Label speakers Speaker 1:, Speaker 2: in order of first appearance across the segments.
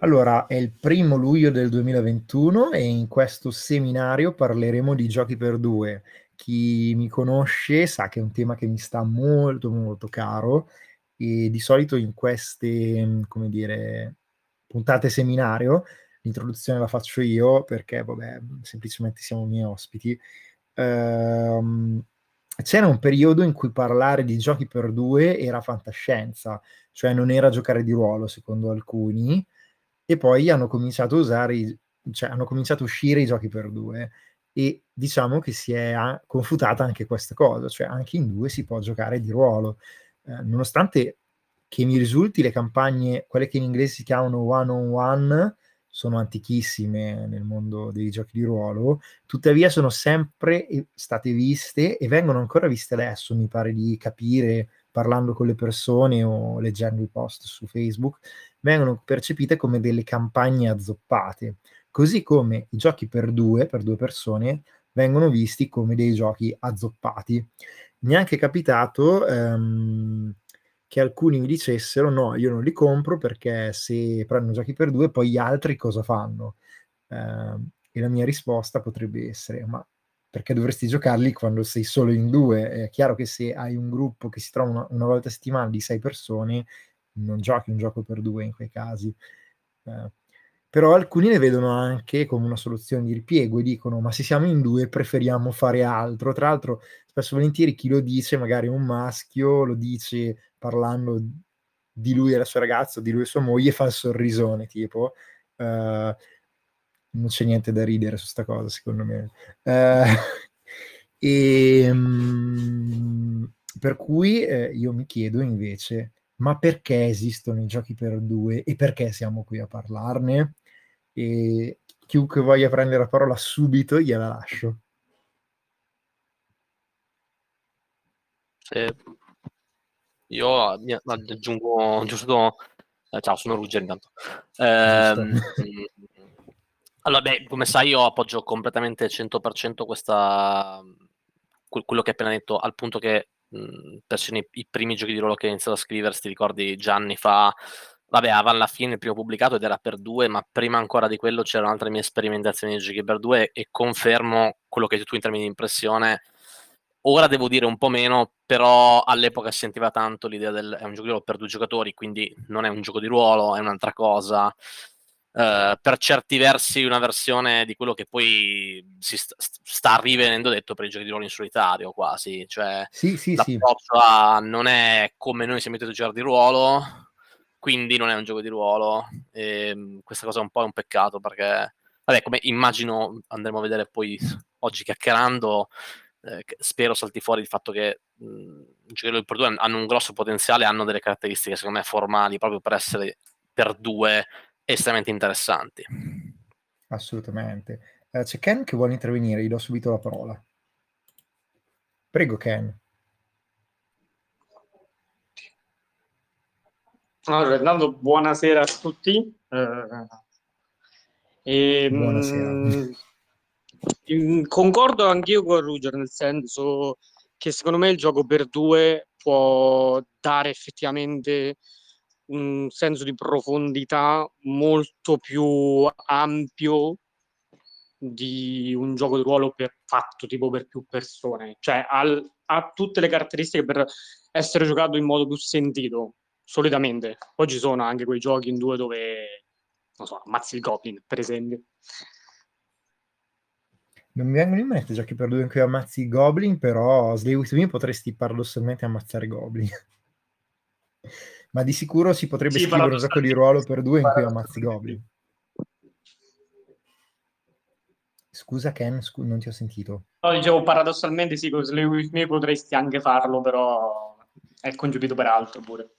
Speaker 1: Allora, è il primo luglio del 2021 e in questo seminario parleremo di giochi per due. Chi mi conosce sa che è un tema che mi sta molto molto caro e di solito in queste, come dire, puntate seminario, l'introduzione la faccio io perché, vabbè, semplicemente siamo miei ospiti. Ehm, c'era un periodo in cui parlare di giochi per due era fantascienza, cioè non era giocare di ruolo secondo alcuni, e poi hanno cominciato a usare, i, cioè hanno cominciato a uscire i giochi per due e diciamo che si è confutata anche questa cosa, cioè anche in due si può giocare di ruolo, eh, nonostante che mi risulti le campagne, quelle che in inglese si chiamano one on one, sono antichissime nel mondo dei giochi di ruolo, tuttavia sono sempre state viste e vengono ancora viste adesso, mi pare di capire parlando con le persone o leggendo i post su Facebook, vengono percepite come delle campagne azzoppate, così come i giochi per due, per due persone, vengono visti come dei giochi azzoppati. Mi è anche capitato ehm, che alcuni mi dicessero no, io non li compro perché se prendono giochi per due poi gli altri cosa fanno? Eh, e la mia risposta potrebbe essere ma perché dovresti giocarli quando sei solo in due? È chiaro che se hai un gruppo che si trova una, una volta a settimana di sei persone, non giochi un gioco per due in quei casi. Eh, però alcuni ne vedono anche come una soluzione di ripiego e dicono ma se siamo in due preferiamo fare altro. Tra l'altro spesso e volentieri chi lo dice, magari un maschio, lo dice parlando di lui e la sua ragazza, di lui e sua moglie, fa il sorrisone tipo. Uh, non c'è niente da ridere su sta cosa secondo me. Uh, e, um, per cui eh, io mi chiedo invece ma perché esistono i giochi per due e perché siamo qui a parlarne? E chiunque voglia prendere la parola subito gliela lascio.
Speaker 2: Sì. Io aggiungo giusto... Eh, ciao, sono Ruggero intanto. Eh, allora, beh, come sai io appoggio completamente 100% questa, quello che hai appena detto, al punto che mh, persino i, i, primi giochi di ruolo che ho iniziato a scrivere, ti ricordi già anni fa, vabbè, aveva alla fine il primo pubblicato ed era per due, ma prima ancora di quello c'erano altre mie sperimentazioni di giochi per due e confermo quello che tu in termini di impressione. Ora devo dire un po' meno, però all'epoca si sentiva tanto l'idea del è un gioco di ruolo per due giocatori, quindi non è un gioco di ruolo, è un'altra cosa. Uh, per certi versi una versione di quello che poi si sta, sta rivenendo detto per i giochi di ruolo in solitario quasi, cioè
Speaker 1: sì, sì,
Speaker 2: l'approccio sì. non è come noi siamo abituati a giocare di ruolo, quindi non è un gioco di ruolo e ehm, questa cosa è un po' un peccato perché, vabbè, come immagino andremo a vedere poi oggi chiacchierando, eh, spero salti fuori il fatto che i giochi per due hanno un grosso potenziale, hanno delle caratteristiche secondo me formali proprio per essere per due estremamente interessanti.
Speaker 1: Assolutamente. Uh, c'è Ken che vuole intervenire, gli do subito la parola. Prego Ken.
Speaker 3: Allora, intanto buonasera a tutti. E, buonasera. Mh, concordo anch'io con Ruger, nel senso che secondo me il gioco per due può dare effettivamente un senso di profondità molto più ampio di un gioco di ruolo per, fatto tipo per più persone, cioè al, ha tutte le caratteristiche per essere giocato in modo più sentito, solitamente. Poi ci sono anche quei giochi in due dove, non so, ammazzi il Goblin, per esempio.
Speaker 1: Non mi vengono in mente giochi per due in cui ammazzi i Goblin, però Slay With Me potresti paradossalmente ammazzare Goblin ma di sicuro si potrebbe sì, scrivere un gioco di ruolo per due in cui ammazzi Goblin. Scusa Ken, scu- non ti ho sentito.
Speaker 3: No, dicevo paradossalmente sì, con Slay With Me potresti anche farlo, però è congiunto per altro pure.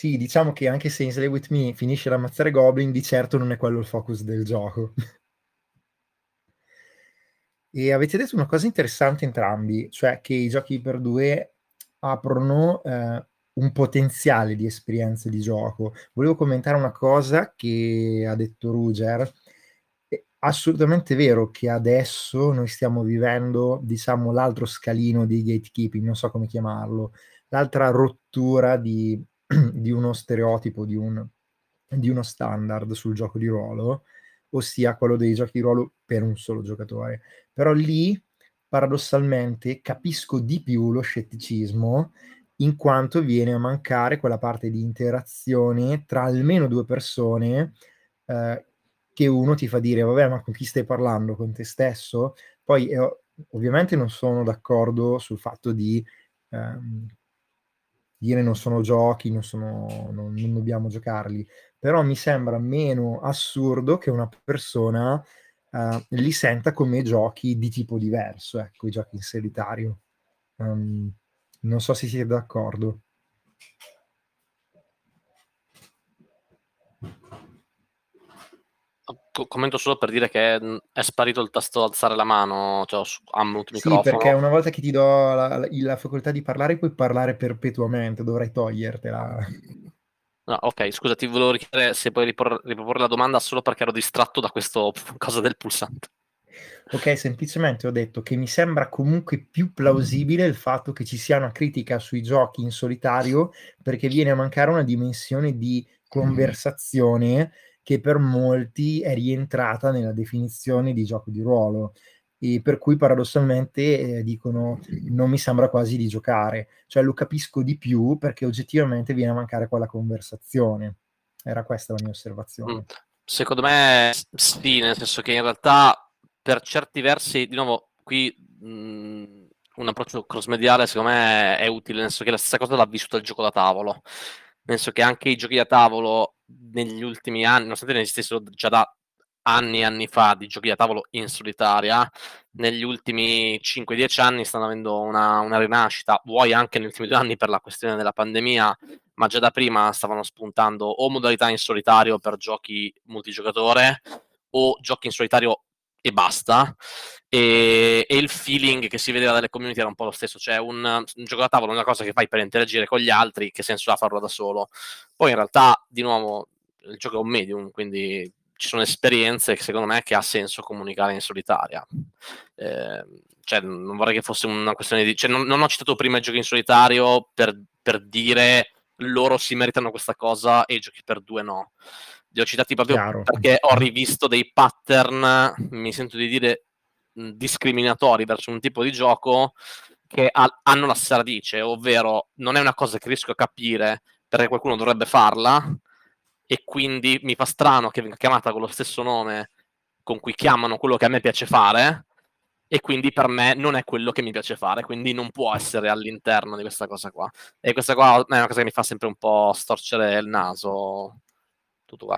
Speaker 1: Sì, diciamo che anche se in Slay With Me finisce ad ammazzare Goblin, di certo non è quello il focus del gioco. e avete detto una cosa interessante entrambi, cioè che i giochi per due aprono eh, un potenziale di esperienze di gioco. Volevo commentare una cosa che ha detto Ruger. È assolutamente vero che adesso noi stiamo vivendo, diciamo, l'altro scalino di gatekeeping, non so come chiamarlo, l'altra rottura di, di uno stereotipo, di un, di uno standard sul gioco di ruolo, ossia quello dei giochi di ruolo per un solo giocatore. Però lì, paradossalmente, capisco di più lo scetticismo in quanto viene a mancare quella parte di interazione tra almeno due persone eh, che uno ti fa dire, vabbè, ma con chi stai parlando? Con te stesso? Poi eh, ovviamente non sono d'accordo sul fatto di ehm, dire non sono giochi, non, sono, non, non, dobbiamo giocarli, però mi sembra meno assurdo che una persona eh, li senta come giochi di tipo diverso, ecco, i giochi in solitario. Um, non so se siete d'accordo.
Speaker 2: Commento solo per dire che è sparito il tasto alzare la mano, cioè ha muto
Speaker 1: il microfono. Sì, perché una volta che ti do la, la, la, facoltà di parlare puoi parlare perpetuamente, dovrai togliertela.
Speaker 2: No, ok, scusa, ti volevo richiedere se puoi ripor- riproporre la domanda solo perché ero distratto da questo cosa del pulsante.
Speaker 1: Ok, semplicemente ho detto che mi sembra comunque più plausibile il fatto che ci sia una critica sui giochi in solitario perché viene a mancare una dimensione di conversazione che per molti è rientrata nella definizione di gioco di ruolo e per cui paradossalmente eh, dicono non mi sembra quasi di giocare, cioè lo capisco di più perché oggettivamente viene a mancare quella conversazione. Era questa la mia osservazione. Mm.
Speaker 2: Secondo me sì, nel senso che in realtà per certi versi, di nuovo, qui mh, mm, un approccio cross-mediale secondo me è utile, nel senso che la stessa cosa l'ha vissuta il gioco da tavolo. Nel senso che anche i giochi da tavolo negli ultimi anni, nonostante ne esistessero già da anni e anni fa di giochi da tavolo in solitaria, negli ultimi 5-10 anni stanno avendo una, una, rinascita, vuoi anche negli ultimi due anni per la questione della pandemia, ma già da prima stavano spuntando o modalità in solitario per giochi multigiocatore o giochi in solitario e basta. E, e, il feeling che si vedeva dalle community era un po' lo stesso, cioè un, un gioco da tavolo è una cosa che fai per interagire con gli altri, che senso ha farlo da solo. Poi in realtà, di nuovo, il gioco è un medium, quindi ci sono esperienze che secondo me che ha senso comunicare in solitaria. Eh, cioè, non vorrei che fosse una questione di... Cioè, non, non ho citato prima i giochi in solitario per, per dire loro si meritano questa cosa e i giochi per due no. Li ho citati proprio Chiaro. perché ho rivisto dei pattern, mi sento di dire, discriminatori verso un tipo di gioco che ha, hanno la stessa radice, ovvero non è una cosa che riesco a capire perché qualcuno dovrebbe farla e quindi mi fa strano che venga chiamata con lo stesso nome con cui chiamano quello che a me piace fare e quindi per me non è quello che mi piace fare, quindi non può essere all'interno di questa cosa qua. E questa qua è una cosa che mi fa sempre un po' storcere il naso tutto qua.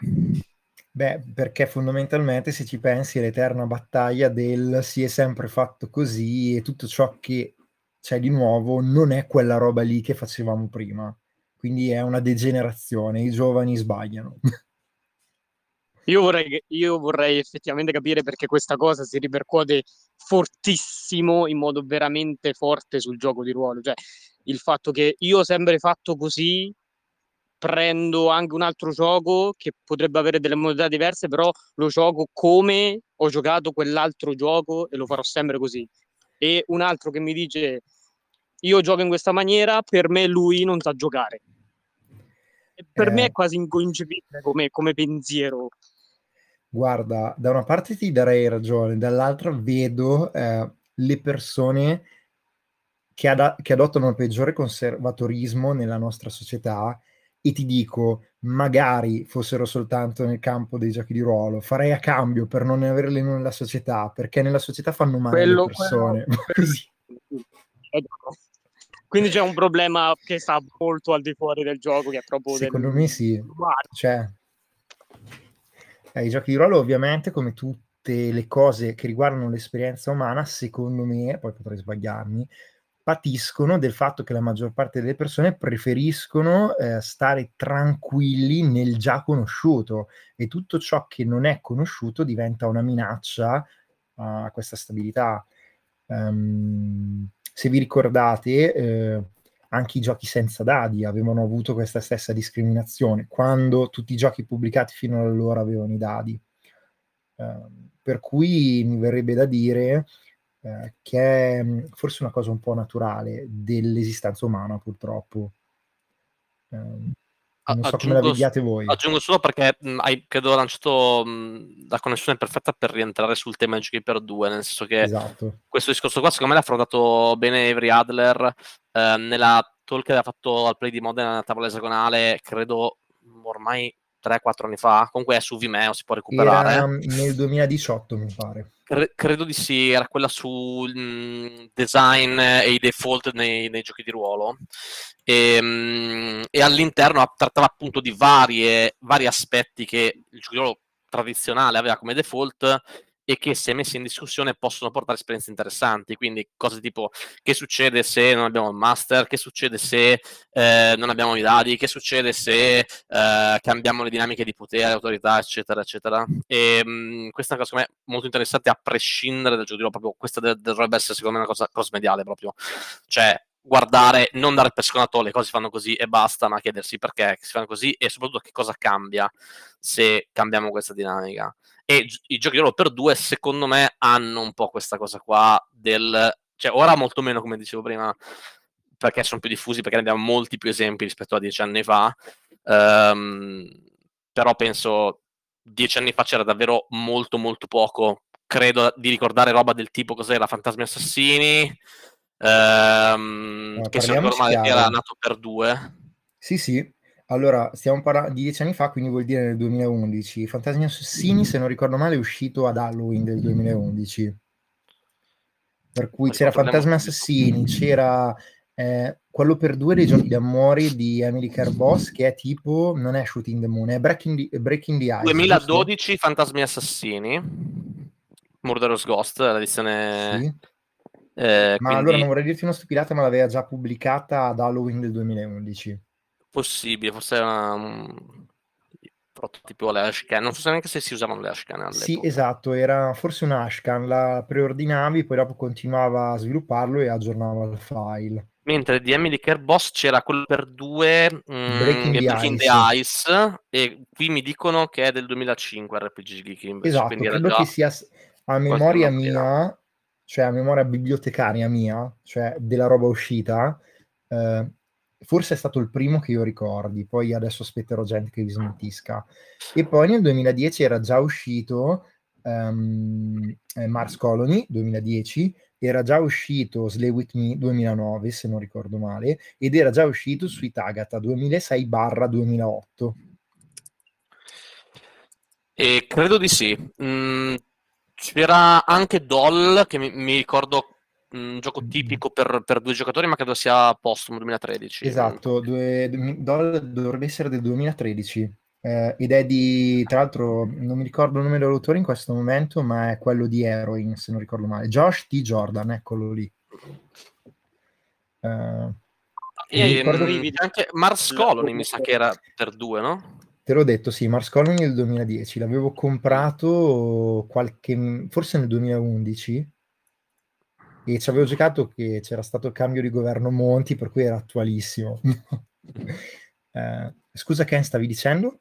Speaker 1: Beh, perché fondamentalmente se ci pensi è l'eterna battaglia del si è sempre fatto così e tutto ciò che c'è di nuovo non è quella roba lì che facevamo prima. Quindi è una degenerazione, i giovani sbagliano.
Speaker 3: Io vorrei, io vorrei effettivamente capire perché questa cosa si ripercuote fortissimo, in modo veramente forte sul gioco di ruolo. Cioè, il fatto che io ho sempre fatto così prendo anche un altro gioco che potrebbe avere delle modalità diverse, però lo gioco come ho giocato quell'altro gioco e lo farò sempre così. E un altro che mi dice io gioco in questa maniera, per me lui non sa giocare. E per eh, me è eh. quasi inconcepibile come, come pensiero.
Speaker 1: Guarda, da una parte ti darei ragione, dall'altra vedo eh, le persone che, ad- che adottano il peggiore conservatorismo nella nostra società e ti dico, magari fossero soltanto nel campo dei giochi di ruolo, farei a cambio per non averle nella società, perché nella società fanno male quello, le persone. Quello...
Speaker 3: Quindi c'è un problema che sta molto al di fuori del gioco, che è proprio...
Speaker 1: Secondo del... me sì. Cioè, eh, I giochi di ruolo ovviamente, come tutte le cose che riguardano l'esperienza umana, secondo me, poi potrei sbagliarmi, patiscono del fatto che la maggior parte delle persone preferiscono eh, stare tranquilli nel già conosciuto e tutto ciò che non è conosciuto diventa una minaccia a questa stabilità. Um, se vi ricordate, eh, anche i giochi senza dadi avevano avuto questa stessa discriminazione quando tutti i giochi pubblicati fino ad allora avevano i dadi. Uh, per cui mi verrebbe da dire eh, che è mm, forse una cosa un po' naturale dell'esistenza umana, purtroppo.
Speaker 2: Um,
Speaker 1: Non so come la vediate voi.
Speaker 2: Aggiungo solo perché mh, hai, credo, lanciato mh, la connessione perfetta per rientrare sul tema di giochi per due, nel senso che
Speaker 1: esatto.
Speaker 2: questo discorso qua secondo me l'ha affrontato bene Avery Adler eh, nella talk che aveva fatto al play di Modena nella tavola esagonale, credo ormai 3-4 anni fa, comunque è su Vimeo, si può recuperare.
Speaker 1: Era nel 2018 mi pare.
Speaker 2: Cre- credo di sì, era quella sul mm, design e i default nei, nei giochi di ruolo. E, mm, e, all'interno trattava appunto di varie, vari aspetti che il gioco di ruolo tradizionale aveva come default e che se messi in discussione possono portare esperienze interessanti. Quindi cose tipo che succede se non abbiamo il master, che succede se eh, non abbiamo i dadi, che succede se eh, cambiamo le dinamiche di potere, autorità, eccetera, eccetera. E mh, mm, questa è una cosa secondo me molto interessante a prescindere dal gioco proprio questa dovrebbe essere secondo me una cosa cross-mediale proprio. Cioè guardare, non dare per scontato le cose si fanno così e basta, ma chiedersi perché si fanno così e soprattutto che cosa cambia se cambiamo questa dinamica. E i giochi loro per due, secondo me, hanno un po' questa cosa qua del... Cioè, ora molto meno, come dicevo prima, perché sono più diffusi, perché ne abbiamo molti più esempi rispetto a dieci anni fa. Um, però penso dieci anni fa c'era davvero molto molto poco. Credo di ricordare roba del tipo cos'era Fantasmi Assassini, ehm, che se non male era nato per due.
Speaker 1: Sì, sì, allora, stiamo parlando di dieci anni fa, quindi vuol dire nel 2011. Fantasmi Assassini, se non ricordo male, è uscito ad Halloween del 2011. Per cui c'era Fantasmi Assassini, c'era eh, quello per due dei giochi d'amore di Emily Carboss, che è tipo, non è Shooting the Moon, è Breaking the, Breaking the Ice.
Speaker 2: 2012 giusto? Fantasmi Assassini, Murderous Ghost, l'edizione... Sì.
Speaker 1: Eh, ma allora non vorrei dirti una stupidata, ma l'aveva già pubblicata ad Halloween del 2011.
Speaker 2: Possibile, forse era un prototipo alle Ashcan, non so neanche se si usavano le Ashcan all'epoca.
Speaker 1: Sì, esatto, era forse un Ashcan, la preordinavi, poi dopo continuava a svilupparlo e aggiornava il file.
Speaker 2: Mentre di Emily Boss c'era quello per due
Speaker 1: mm, Breaking, the,
Speaker 2: Breaking
Speaker 1: Ice.
Speaker 2: the, Ice. e qui mi dicono che è del 2005 RPG Geek invece,
Speaker 1: esatto, credo che sia a memoria mia, cioè a memoria bibliotecaria mia, cioè della roba uscita, eh, forse è stato il primo che io ricordi, poi adesso aspetterò gente che vi smentisca. E poi nel 2010 era già uscito um, Mars Colony, 2010, era già uscito Slay With Me 2009, se non ricordo male, ed era già uscito Sweet Agatha 2006-2008.
Speaker 2: E credo di sì. Mm, c'era anche Doll, che mi, mi ricordo un gioco tipico per, per, due giocatori, ma credo sia postumo 2013.
Speaker 1: Esatto, due, dovrebbe essere del 2013. Eh, ed è di, tra l'altro, non mi ricordo il nome dell'autore in questo momento, ma è quello di Heroin, se non ricordo male. Josh T. Jordan, eccolo lì.
Speaker 2: Eh, e ricordo... anche Mars Colony mi sa che era per due, no?
Speaker 1: Te l'ho detto, sì, Mars Colony nel 2010. L'avevo comprato qualche, forse nel 2011 e ci avevo giocato che c'era stato il cambio di governo Monti, per cui era attualissimo. eh, scusa Ken, stavi dicendo?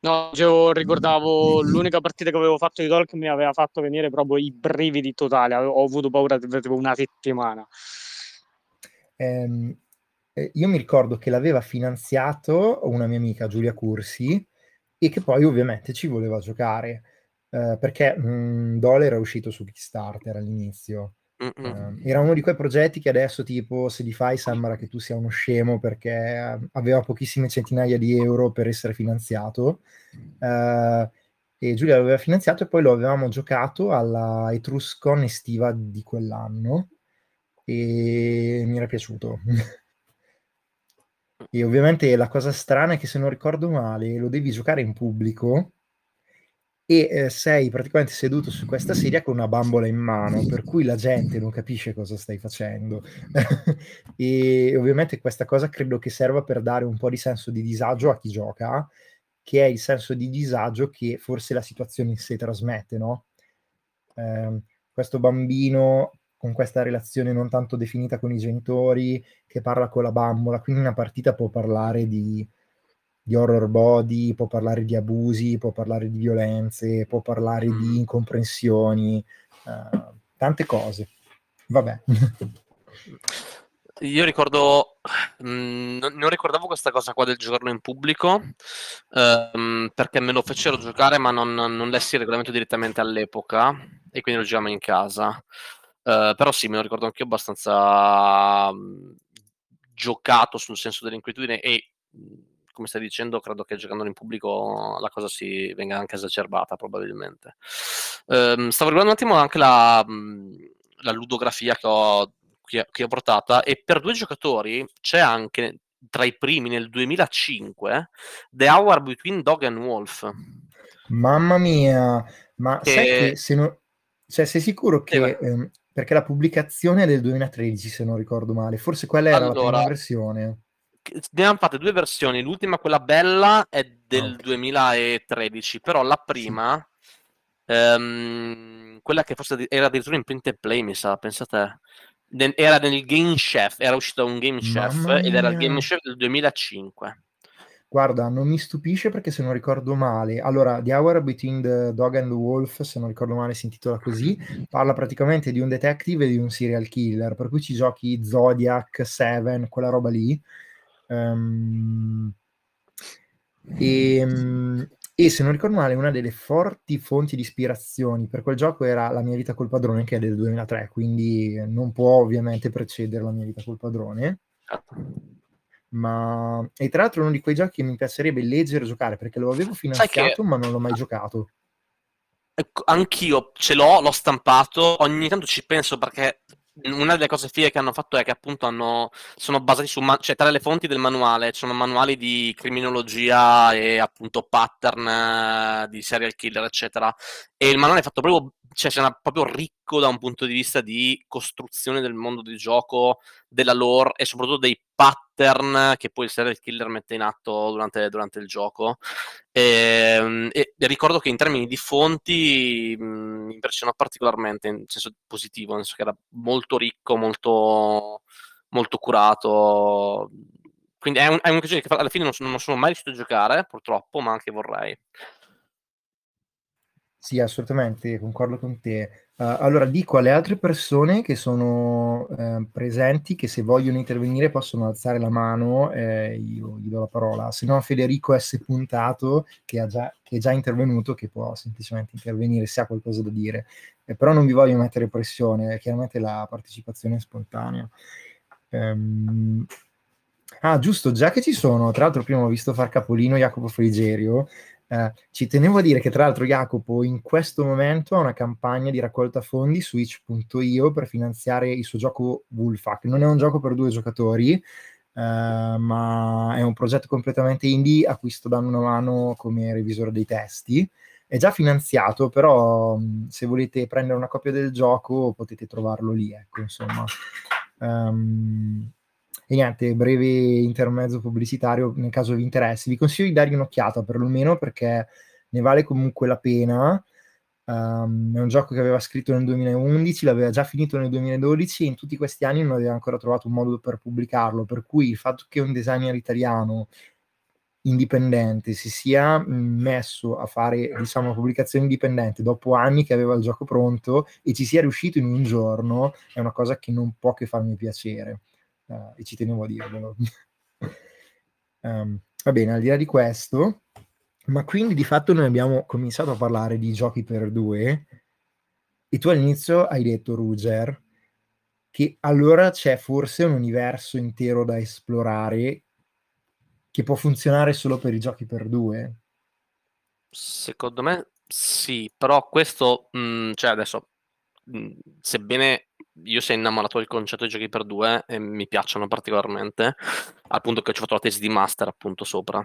Speaker 3: No, io ricordavo l'unica partita che avevo fatto di Talk mi aveva fatto venire proprio i brividi totali, ho avuto paura di una settimana.
Speaker 1: Eh, io mi ricordo che l'aveva finanziato una mia amica Giulia Cursi e che poi ovviamente ci voleva giocare eh, perché mh, Dole era uscito su Kickstarter all'inizio Uh, era uno di quei progetti che adesso, tipo, se li fai sembra che tu sia uno scemo perché aveva pochissime centinaia di euro per essere finanziato. Uh, e Giulia l'aveva finanziato e poi lo avevamo giocato alla Etruscon estiva di quell'anno e mi era piaciuto. e ovviamente la cosa strana è che se non ricordo male lo devi giocare in pubblico e eh, sei praticamente seduto su questa sedia con una bambola in mano, per cui la gente non capisce cosa stai facendo. e ovviamente questa cosa credo che serva per dare un po' di senso di disagio a chi gioca, che è il senso di disagio che forse la situazione in sé trasmette, no? Eh, questo bambino con questa relazione non tanto definita con i genitori, che parla con la bambola, quindi una partita può parlare di di horror body, può parlare di abusi, può parlare di violenze, può parlare mm. di incomprensioni, uh, tante cose. Vabbè.
Speaker 2: Io ricordo Mm, non ricordavo questa cosa qua del giocarlo in pubblico ehm, perché me lo fecero giocare ma non, non lessi il regolamento direttamente all'epoca e quindi lo giocavamo in casa eh, però sì me lo ricordo anche io abbastanza um, giocato sul senso dell'inquietudine e come stai dicendo credo che giocando in pubblico la cosa si venga anche esacerbata probabilmente ehm, stavo riguardando un attimo anche la, la ludografia che ho che, che ho portata e per due giocatori c'è anche tra i primi nel 2005 The Hour Between Dog and Wolf.
Speaker 1: Mamma mia, ma che... sai che se non... cioè, sei sicuro che... Ehm, perché la pubblicazione è del 2013 se non ricordo male, forse quella era allora, la prima versione.
Speaker 2: Ne hanno fatte due versioni, l'ultima, quella bella, è del okay. 2013, però la prima, sì. ehm, quella che forse era addirittura in print and play, mi sa, pensate era nel Game Chef, era uscito un Game Chef ed era il Game Chef del 2005.
Speaker 1: Guarda, non mi stupisce perché se non ricordo male, allora The Hour Between the Dog and the Wolf, se non ricordo male si intitola così, parla praticamente di un detective e di un serial killer, per cui ci giochi Zodiac, Seven, quella roba lì. Um, e, um, e se non ricordo male una delle forti fonti di ispirazioni per quel gioco era La mia vita col padrone che è del 2003 quindi non può ovviamente precedere La mia vita col padrone certo. Ma e tra l'altro uno di quei giochi che mi piacerebbe leggere e giocare perché lo avevo finanziato che... ma non l'ho mai giocato
Speaker 2: ecco, anch'io ce l'ho, l'ho stampato ogni tanto ci penso perché una delle cose fighe che hanno fatto è che appunto hanno, sono basati su, cioè tra le fonti del manuale, ci sono manuali di criminologia e appunto pattern eh, di serial killer, eccetera. E il manuale è fatto proprio, cioè, proprio ricco da un punto di vista di costruzione del mondo di gioco, della lore e soprattutto dei pattern che poi il serial killer mette in atto durante, durante il gioco. E, ehm, e, ricordo che in termini di fonti mh, mi impressionò particolarmente in senso positivo, nel senso che era molto ricco, molto, molto curato. Quindi è un, è un che alla fine non sono, non sono mai riuscito a giocare, purtroppo, ma anche vorrei.
Speaker 1: Sì, assolutamente, concordo con te. Uh, allora dico alle altre persone che sono uh, presenti che se vogliono intervenire possono alzare la mano, eh, io gli do la parola, se no Federico S. Puntato che, già, che, è già intervenuto, che può semplicemente intervenire se ha qualcosa da dire, eh, però non vi voglio mettere pressione, chiaramente la partecipazione è spontanea. Um, ah, giusto, già che ci sono, tra l'altro prima ho visto far capolino Jacopo Frigerio, eh, ci tenevo a dire che tra l'altro Jacopo in questo momento ha una campagna di raccolta fondi su itch.io per finanziare il suo gioco Wolfhack. Non è un gioco per due giocatori, eh, ma è un progetto completamente indie a cui sto dando una mano come revisore dei testi. È già finanziato, però se volete prendere una copia del gioco potete trovarlo lì, ecco, insomma. Um, e niente, breve intermezzo pubblicitario nel caso vi interessi. Vi consiglio di dargli un'occhiata perlomeno perché ne vale comunque la pena. Um, è un gioco che aveva scritto nel 2011, l'aveva già finito nel 2012 e in tutti questi anni non aveva ancora trovato un modo per pubblicarlo. Per cui il fatto che un designer italiano indipendente si sia messo a fare diciamo una pubblicazione indipendente dopo anni che aveva il gioco pronto e ci sia riuscito in un giorno è una cosa che non può che farmi piacere uh, e ci tenevo a dirvelo. um, va bene, al di là di questo, ma quindi di fatto noi abbiamo cominciato a parlare di giochi per due e tu all'inizio hai detto, Ruger, che allora c'è forse un universo intero da esplorare che può funzionare solo per i giochi per due.
Speaker 2: Secondo me sì, però questo, mh, mm, cioè adesso, mh, mm, sebbene io sono innamorato del concetto di giochi per due e mi piacciono particolarmente, al punto che ho fatto la tesi di master appunto sopra.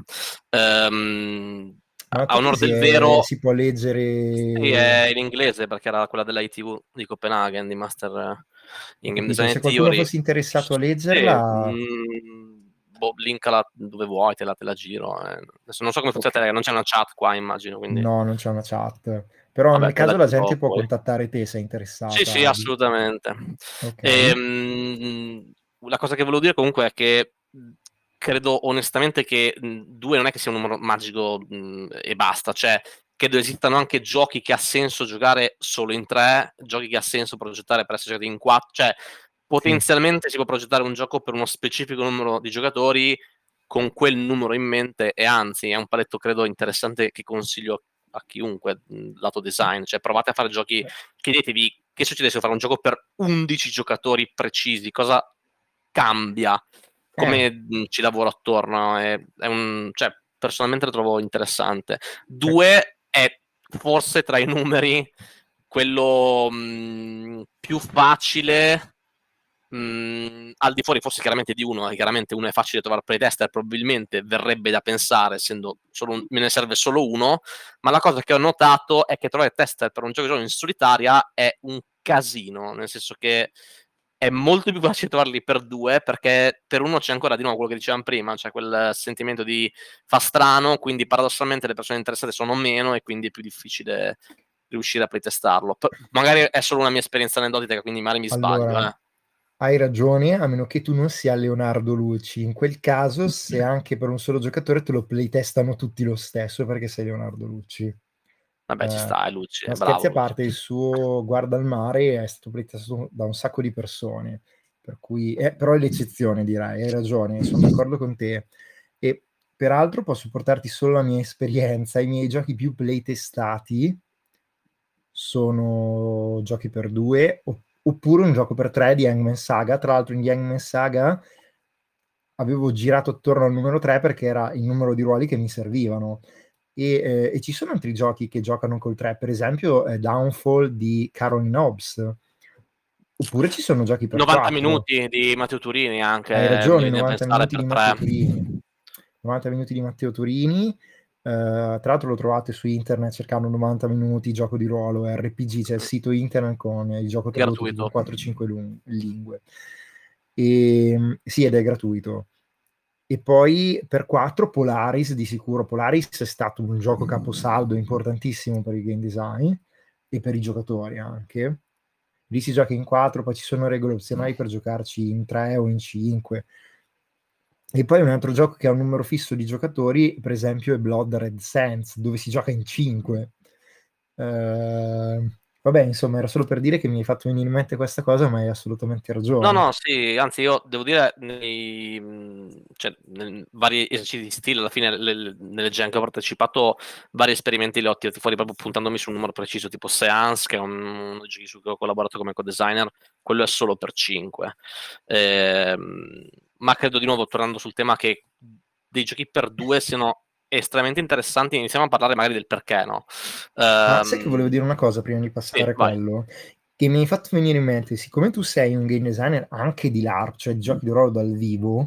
Speaker 2: Um, a onore del vero
Speaker 1: si può leggere
Speaker 2: sì, è in inglese perché era quella dell'ITV di Copenaghen di master in game design
Speaker 1: se qualcuno fosse interessato a leggerla sì,
Speaker 2: mh, boh, linkala dove vuoi te la, te la giro eh. adesso non so come funziona okay. non c'è una chat qua immagino quindi...
Speaker 1: no non c'è una chat però Vabbè, nel caso la gente può poi. contattare te se è interessata.
Speaker 2: Sì, sì, assolutamente. Okay. E, mh, la cosa che volevo dire comunque è che credo onestamente che mh, due non è che sia un numero magico mh, e basta, cioè credo esistano anche giochi che ha senso giocare solo in tre, giochi che ha senso progettare per essere giocati in quattro, cioè potenzialmente sì. si può progettare un gioco per uno specifico numero di giocatori con quel numero in mente e anzi è un paletto credo interessante che consiglio a chiunque lato design, cioè provate a fare giochi, chiedetevi che succede se fare un gioco per 11 giocatori precisi, cosa cambia, come eh. ci lavoro attorno, è, è un, cioè, personalmente lo trovo interessante. Due è forse tra i numeri quello mh, più facile mh, mm, al di fuori forse chiaramente di uno, chiaramente uno è facile trovare playtester, probabilmente verrebbe da pensare, essendo solo un, me ne serve solo uno, ma la cosa che ho notato è che trovare tester per un gioco in solitaria è un casino, nel senso che è molto più facile trovarli per due perché per uno c'è ancora di nuovo quello che dicevamo prima, c'è quel sentimento di fa strano, quindi paradossalmente le persone interessate sono meno e quindi è più difficile riuscire a playtestarlo. magari è solo una mia esperienza aneddotica, quindi magari mi sbaglio. Allora, eh
Speaker 1: hai ragione, a meno che tu non sia Leonardo Lucci. In quel caso, se anche per un solo giocatore te lo playtestano tutti lo stesso perché sei Leonardo Lucci.
Speaker 2: Vabbè, eh, ci sta, è Lucci.
Speaker 1: Ma scherzi a parte, il suo Guarda al mare è stato playtestato da un sacco di persone, per cui, eh, però è l'eccezione, direi. Hai ragione, sono d'accordo con te. E peraltro posso portarti solo la mia esperienza. I miei giochi più playtestati sono giochi per due o oppure un gioco per tre di Hangman Saga. Tra l'altro in Hangman Saga avevo girato attorno al numero 3 perché era il numero di ruoli che mi servivano. E, eh, e ci sono altri giochi che giocano col 3, per esempio eh, Downfall di Caroline Hobbs. Oppure ci sono giochi per
Speaker 2: 90 4. minuti di Matteo Turini anche.
Speaker 1: Hai ragione, 90 minuti di Matteo Turini. 90 minuti di Matteo Turini tra l'altro lo trovate su internet cercando 90 minuti gioco di ruolo RPG, c'è il sito internet con il gioco tradotto in 4-5 lingue. E, ehm, sì, ed è gratuito. E poi per 4 Polaris, di sicuro Polaris è stato un gioco caposaldo importantissimo per il game design e per i giocatori anche. Lì si gioca in 4, poi ci sono regole opzionali per giocarci in 3 o in 5 e poi un altro gioco che ha un numero fisso di giocatori, per esempio, è Blood Red Sands, dove si gioca in 5. Uh, ehm, vabbè, insomma, era solo per dire che mi hai fatto venire in mente questa cosa, ma hai assolutamente ragione.
Speaker 2: No, no, sì, anzi, io devo dire, nei, cioè, nei vari esercizi di stile, alla fine, le, nelle gen che ho partecipato, vari esperimenti li ho tirati fuori proprio puntandomi su un numero preciso, tipo Seance, che è un, giochi su cui ho collaborato come co-designer, quello è solo per 5. Ehm ma credo di nuovo, tornando sul tema, che dei giochi per due siano estremamente interessanti. Iniziamo a parlare magari del perché, no?
Speaker 1: Um, ah, sai che volevo dire una cosa prima di passare sì, a quello? Che mi hai fatto venire in mente, siccome tu sei un game designer anche di LARP, cioè di giochi di ruolo dal vivo,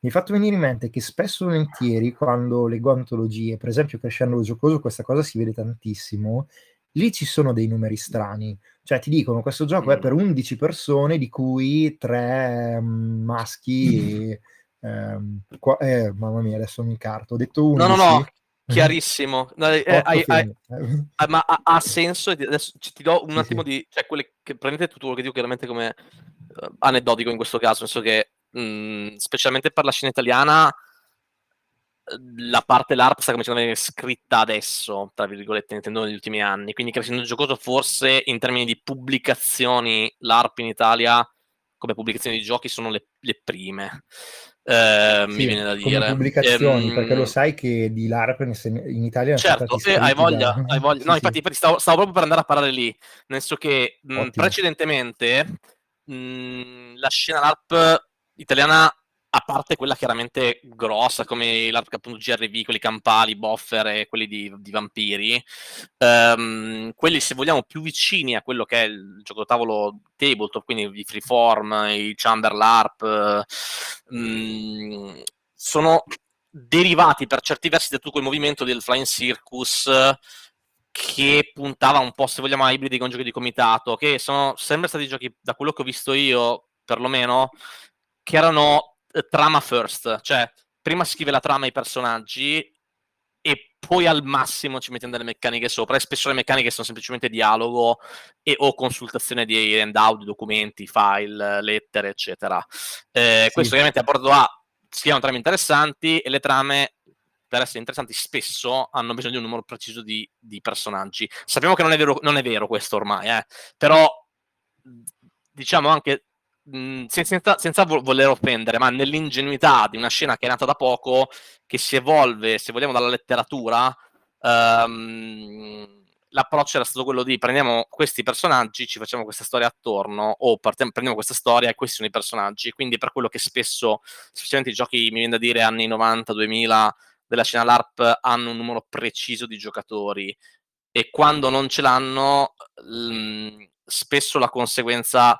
Speaker 1: mi hai fatto venire in mente che spesso e volentieri quando leggo antologie, per esempio Crescendo lo Giocoso, questa cosa si vede tantissimo, lì ci sono dei numeri strani. Cioè ti dicono questo gioco mm. è per 11 persone, di cui 3 um, maschi e... Um, qua, eh, mamma mia, adesso mi carto. Ho detto 11.
Speaker 2: No, no, no, chiarissimo. No, eh, hai, hai, ma ha, ha, senso. Adesso ti do un sì, attimo sì. di. Cioè, quelle che prendete tutto quello che dico chiaramente come uh, aneddotico in questo caso. Nel senso che, mh, mm, specialmente per la scena italiana, la parte LARP sta cominciando a venire scritta adesso, tra virgolette, intendo negli ultimi anni. Quindi crescendo giocoso forse in termini di pubblicazioni LARP in Italia come pubblicazioni di giochi sono le, le prime. Eh, sì, mi viene da dire.
Speaker 1: Come pubblicazioni, ehm, perché lo sai che di LARP in Italia
Speaker 2: certo, eh, hai voglia, da... hai voglia. No, sì, infatti, sì. infatti stavo, stavo, proprio per andare a parlare lì, nel senso che mh, precedentemente mh, la scena LARP italiana a parte quella chiaramente grossa come l'ARC appunto GRV, quelli campali, buffer e quelli di, di vampiri, um, quelli se vogliamo più vicini a quello che è il gioco tavolo tabletop, quindi i freeform, i chamber LARP, um, sono derivati per certi versi da tutto quel movimento del Flying Circus che puntava un po', se vogliamo, a ibridi con giochi di comitato, che sono sempre stati giochi, da quello che ho visto io, perlomeno, che erano trama first, cioè prima scrive la trama ai personaggi e poi al massimo ci mettiamo delle meccaniche sopra e spesso le meccaniche sono semplicemente dialogo e o consultazione di handout, documenti, file, lettere, eccetera. Eh, sì. Questo ovviamente a bordo A scrivono trame interessanti e le trame per essere interessanti spesso hanno bisogno di un numero preciso di, di personaggi. Sappiamo che non è vero, non è vero questo ormai, eh? però diciamo anche senza, senza, voler offendere, ma nell'ingenuità di una scena che è nata da poco, che si evolve, se vogliamo, dalla letteratura, um, l'approccio era stato quello di prendiamo questi personaggi, ci facciamo questa storia attorno, o partiamo, prendiamo questa storia e questi sono i personaggi. Quindi per quello che spesso, specialmente i giochi, mi viene da dire anni 90, 2000, della scena LARP hanno un numero preciso di giocatori e quando non ce l'hanno, mh, spesso la conseguenza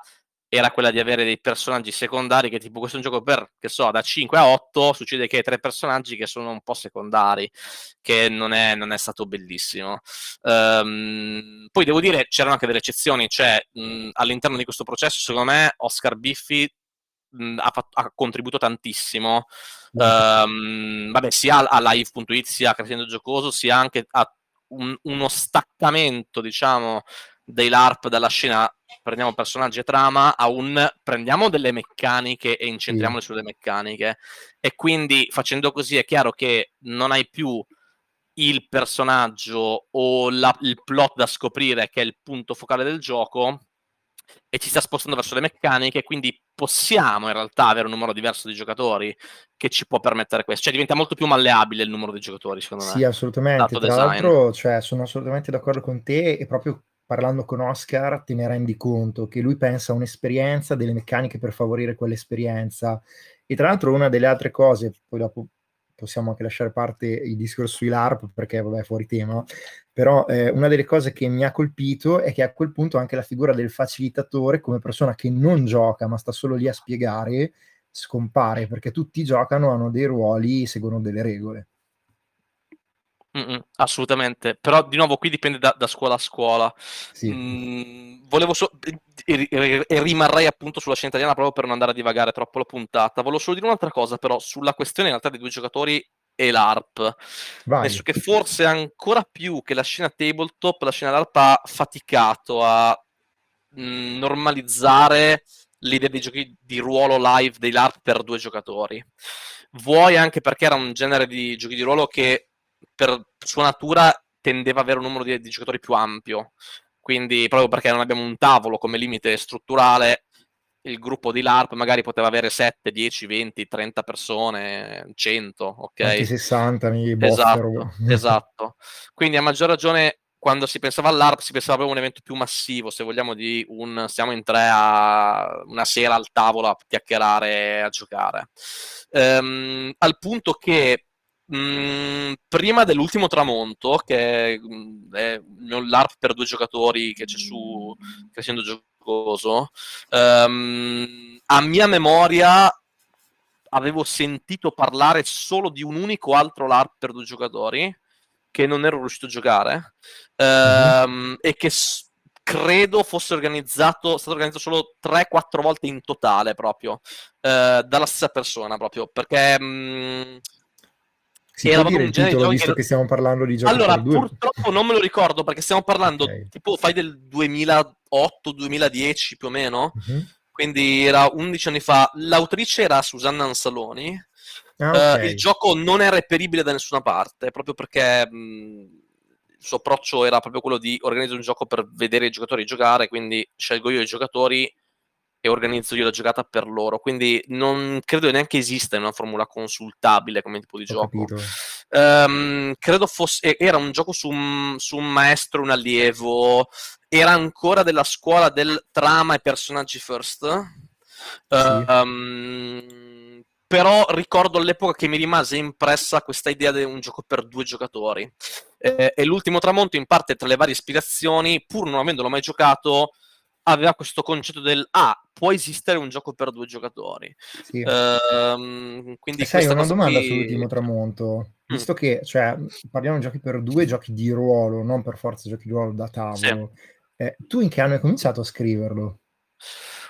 Speaker 2: era quella di avere dei personaggi secondari che tipo questo è un gioco per, che so, da 5 a 8 succede che hai tre personaggi che sono un po' secondari, che non è, non è stato bellissimo. Um, poi devo dire, c'erano anche delle eccezioni, cioè mh, all'interno di questo processo, secondo me, Oscar Biffi mh, ha, fatto, ha, contribuito tantissimo, um, vabbè, sia a live.it, sia a Crescendo Giocoso, sia anche a un, uno staccamento, diciamo, dei LARP dalla scena prendiamo personaggi e trama a un prendiamo delle meccaniche e incentriamole sulle meccaniche e quindi facendo così è chiaro che non hai più il personaggio o la, il plot da scoprire che è il punto focale del gioco e ci sta spostando verso le meccaniche, quindi possiamo in realtà avere un numero diverso di giocatori che ci può permettere questo. Cioè diventa molto più malleabile il numero di giocatori, secondo me.
Speaker 1: Sì, assolutamente. Tra design. l'altro, cioè, sono assolutamente d'accordo con te e proprio parlando con Oscar te ne rendi conto che lui pensa a un'esperienza, delle meccaniche per favorire quell'esperienza. E tra l'altro una delle altre cose, poi dopo possiamo anche lasciare parte il discorso sui LARP perché vabbè è fuori tema, però eh, una delle cose che mi ha colpito è che a quel punto anche la figura del facilitatore come persona che non gioca ma sta solo lì a spiegare scompare perché tutti giocano, hanno dei ruoli, seguono delle regole.
Speaker 2: Mm-mm, assolutamente, però di nuovo qui dipende da, da scuola a scuola. Sì. Mm, volevo so- e, e, e, rimarrei appunto sulla scena italiana proprio per non andare a divagare troppo la puntata. Volevo solo dire un'altra cosa, però, sulla questione in realtà dei due giocatori e l'ARP. Vai. Penso che forse ancora più che la scena tabletop, la scena LARP ha faticato a mh, mm, normalizzare l'idea dei giochi di ruolo live dei LARP per due giocatori. Vuoi anche perché era un genere di giochi di ruolo che per sua natura tendeva ad avere un numero di, di giocatori più ampio. Quindi, proprio perché non abbiamo un tavolo come limite strutturale, il gruppo di LARP magari poteva avere 7, 10, 20, 30 persone, 100, ok?
Speaker 1: Anche 60 nei
Speaker 2: esatto, esatto. Quindi a maggior ragione quando si pensava all'ARP si pensava proprio a un evento più massivo, se vogliamo di un siamo in tre a una sera al tavolo a chiacchierare, a giocare. Um, al punto che Mm, prima dell'ultimo tramonto, che mm, è l'ARP per due giocatori che c'è su Crescendo Giocoso, um, a mia memoria avevo sentito parlare solo di un unico altro LARP per due giocatori che non ero riuscito a giocare um, e che s- credo fosse organizzato, stato organizzato solo 3-4 volte in totale proprio uh, dalla stessa persona proprio perché... Um,
Speaker 1: si era dire il titolo, visto che... che stiamo parlando di giochi
Speaker 2: Allora, purtroppo non me lo ricordo, perché stiamo parlando, okay. tipo, fai del 2008-2010 più o meno, uh-huh. quindi era 11 anni fa. L'autrice era Susanna Ansaloni. Ah, okay. uh, il gioco non è reperibile da nessuna parte, proprio perché mh, il suo approccio era proprio quello di organizzare un gioco per vedere i giocatori giocare, quindi scelgo io i giocatori e organizzo io la giocata per loro. Quindi non credo neanche esista una formula consultabile come tipo di Ho gioco. Um, credo fosse. Era un gioco su un, su un maestro, un allievo. Era ancora della scuola del trama e personaggi first. Sì. Um, però ricordo all'epoca che mi rimase impressa questa idea di un gioco per due giocatori. Eh, e l'ultimo tramonto, in parte tra le varie ispirazioni, pur non avendolo mai giocato, aveva questo concetto del ah, può esistere un gioco per due giocatori. Sì.
Speaker 1: Uh, quindi sai, una domanda qui... sull'ultimo tramonto. Mm. Visto mm. che cioè, parliamo di giochi per due giochi di ruolo, non per forza giochi di ruolo da tavolo. Sì. Eh, tu in che anno hai cominciato a scriverlo?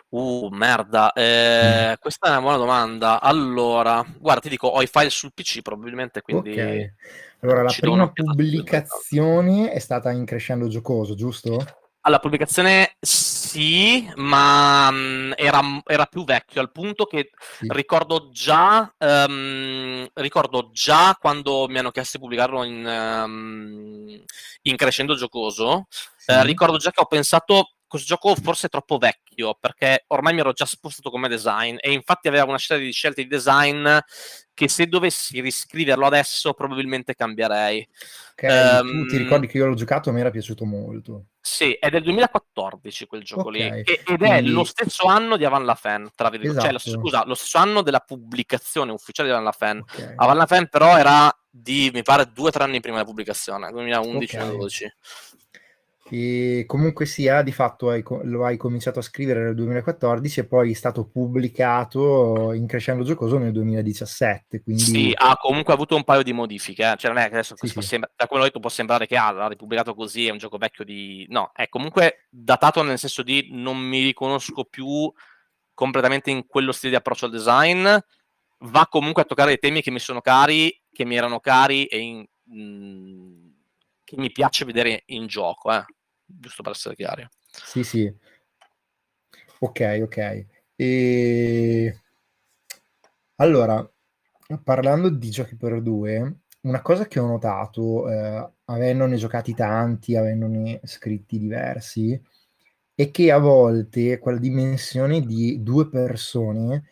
Speaker 2: Uh, merda, eh, mm. questa è una buona domanda. Allora, guarda, ti dico, ho i file sul PC probabilmente, quindi... Okay.
Speaker 1: Allora, la prima pubblicazione è stata in Crescendo Giocoso, giusto?
Speaker 2: Alla pubblicazione sì, ma um, era, era, più vecchio, al punto che sì. ricordo, già, um, ricordo già quando mi hanno chiesto di pubblicarlo in, um, in Crescendo Giocoso, sì. eh, ricordo già che ho pensato questo gioco forse è troppo vecchio, perché ormai mi ero già spostato come design e infatti aveva una serie di scelte di design che se dovessi riscriverlo adesso probabilmente cambierei.
Speaker 1: Okay, um, ti ricordi che io l'ho giocato e mi era piaciuto molto.
Speaker 2: Sì, è del 2014 quel gioco okay. lì, ed Quindi... è lo stesso anno di Avan Lafen, tra virgolette, esatto. cioè, scusa, lo stesso anno della pubblicazione ufficiale di Avan Lafen. Okay. Avan Lafen però era di, mi pare, due o tre anni prima della pubblicazione, 2011-2012.
Speaker 1: E comunque sia, di fatto hai, lo hai cominciato a scrivere nel 2014 e poi è stato pubblicato in Crescendo Giocoso nel 2017. Quindi...
Speaker 2: Sì, ha comunque avuto un paio di modifiche. Eh. Cioè, non è che adesso, sì, sì. Sembra, da quello detto, può sembrare che ah, l'ha ripubblicato così, è un gioco vecchio di... No, è comunque datato nel senso di non mi riconosco più completamente in quello stile di approccio al design. Va comunque a toccare dei temi che mi sono cari, che mi erano cari e in, mh, mm, che mi piace vedere in gioco. Eh giusto per essere chiari.
Speaker 1: Sì, sì. Ok, ok. E... Allora, parlando di giochi per due, una cosa che ho notato, eh, avendone giocati tanti, avendone scritti diversi, è che a volte quella dimensione di due persone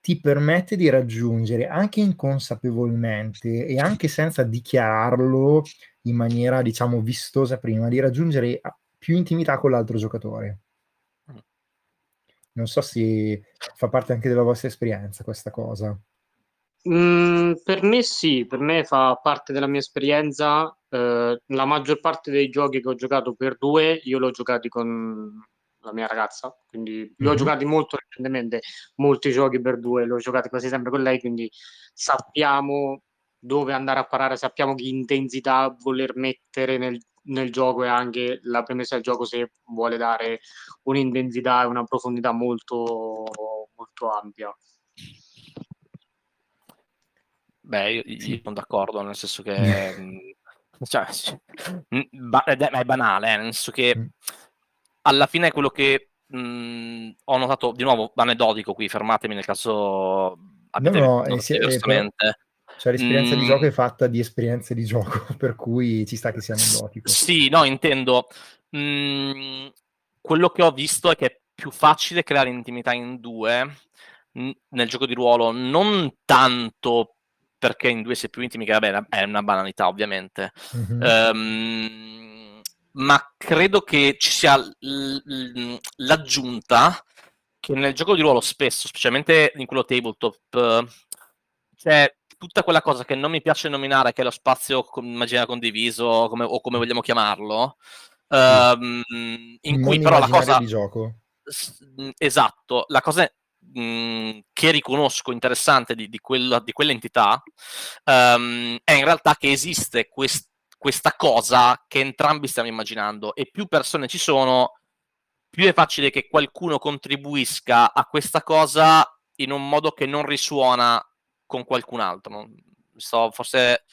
Speaker 1: ti permette di raggiungere anche inconsapevolmente e anche senza dichiararlo in maniera, diciamo, vistosa prima, di raggiungere più intimità con l'altro giocatore. Mm. Non so se fa parte anche della vostra esperienza questa cosa.
Speaker 3: Mm, per me sì, per me fa parte della mia esperienza. Eh, la maggior parte dei giochi che ho giocato per due, io l'ho giocati con la mia ragazza, quindi mm-hmm. li ho mhm. giocati molto recentemente, molti giochi per due, li ho giocati quasi sempre con lei, quindi sappiamo dove andare a parare, sappiamo che intensità voler mettere nel, nel gioco e anche la premessa del gioco se vuole dare un'intensità e una profondità molto, molto ampia.
Speaker 2: Beh, io, io sono d'accordo, nel senso che mm, cioè, ba- è banale, eh, nel senso che mm. alla fine è quello che mh, mm, ho notato, di nuovo, aneddotico qui, fermatemi nel caso
Speaker 1: abbiate no, no, eh, sì, eh, cioè l'esperienza mm. di gioco è fatta di esperienze di gioco, per cui ci sta che sia aneddotico.
Speaker 2: Sì, no, intendo. Mm, quello che ho visto è che è più facile creare intimità in due nel gioco di ruolo, non tanto perché in due si è più intimi, che vabbè è una banalità ovviamente, mm-hmm. um, ma credo che ci sia l- l- l'aggiunta che nel gioco di ruolo spesso, specialmente in quello tabletop, c'è tutta quella cosa che non mi piace nominare, che è lo spazio immaginario condiviso, come, o come vogliamo chiamarlo, um, in non cui però la cosa...
Speaker 1: Di gioco.
Speaker 2: Esatto, la cosa mh, che riconosco interessante di, di, quella, di quell'entità um, è in realtà che esiste quest, questa cosa che entrambi stiamo immaginando e più persone ci sono, più è facile che qualcuno contribuisca a questa cosa in un modo che non risuona con qualcun altro. So, forse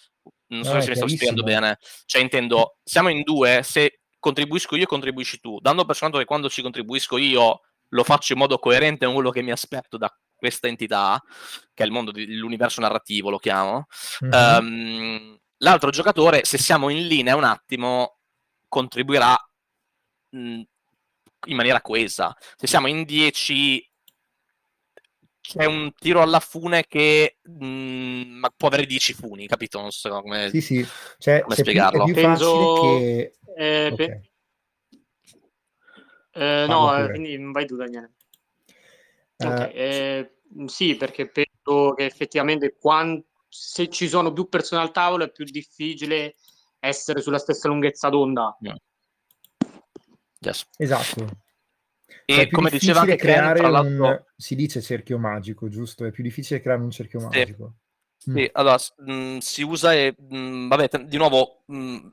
Speaker 2: non so no, se mi sto spiegando bene. Cioè, intendo, siamo in due, se contribuisco io, contribuisci tu, dando per scontato che quando ci contribuisco io lo faccio in modo coerente con quello che mi aspetto da questa entità, che è il mondo dell'universo narrativo, lo chiamo. Mm-hmm. Um, l'altro giocatore, se siamo in linea un attimo, contribuirà mh, in maniera coesa. Se siamo in 10 c'è un tiro alla fune che mh, mm, può avere 10 funi, capito? Non so come,
Speaker 1: sì, sì. Cioè,
Speaker 2: come spiegarlo.
Speaker 1: Più, è più Penso... che...
Speaker 3: Eh, okay. pe... eh, no, eh, quindi vai tu Daniele. Uh, okay. eh, sì, perché penso che effettivamente quando, se ci sono più persone al tavolo è più difficile essere sulla stessa lunghezza d'onda. Yeah.
Speaker 1: Yes. Esatto.
Speaker 2: E come diceva anche
Speaker 1: creare Ken, un, si dice cerchio magico, giusto? È più difficile creare un cerchio magico.
Speaker 2: Sì, mm. sì allora mh, mm, si usa e mh, mm, vabbè, t- di nuovo mh,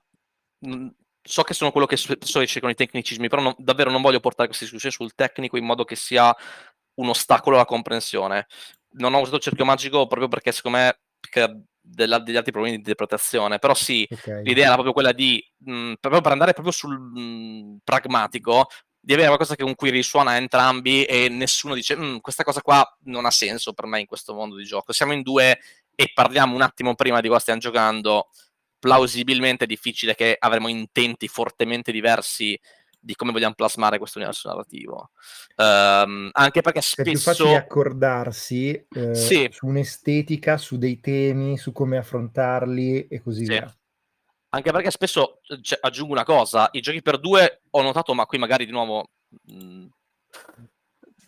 Speaker 2: so che sono quello che spesso esce con i tecnicismi, però non, davvero non voglio portare questa discussione sul tecnico in modo che sia un ostacolo alla comprensione. Non ho usato il cerchio magico proprio perché secondo me della, degli altri problemi di interpretazione, però sì, okay. l'idea era proprio quella di, mh, proprio per andare proprio sul mh, pragmatico, di avere qualcosa che con cui risuona a entrambi e nessuno dice mm, questa cosa qua non ha senso per me in questo mondo di gioco. Siamo in due e parliamo un attimo prima di cosa stiamo giocando. Plausibilmente è difficile che avremo intenti fortemente diversi di come vogliamo plasmare questo universo narrativo. Um, anche perché spesso... È più
Speaker 1: facile accordarsi eh, sì. su un'estetica, su dei temi, su come affrontarli e così sì. via.
Speaker 2: Anche perché spesso, cioè, aggiungo una cosa, i giochi per due ho notato, ma qui magari di nuovo... Mh, mm,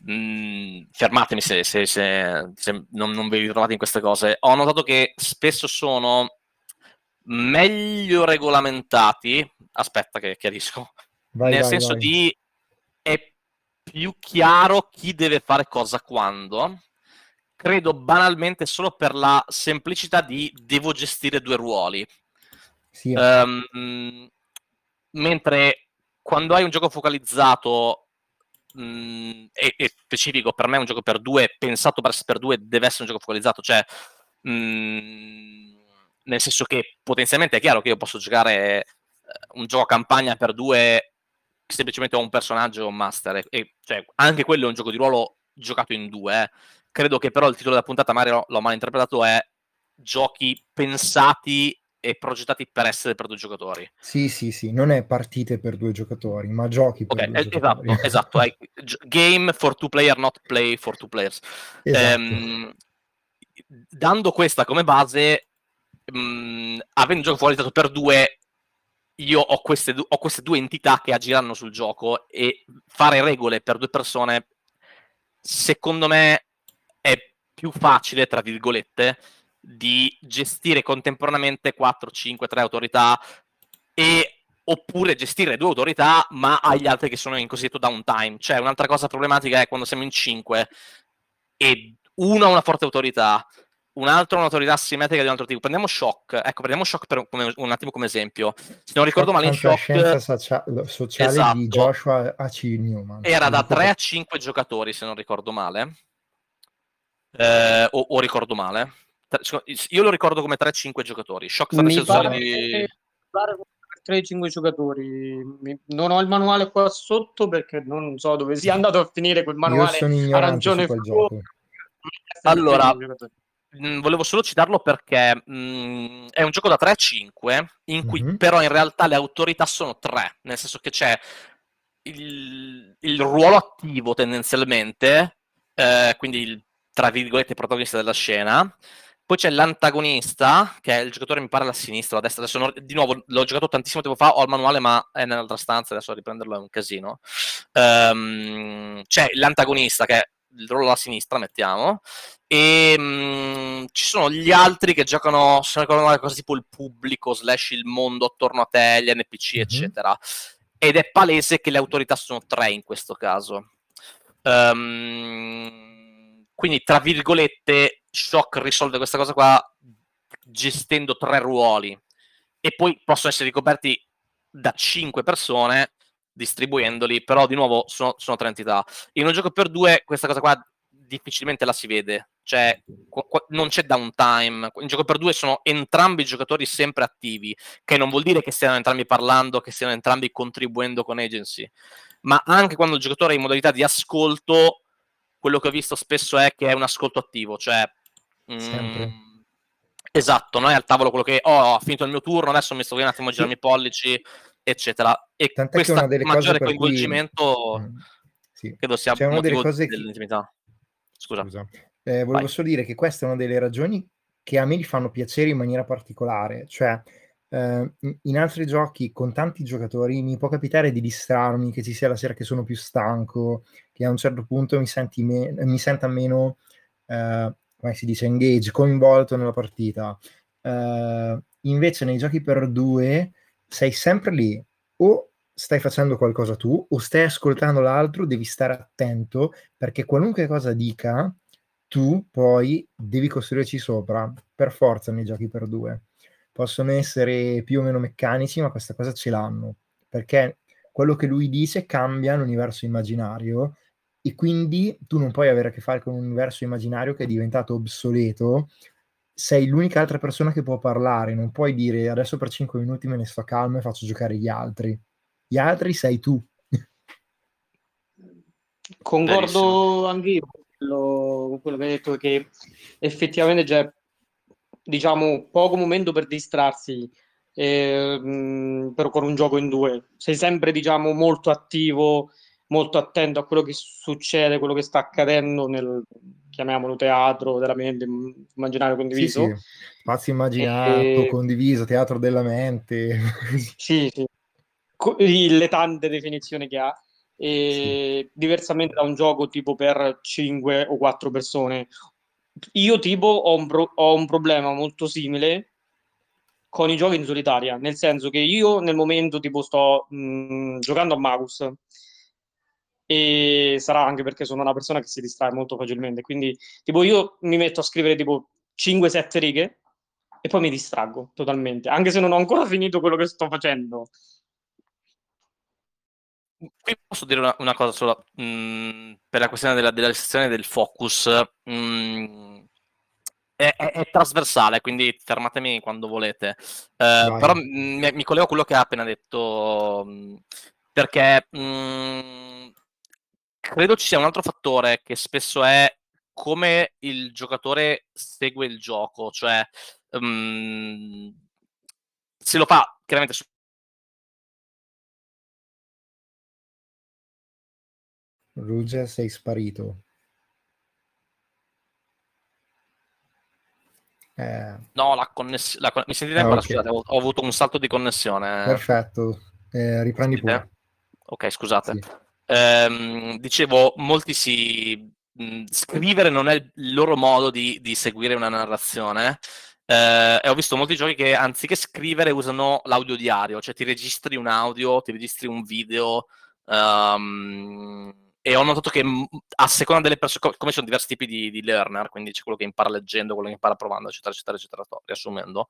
Speaker 2: mh, mm, fermatemi se, se, se, se non, non vi ritrovate in queste cose. Ho notato che spesso sono meglio regolamentati. Aspetta, che chiarisco. Vai, Nel vai, senso vai. di è più chiaro chi deve fare cosa quando. Credo banalmente solo per la semplicità di devo gestire due ruoli. Sì, um, mentre quando hai un gioco focalizzato mh, mm, e, e, specifico, per me un gioco per due, pensato per, per due, deve essere un gioco focalizzato, cioè mh, mm, nel senso che potenzialmente è chiaro che io posso giocare uh, un gioco a campagna per due semplicemente ho un personaggio o un master e, e cioè, anche quello è un gioco di ruolo giocato in due eh. credo che però il titolo della puntata magari l'ho mal interpretato è giochi pensati e progettati per essere per due giocatori.
Speaker 1: Sì, sì, sì, non è partite per due giocatori, ma giochi per okay, due
Speaker 2: esatto, giocatori. Esatto, esatto. game for two player, not play for two players. Esatto. Ehm, dando questa come base, mh, mm, avendo un gioco focalizzato per due, io ho queste, ho queste due entità che agiranno sul gioco e fare regole per due persone, secondo me, è più facile, tra virgolette, di gestire contemporaneamente 4, 5, 3 autorità e oppure gestire due autorità ma agli altri che sono in cosiddetto downtime. Cioè un'altra cosa problematica è quando siamo in 5 e uno ha una forte autorità, un altro ha un'autorità simmetrica di un altro tipo. Prendiamo Shock, ecco, prendiamo Shock per come, un attimo come esempio. Se non ricordo male in Shock...
Speaker 1: Socia- sociale esatto. di Joshua H. Newman.
Speaker 2: Era da 3 a 5 giocatori, se non ricordo male. Eh, o, o ricordo male io lo ricordo come 3-5 giocatori. Shock
Speaker 3: Mi pare di... 3-5 giocatori. Non ho il manuale qua sotto perché non so dove sia andato a finire quel manuale arancione
Speaker 2: Allora, mh, mm, volevo solo citarlo perché mh, mm, è un gioco da 3-5 in cui mm-hmm. però in realtà le autorità sono 3, nel senso che c'è il, il ruolo attivo tendenzialmente, eh, quindi il tra virgolette protagonista della scena, poi c'è l'antagonista, che è il giocatore mi pare alla sinistra o a destra. Adesso non, di nuovo l'ho giocato tantissimo tempo fa, ho il manuale, ma è nell'altra stanza, adesso riprenderlo è un casino. Um, c'è l'antagonista, che è il ruolo alla sinistra, mettiamo, e um, ci sono gli altri che giocano, se non ricordo male, cose tipo il pubblico, slash il mondo attorno a te, gli NPC, mm-hmm. eccetera. Ed è palese che le autorità sono tre in questo caso. Um, quindi, tra virgolette, Shock risolve questa cosa qua gestendo tre ruoli e poi possono essere ricoperti da cinque persone distribuendoli, però di nuovo sono, sono tre entità. In un gioco per due questa cosa qua difficilmente la si vede, cioè qu- non c'è downtime. In gioco per due sono entrambi i giocatori sempre attivi, che non vuol dire che stiano entrambi parlando, che stiano entrambi contribuendo con agency, ma anche quando il giocatore è in modalità di ascolto, quello che ho visto spesso è che è un ascolto attivo, cioè Mm, esatto, non è al tavolo quello che oh, ho finito il mio turno, adesso mi sto un attimo a girarmi i pollici, eccetera. E Tant'è questo maggiore coinvolgimento cui... Mm, sì. credo sia
Speaker 1: C'è una delle cose dell'intimità. Scusa. Scusa. Eh, volevo Vai. solo dire che questa è una delle ragioni che a me gli fanno piacere in maniera particolare, cioè eh, in altri giochi con tanti giocatori mi può capitare di distrarmi, che ci sia la sera che sono più stanco, che a un certo punto mi, senti me- mi senta meno eh, come si dice, engage, coinvolto nella partita. Uh, invece nei giochi per due sei sempre lì, o stai facendo qualcosa tu, o stai ascoltando l'altro, devi stare attento, perché qualunque cosa dica, tu poi devi costruirci sopra, per forza nei giochi per due. Possono essere più o meno meccanici, ma questa cosa ce l'hanno, perché quello che lui dice cambia l'universo immaginario e quindi tu non puoi avere a che fare con un universo immaginario che è diventato obsoleto, sei l'unica altra persona che può parlare, non puoi dire adesso per 5 minuti me ne sto calmo e faccio giocare gli altri. Gli altri sei tu.
Speaker 3: Concordo anche io con quello che hai detto, che effettivamente c'è diciamo poco momento per distrarsi eh, mh, però con un gioco in due. Sei sempre, diciamo, molto attivo, molto attento a quello che succede, quello che sta accadendo nel, chiamiamolo teatro della mente, immaginario condiviso. Sì,
Speaker 1: sì. Spazio immaginato, e... condiviso, teatro della mente.
Speaker 3: sì, sì. Le tante definizioni che ha. Sì. diversamente da un gioco tipo per 5 o 4 persone. Io tipo ho un, pro- ho un problema molto simile con i giochi in solitaria, nel senso che io nel momento tipo sto mh, giocando a Magus e sarà anche perché sono una persona che si distrae molto facilmente, quindi tipo io mi metto a scrivere tipo 5-7 righe e poi mi distraggo totalmente, anche se non ho ancora finito quello che sto facendo.
Speaker 2: Qui posso dire una, una cosa solo mh, per la questione della, della sezione del focus. Mh, è, è, è, trasversale, quindi fermatemi quando volete. Uh, però mi, mi, collego a quello che ha appena detto, perché mh, credo ci sia un altro fattore che spesso è come il giocatore segue il gioco, cioè um, se lo fa chiaramente su
Speaker 1: Ruger sei sparito.
Speaker 2: Eh... No, la connessione. Con... Mi sentite ah, ancora? Okay. Scusate, ho, ho, avuto un salto di connessione.
Speaker 1: Perfetto, eh, riprendi pure.
Speaker 2: Ok, scusate. Sì. Ehm, dicevo, molti si... Mh, scrivere non è il loro modo di, di seguire una narrazione. Eh, e ho visto molti giochi che anziché scrivere usano l'audio diario, cioè ti registri un audio, ti registri un video. Um, e ho notato che a seconda delle persone, come ci sono diversi tipi di, di, learner, quindi c'è quello che impara leggendo, quello che impara provando, eccetera, eccetera, eccetera, riassumendo,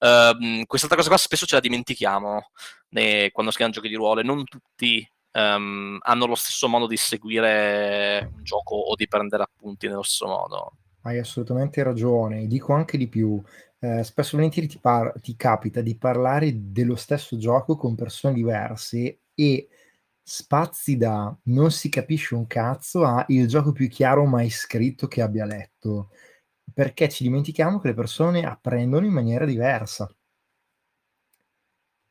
Speaker 2: uh, quest'altra cosa qua spesso ce la dimentichiamo eh, quando scriviamo giochi di ruolo e non tutti um, hanno lo stesso modo di seguire un gioco o di prendere appunti nello stesso modo.
Speaker 1: Hai assolutamente ragione, dico anche di più. Eh, spesso volentieri ti, par- ti capita di parlare dello stesso gioco con persone diverse e spazi da non si capisce un cazzo a il gioco più chiaro mai scritto che abbia letto, perché ci dimentichiamo che le persone apprendono in maniera diversa.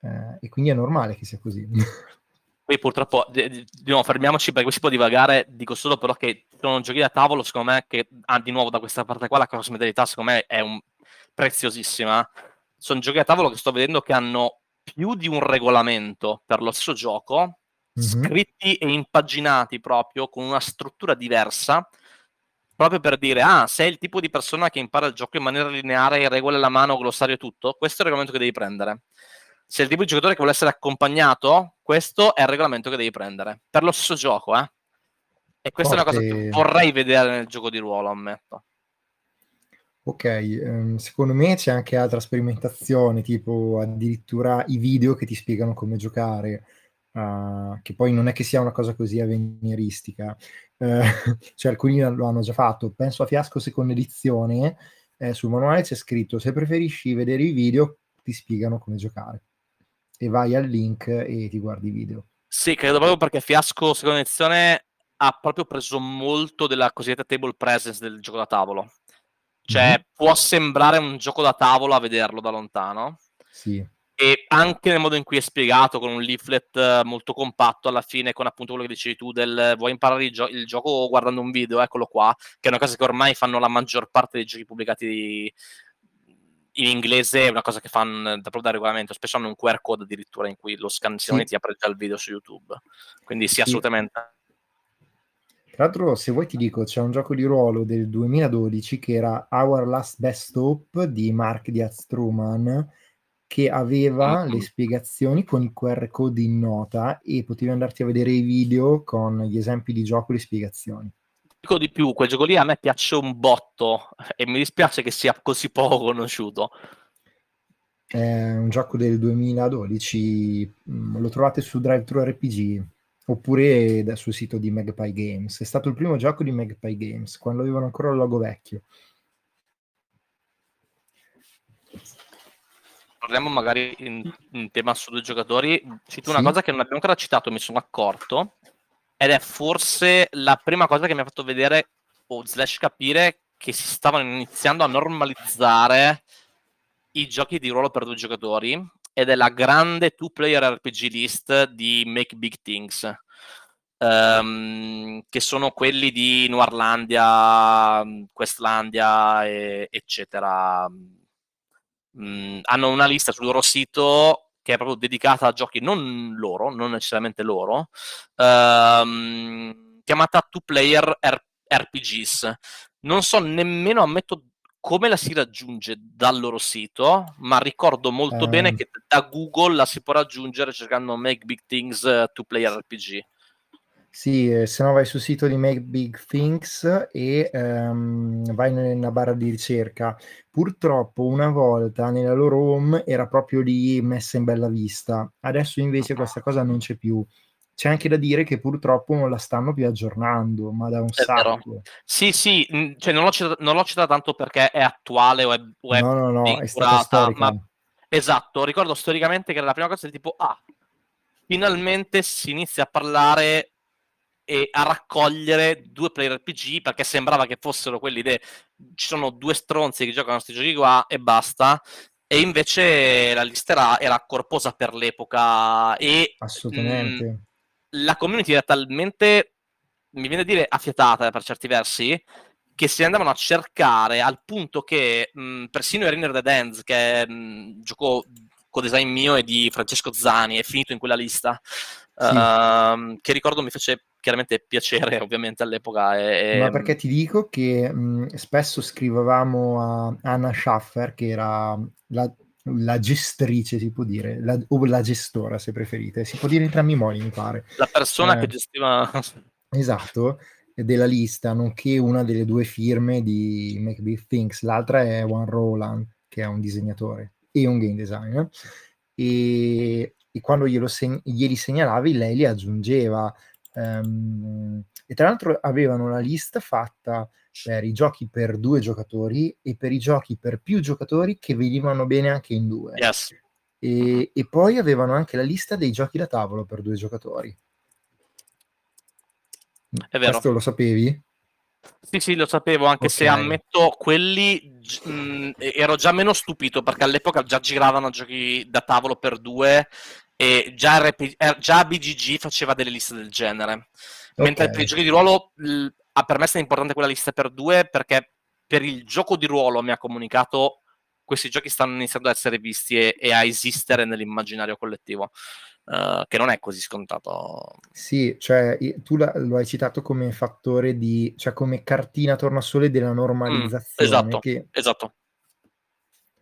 Speaker 1: Eh, e quindi è normale che sia così.
Speaker 2: Poi purtroppo, di, nuovo, fermiamoci perché si può divagare, dico solo però che sono giochi da tavolo, secondo me, che ah, di nuovo da questa parte qua la cross modalità secondo me è un, preziosissima. Sono giochi da tavolo che sto vedendo che hanno più di un regolamento per lo stesso gioco, mm-hmm. scritti e impaginati proprio con una struttura diversa, proprio per dire, ah, sei il tipo di persona che impara il gioco in maniera lineare, regole la mano, glossario e tutto, questo è il regolamento che devi prendere se il tipo di giocatore che vuole essere accompagnato, questo è il regolamento che devi prendere. Per lo stesso gioco, eh. E questa Forte... è una cosa che vorrei vedere nel gioco di ruolo, ammetto.
Speaker 1: Ok, um, secondo me c'è anche altra sperimentazione, tipo addirittura i video che ti spiegano come giocare, uh, che poi non è che sia una cosa così avveniristica. Uh, cioè alcuni lo hanno già fatto. Penso a Fiasco seconda edizione, eh, sul manuale c'è scritto se preferisci vedere i video ti spiegano come giocare e vai al link e ti guardi i video.
Speaker 2: Sì, credo proprio perché Fiasco seconda edizione ha proprio preso molto della cosiddetta table presence del gioco da tavolo. Cioè, mm-hmm. può sembrare un gioco da tavolo a vederlo da lontano.
Speaker 1: Sì.
Speaker 2: E anche nel modo in cui è spiegato, con un leaflet molto compatto alla fine, con appunto quello che dicevi tu del vuoi imparare il, gio- il gioco guardando un video, eccolo qua, che è una cosa che ormai fanno la maggior parte dei giochi pubblicati in inglese è una cosa che fanno proprio da regolamento, spesso hanno un QR code addirittura in cui lo scansione sì. ti apre già il video su YouTube. Quindi sì, sì, assolutamente.
Speaker 1: Tra l'altro, se vuoi ti dico, c'è un gioco di ruolo del 2012 che era Our Last Best Hope di Mark Diaz Truman che aveva mm-hmm. le spiegazioni con i QR code in nota e potevi andarti a vedere i video con gli esempi di gioco e le spiegazioni
Speaker 2: dico di più, quel gioco lì a me piace un botto e mi dispiace che sia così poco conosciuto.
Speaker 1: È un gioco del 2012, mm, lo trovate su DriveThru RPG oppure sul sito di Magpie Games. È stato il primo gioco di Magpie Games quando avevano ancora il logo vecchio.
Speaker 2: Parliamo magari in, in tema su due giocatori. Cito sì. una cosa che non abbiamo ancora citato, mi sono accorto ed è forse la prima cosa che mi ha fatto vedere o slash capire che si stavano iniziando a normalizzare i giochi di ruolo per due giocatori ed è la grande two-player RPG list di Make Big Things, um, che sono quelli di Noirlandia, Questlandia, e, eccetera. Mm, hanno una lista sul loro sito che è proprio dedicata a giochi non loro, non necessariamente loro, um, chiamata Two Player RPGs. Non so nemmeno, ammetto, come la si raggiunge dal loro sito, ma ricordo molto um. bene che da Google la si può raggiungere cercando Make Big Things uh, Two Player RPG.
Speaker 1: Sì, eh, se no vai sul sito di Make Big Things e um, vai nella barra di ricerca. Purtroppo una volta nella loro home era proprio lì messa in bella vista, adesso invece questa cosa non c'è più. C'è anche da dire che purtroppo non la stanno più aggiornando, ma da un è sacco. Vero.
Speaker 2: Sì, sì, cioè non l'ho, citata, non l'ho citata tanto perché è attuale o è, o è
Speaker 1: no, no, no, è stata storica.
Speaker 2: Ma... Esatto, ricordo storicamente che era la prima cosa del tipo, ah, finalmente si inizia a parlare e a raccogliere due player RPG perché sembrava che fossero quelli de ci sono due stronzi che giocano a questi giochi qua e basta. E invece la lista era, era corposa per l'epoca e
Speaker 1: assolutamente. mh,
Speaker 2: la community era talmente mi viene a dire affiatata per certi versi che si andavano a cercare al punto che mh, persino Arena Dead Ends che è un gioco co-design mio e di Francesco Zani è finito in quella lista. Sì. uh, che ricordo mi fece chiaramente piacere ovviamente all'epoca. E,
Speaker 1: Ma perché ti dico che mh, spesso scrivevamo a Anna Schaffer, che era la, la gestrice, si può dire, la, o la gestora se preferite, si può dire entrambi i modi, mi pare.
Speaker 2: La persona eh, che gestiva...
Speaker 1: Esatto, della lista, nonché una delle due firme di Make Big Things, l'altra è Juan Roland, che è un disegnatore e un game designer, e, e quando glielo seg- glieli segnalavi lei li aggiungeva Um, e tra l'altro avevano una lista fatta per i giochi per due giocatori e per i giochi per più giocatori che venivano bene anche in due.
Speaker 2: Yes.
Speaker 1: E, e, poi avevano anche la lista dei giochi da tavolo per due giocatori.
Speaker 2: È vero.
Speaker 1: Questo lo sapevi?
Speaker 2: Sì, sì, lo sapevo, anche okay. se ammetto quelli mh, ero già meno stupito perché all'epoca già giravano giochi da tavolo per due e già, RP, eh, già BGG faceva delle liste del genere. Okay. Mentre per i giochi di ruolo l, per me è importante quella lista per due perché per il gioco di ruolo mi ha comunicato questi giochi stanno iniziando ad essere visti e, e a esistere nell'immaginario collettivo. Uh, che non è così scontato.
Speaker 1: Sì, cioè tu la, lo hai citato come fattore di, cioè come cartina tornasole della normalizzazione.
Speaker 2: Mm, esatto,
Speaker 1: che,
Speaker 2: esatto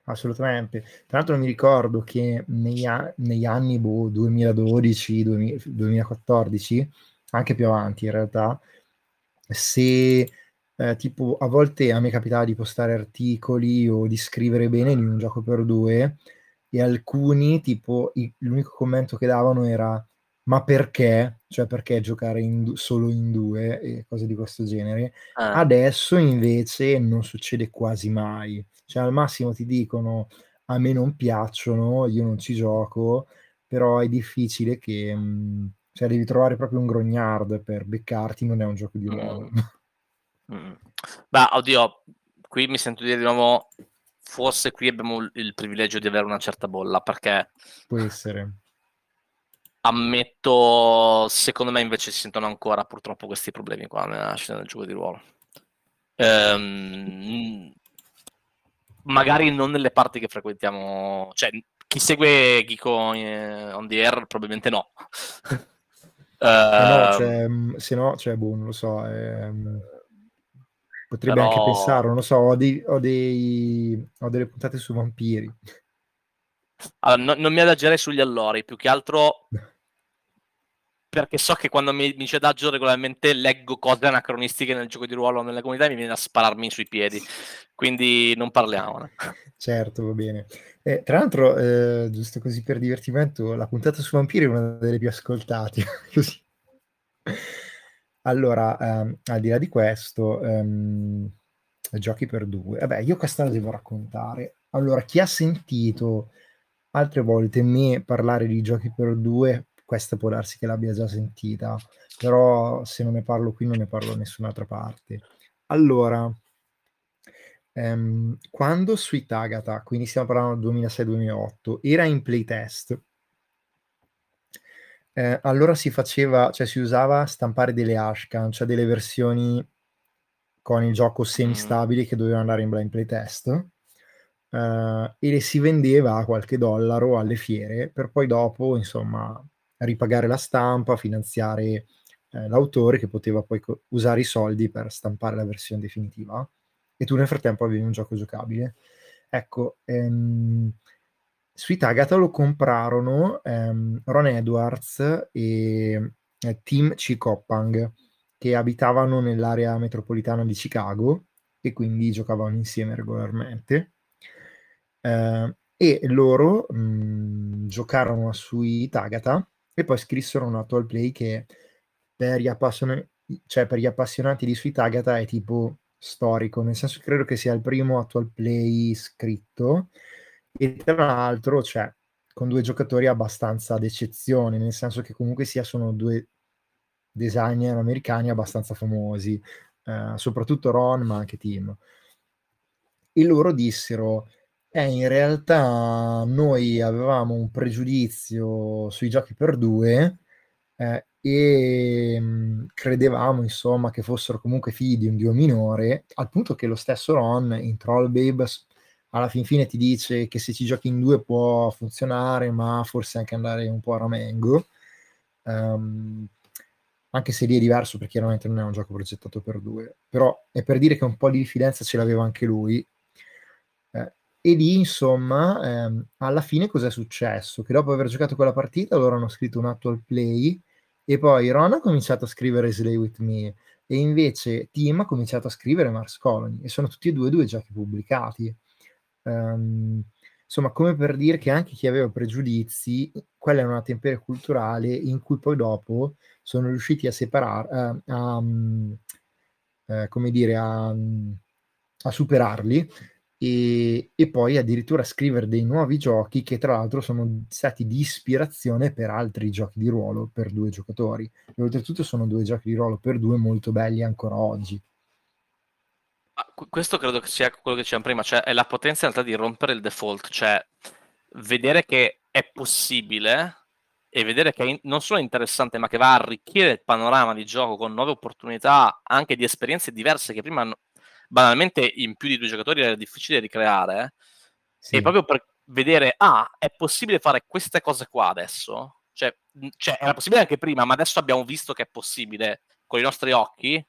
Speaker 1: assolutamente. Tra l'altro mi ricordo che negli, a- negli anni boh, 2012, 2000, 2014, anche più avanti in realtà, se eh, tipo a volte a me capitava di postare articoli o di scrivere bene in un gioco per due e alcuni tipo i- l'unico commento che davano era ma perché? Cioè perché giocare in solo in due e cose di questo genere. Ah. Adesso invece non succede quasi mai. Cioè al massimo ti dicono a me non piacciono, io non ci gioco, però è difficile che... Mh, mhmm, cioè devi trovare proprio un grognard per beccarti, non è un gioco di ruolo.
Speaker 2: Mm. Mm. Beh, oddio, qui mi sento dire di nuovo, forse qui abbiamo il privilegio di avere una certa bolla, perché...
Speaker 1: Può essere.
Speaker 2: Ammetto, secondo me invece si sentono ancora purtroppo questi problemi qua nella scena del gioco di ruolo. Ehm, magari non nelle parti che frequentiamo, cioè chi segue Geeko on the Air probabilmente no.
Speaker 1: uh, no se no, cioè, boh, non lo so, ehm, potrebbe però... anche pensare, non lo so, ho, dei, ho, dei, ho delle puntate su vampiri.
Speaker 2: Allora, no, non mi adagerei sugli allori, più che altro perché so che quando mi, mi cedaggio regolarmente leggo cose anacronistiche nel gioco di ruolo nella comunità e mi viene a spararmi sui piedi, quindi non parliamone.
Speaker 1: Certo, va bene. Eh, tra l'altro, eh, giusto così per divertimento, la puntata su vampiri è una delle più ascoltate. allora, ehm, al di là di questo, ehm, giochi per due. Vabbè, io questa la devo raccontare. Allora, chi ha sentito altre volte me parlare di giochi per due questa può darsi che l'abbia già sentita, però se non ne parlo qui non ne parlo da nessun'altra parte. Allora, ehm, quando Sweet Agatha, quindi stiamo parlando del 2006-2008, era in playtest, eh, allora si faceva, cioè si usava stampare delle hashcan, cioè delle versioni con il gioco mm. che dovevano andare in blind playtest eh, e le si vendeva a qualche dollaro alle fiere per poi dopo, insomma, ripagare la stampa, finanziare eh, l'autore che poteva poi co- usare i soldi per stampare la versione definitiva e tu nel frattempo avevi un gioco giocabile. Ecco, ehm, Sweet Agatha lo comprarono ehm, Ron Edwards e eh, Tim C. Coppang che abitavano nell'area metropolitana di Chicago e quindi giocavano insieme regolarmente. Eh, e loro mh, mm, giocarono a Sweet Agatha e poi scrissero un attual play che per gli, appassion- cioè per gli appassionati di Sweet Agatha è tipo storico, nel senso che credo che sia il primo attual play scritto e tra l'altro cioè, con due giocatori abbastanza d'eccezione, nel senso che comunque sia sono due designer americani abbastanza famosi, eh, soprattutto Ron ma anche Tim. E loro dissero, eh, in realtà noi avevamo un pregiudizio sui giochi per due eh, e mh, mm, credevamo insomma che fossero comunque figli di un dio minore, al punto che lo stesso Ron in Troll Babes alla fin fine ti dice che se ci giochi in due può funzionare, ma forse anche andare un po' a ramengo. Um, anche se lì è diverso perché chiaramente non è un gioco progettato per due, però è per dire che un po' di diffidenza ce l'aveva anche lui. Eh, e lì, insomma, ehm, alla fine cos'è successo? Che dopo aver giocato quella partita, loro hanno scritto un actual play e poi Ron ha cominciato a scrivere Slay With Me e invece Tim ha cominciato a scrivere Mars Colony e sono tutti e due due giochi pubblicati. Um, insomma, come per dire che anche chi aveva pregiudizi, quella è una tempera culturale in cui poi dopo sono riusciti a separare, uh, a, um, uh, come dire, a, a superarli e, e, poi addirittura scrivere dei nuovi giochi che tra l'altro sono stati di ispirazione per altri giochi di ruolo per due giocatori. E oltretutto sono due giochi di ruolo per due molto belli ancora oggi.
Speaker 2: Questo credo che sia quello che dicevamo prima, cioè è la potenza in realtà di rompere il default, cioè vedere che è possibile e vedere che è non solo interessante, ma che va a arricchire il panorama di gioco con nuove opportunità, anche di esperienze diverse che prima banalmente in più di due giocatori era difficile ricreare. Sì. E proprio per vedere, ah, è possibile fare queste cose qua adesso? Cioè, cioè, era possibile anche prima, ma adesso abbiamo visto che è possibile con i nostri occhi.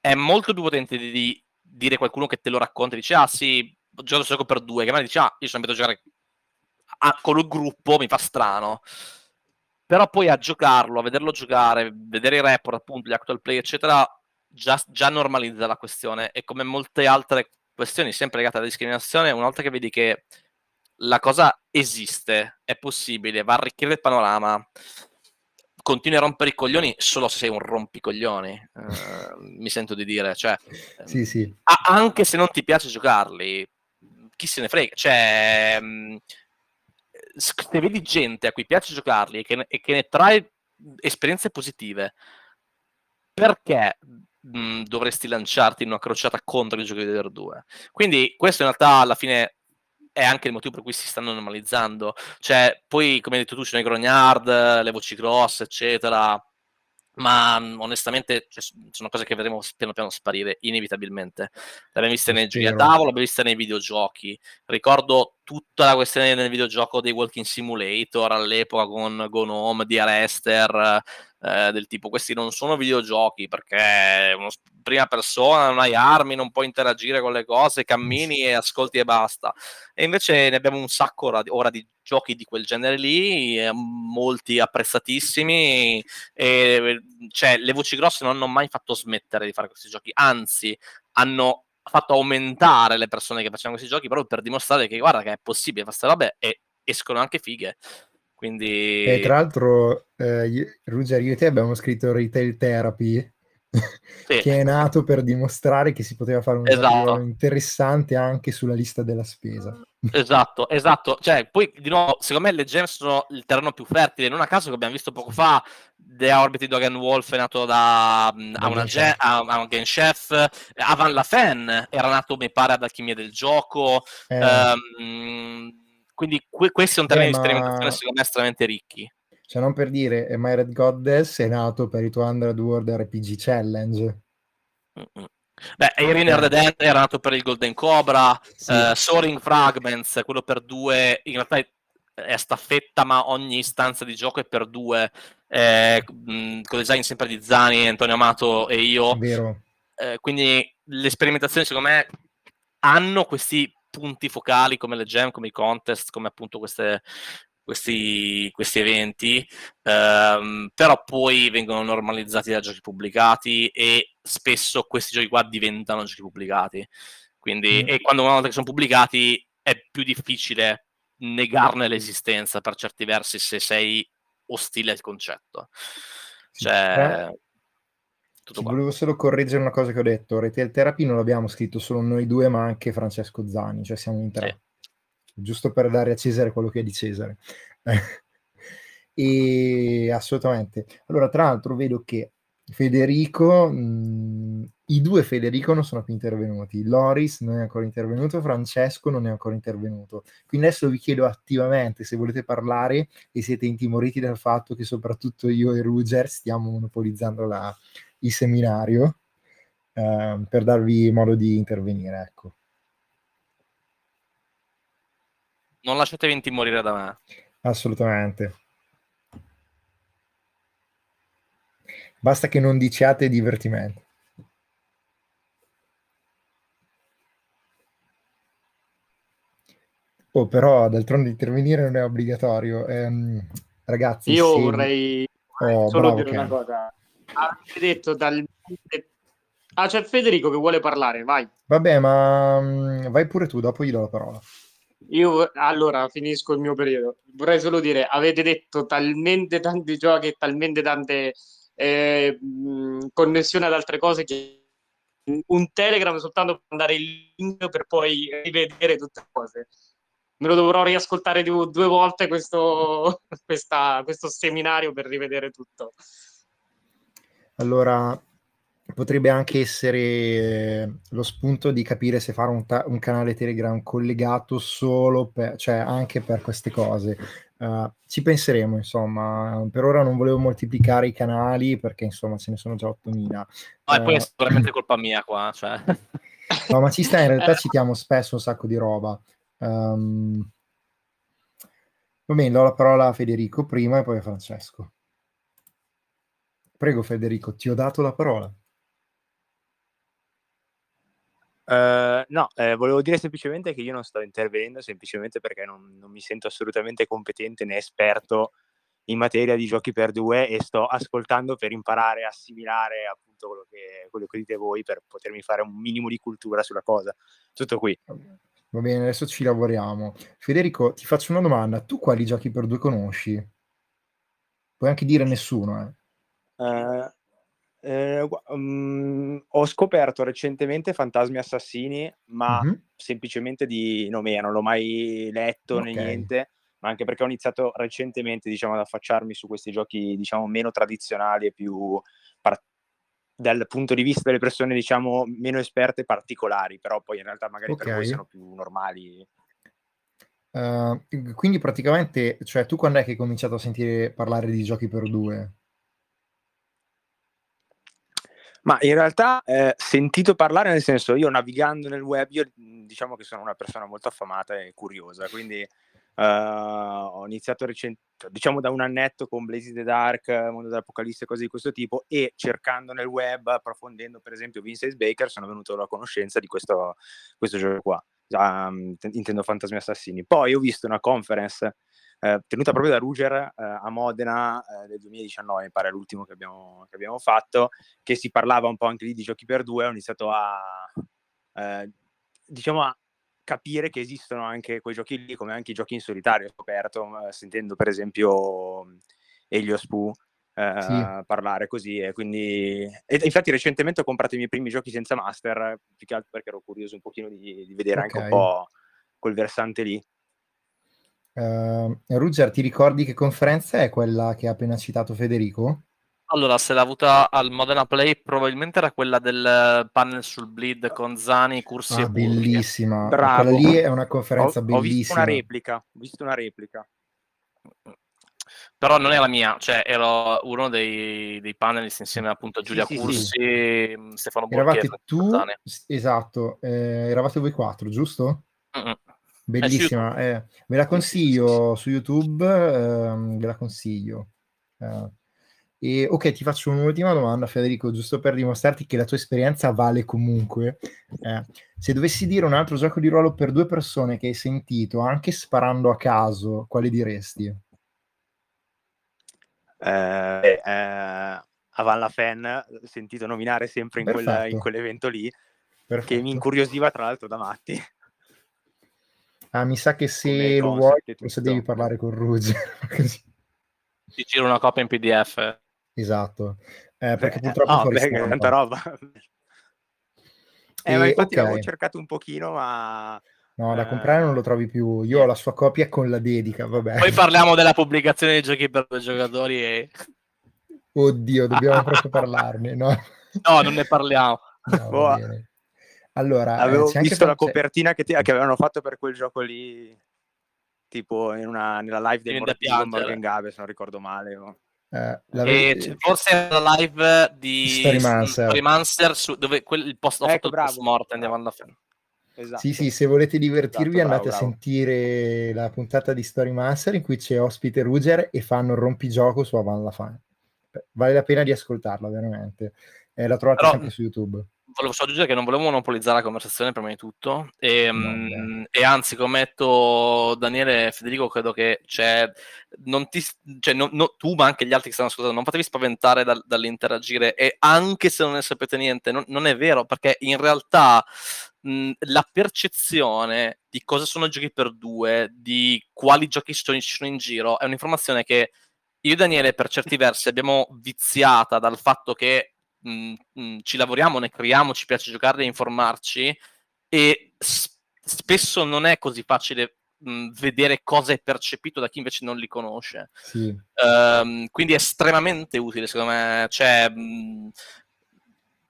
Speaker 2: È molto più potente di, dire qualcuno che te lo racconta e dice ah sì, ho giocato gioco per due, che magari dice ah io sono abituato a giocare a, con il gruppo, mi fa strano. Però poi a giocarlo, a vederlo giocare, vedere i report, appunto, gli actual play, eccetera, già, già normalizza la questione. E come molte altre questioni, sempre legate alla discriminazione, una volta che vedi che la cosa esiste, è possibile, va a arricchire il panorama, continui a rompere i coglioni solo se sei un rompicoglioni, eh, mi sento di dire. Cioè,
Speaker 1: sì, sì.
Speaker 2: A- anche se non ti piace giocarli, chi se ne frega. Cioè, mh, se vedi gente a cui piace giocarli e che ne, e che ne trae esperienze positive, perché mh, dovresti lanciarti in una crociata contro i giochi di 2? Quindi questo in realtà alla fine è anche il motivo per cui si stanno normalizzando. Cioè, poi, come hai detto tu, ci sono i grognard, le voci grosse, eccetera. Ma onestamente cioè, sono cose che vedremo piano piano sparire inevitabilmente. L'abbiamo vista nei giochi a tavolo, l'abbiamo vista nei videogiochi. Ricordo tutta la questione del videogioco dei Walking Simulator all'epoca con Gnome, di Arester, eh, del tipo questi non sono videogiochi perché uno, prima persona non hai armi, non puoi interagire con le cose, cammini e ascolti e basta. E invece ne abbiamo un sacco ora, ora di giochi di quel genere lì, eh, molti apprezzatissimi e cioè, le voci grosse non hanno mai fatto smettere di fare questi giochi, anzi hanno fatto aumentare le persone che facevano questi giochi proprio per dimostrare che guarda che è possibile fare queste robe e escono anche fighe. Quindi...
Speaker 1: E tra l'altro, eh, Ruger, io e te abbiamo scritto Retail Therapy, sì. che è nato per dimostrare che si poteva fare un esatto. interessante anche sulla lista della spesa.
Speaker 2: Esatto, esatto. Cioè, poi di nuovo, secondo me le gems sono il terreno più fertile. Non a caso che abbiamo visto poco fa The Orbited Dragon Wolf è nato da, mm, a, una gen- a, a un game chef. Avan Lafen era nato, mi pare, ad Alchimia del Gioco. Eh. Um, quindi que- questi sono terreni eh, di sperimentazione secondo me estremamente ricchi.
Speaker 1: Cioè, non per dire, My Red Goddess è nato per i 200 World RPG Challenge.
Speaker 2: Mm-mm. Beh, Erin okay. Redent era nato per il Golden Cobra, sì. uh, Soaring Fragments, quello per due, in realtà è, è staffetta, ma ogni istanza di gioco è per due, eh, mh, con design sempre di Zani, Antonio Amato e io.
Speaker 1: Vero.
Speaker 2: Eh, quindi le sperimentazioni, secondo me, hanno questi punti focali come le gem, come i contest, come appunto queste, questi, questi eventi, ehm, però poi vengono normalizzati da giochi pubblicati e spesso questi giochi qua diventano giochi pubblicati. Quindi, mm. E quando una volta che sono pubblicati è più difficile negarne l'esistenza per certi versi se sei ostile al concetto. Cioè,
Speaker 1: eh, tutto volevo solo correggere una cosa che ho detto. Retail Therapy non l'abbiamo scritto solo noi due, ma anche Francesco Zani, cioè siamo in tre. Sì giusto per dare a Cesare quello che è di Cesare. e assolutamente. Allora, tra l'altro, vedo che Federico, mh, i due Federico non sono più intervenuti, Loris non è ancora intervenuto, Francesco non è ancora intervenuto. Quindi adesso vi chiedo attivamente se volete parlare e siete intimoriti dal fatto che soprattutto io e Ruger stiamo monopolizzando la, il seminario eh, per darvi modo di intervenire. Ecco.
Speaker 2: non lasciatevi intimorire da me.
Speaker 1: Assolutamente. Basta che non diciate divertimento. Oh, però d'altronde intervenire non è obbligatorio. Ehm, ragazzi,
Speaker 3: io se... vorrei oh, solo bravo, dire Ken. una cosa. Avete detto dal... Ah, c'è Federico che vuole parlare, vai.
Speaker 1: Vabbè, ma um, vai pure tu, dopo gli do la parola.
Speaker 3: Io allora finisco il mio periodo. Vorrei solo dire: avete detto talmente tanti giochi e talmente tante eh, connessioni ad altre cose che un Telegram soltanto per mandare il link per poi rivedere tutte le cose. Me lo dovrò riascoltare due, due volte questo, questa, questo seminario per rivedere tutto.
Speaker 1: Allora, potrebbe anche essere eh, lo spunto di capire se fare un, ta- un canale Telegram collegato solo per, cioè anche per queste cose. Uh, ci penseremo, insomma. Per ora non volevo moltiplicare i canali perché, insomma, ce ne sono già 8000.
Speaker 2: No, e poi è eh, sicuramente colpa mia qua. Cioè.
Speaker 1: no, ma ci sta, in realtà citiamo spesso un sacco di roba. Um, va bene, do la parola a Federico prima e poi a Francesco. Prego Federico, ti ho dato la parola.
Speaker 4: Uh, no, eh, volevo dire semplicemente che io non sto intervenendo semplicemente perché non, non, mi sento assolutamente competente né esperto in materia di giochi per due e sto ascoltando per imparare a assimilare appunto quello che, quello che dite voi per potermi fare un minimo di cultura sulla cosa. Tutto qui.
Speaker 1: Va bene, adesso ci lavoriamo. Federico, ti faccio una domanda. Tu quali giochi per due conosci? Puoi anche dire nessuno, eh.
Speaker 4: Eh, um, ho scoperto recentemente Fantasmi Assassini, ma mm-hmm. semplicemente di nome, non l'ho mai letto okay. né niente, ma anche perché ho iniziato recentemente diciamo, ad affacciarmi su questi giochi diciamo, meno tradizionali e più par- dal punto di vista delle persone diciamo meno esperte particolari, però poi in realtà magari okay. per voi sono più normali.
Speaker 1: Uh, quindi praticamente, cioè tu quando è che hai cominciato a sentire parlare di giochi per due?
Speaker 4: Ma in realtà eh, sentito parlare, nel senso, io navigando nel web, io mhmm, diciamo che sono una persona molto affamata e curiosa, quindi uh, ho iniziato recent- diciamo da un annetto con Blaze the Dark, Mondo dell'Apocalisse, cose di questo tipo, e cercando nel web, approfondendo per esempio Vincent Baker, sono venuto alla conoscenza di questo, questo gioco qua, um, intendo Fantasmi Assassini. Poi ho visto una conference eh, tenuta proprio da Ruger eh, a Modena eh, del 2019, mi pare l'ultimo che abbiamo, che abbiamo, fatto, che si parlava un po' anche lì di giochi per due, ho iniziato a, eh, diciamo, a capire che esistono anche quei giochi lì, come anche i giochi in solitario, ho scoperto, eh, sentendo per esempio Elios Pooh, eh, sì. parlare così e quindi e infatti recentemente ho comprato i miei primi giochi senza master più che altro perché ero curioso un pochino di, di vedere okay. anche un po' quel versante lì.
Speaker 1: Uh, Ruger, ti ricordi che conferenza è quella che ha appena citato Federico?
Speaker 2: Allora, se l'ha avuta al Modena Play, probabilmente era quella del panel sul bleed con Zani, Cursi
Speaker 1: ah,
Speaker 2: e
Speaker 1: bellissima.
Speaker 4: Bravo.
Speaker 1: Quella lì è una conferenza
Speaker 4: ho,
Speaker 1: bellissima.
Speaker 4: Ho visto una replica. Ho visto una replica.
Speaker 2: Però non è la mia, cioè ero uno dei, dei panelist insieme appunto a Giulia
Speaker 1: sì,
Speaker 2: Cursi,
Speaker 1: sì.
Speaker 2: Stefano
Speaker 1: Eravate
Speaker 2: Borghetti.
Speaker 1: tu, esatto, eh, eravate voi quattro, giusto?
Speaker 2: Mm-mm.
Speaker 1: Bellissima, eh, ve la consiglio su YouTube, ehm, ve la consiglio. Eh, e, ok, ti faccio un'ultima domanda, Federico, giusto per dimostrarti che la tua esperienza vale comunque. Eh, se dovessi dire un altro gioco di ruolo per due persone che hai sentito, anche sparando a caso, quale diresti?
Speaker 4: Eh, eh, Avan La Fan, sentito nominare sempre in, quel, in quell'evento lì,
Speaker 1: Perfetto.
Speaker 4: che mi incuriosiva tra l'altro da matti.
Speaker 1: Ah, mi sa che se lo vuoi, forse devi parlare con Ruge.
Speaker 2: Ti giro una copia in PDF.
Speaker 1: Esatto, eh, perché purtroppo oh,
Speaker 4: beh, tanta roba. Eh,
Speaker 1: e,
Speaker 4: ma infatti
Speaker 1: okay.
Speaker 4: l'avevo cercato un pochino, ma...
Speaker 1: No, da comprare non lo trovi più. Io ho la sua copia con la dedica, vabbè.
Speaker 2: Poi parliamo della pubblicazione dei giochi per due giocatori e...
Speaker 1: Oddio, dobbiamo proprio parlarne, no?
Speaker 2: No, non ne parliamo.
Speaker 1: No, oh. Allora,
Speaker 4: avevo eh, visto la copertina che, ti, che, avevano fatto per quel gioco lì, tipo in una, nella live del Morgan, Morgan Gabe, se non ricordo male. O...
Speaker 1: Eh,
Speaker 2: e forse era la live di
Speaker 1: Storymancer,
Speaker 2: Storymancer su, dove quel, il post,
Speaker 4: ecco,
Speaker 2: post mortem di Amanda Fan.
Speaker 1: Esatto. Sì, sì, se volete divertirvi esatto, andate bravo, a sentire la puntata di Storymancer in cui c'è ospite Ruger e fanno il rompigioco su Avan la Fan. Vale la pena di ascoltarla, veramente. Eh, la trovate
Speaker 2: Però,
Speaker 1: sempre su YouTube.
Speaker 2: Volevo solo aggiungere che non volevo monopolizzare la conversazione prima di tutto. E, no, e anzi, detto Daniele e Federico, credo che c'è, non ti, cioè, no, no, tu ma anche gli altri che stanno ascoltando, non fatevi spaventare dal, dall'interagire. E anche se non ne sapete niente, non, non è vero perché in realtà mh, la percezione di cosa sono giochi per due, di quali giochi ci sono in giro, è un'informazione che io e Daniele per certi versi abbiamo viziata dal fatto che mh, mh, ci lavoriamo, ne creiamo, ci piace giocare e informarci e spesso non è così facile mh, vedere cosa è percepito da chi invece non li conosce.
Speaker 1: Sì.
Speaker 2: Um, quindi è estremamente utile secondo me. Cioè,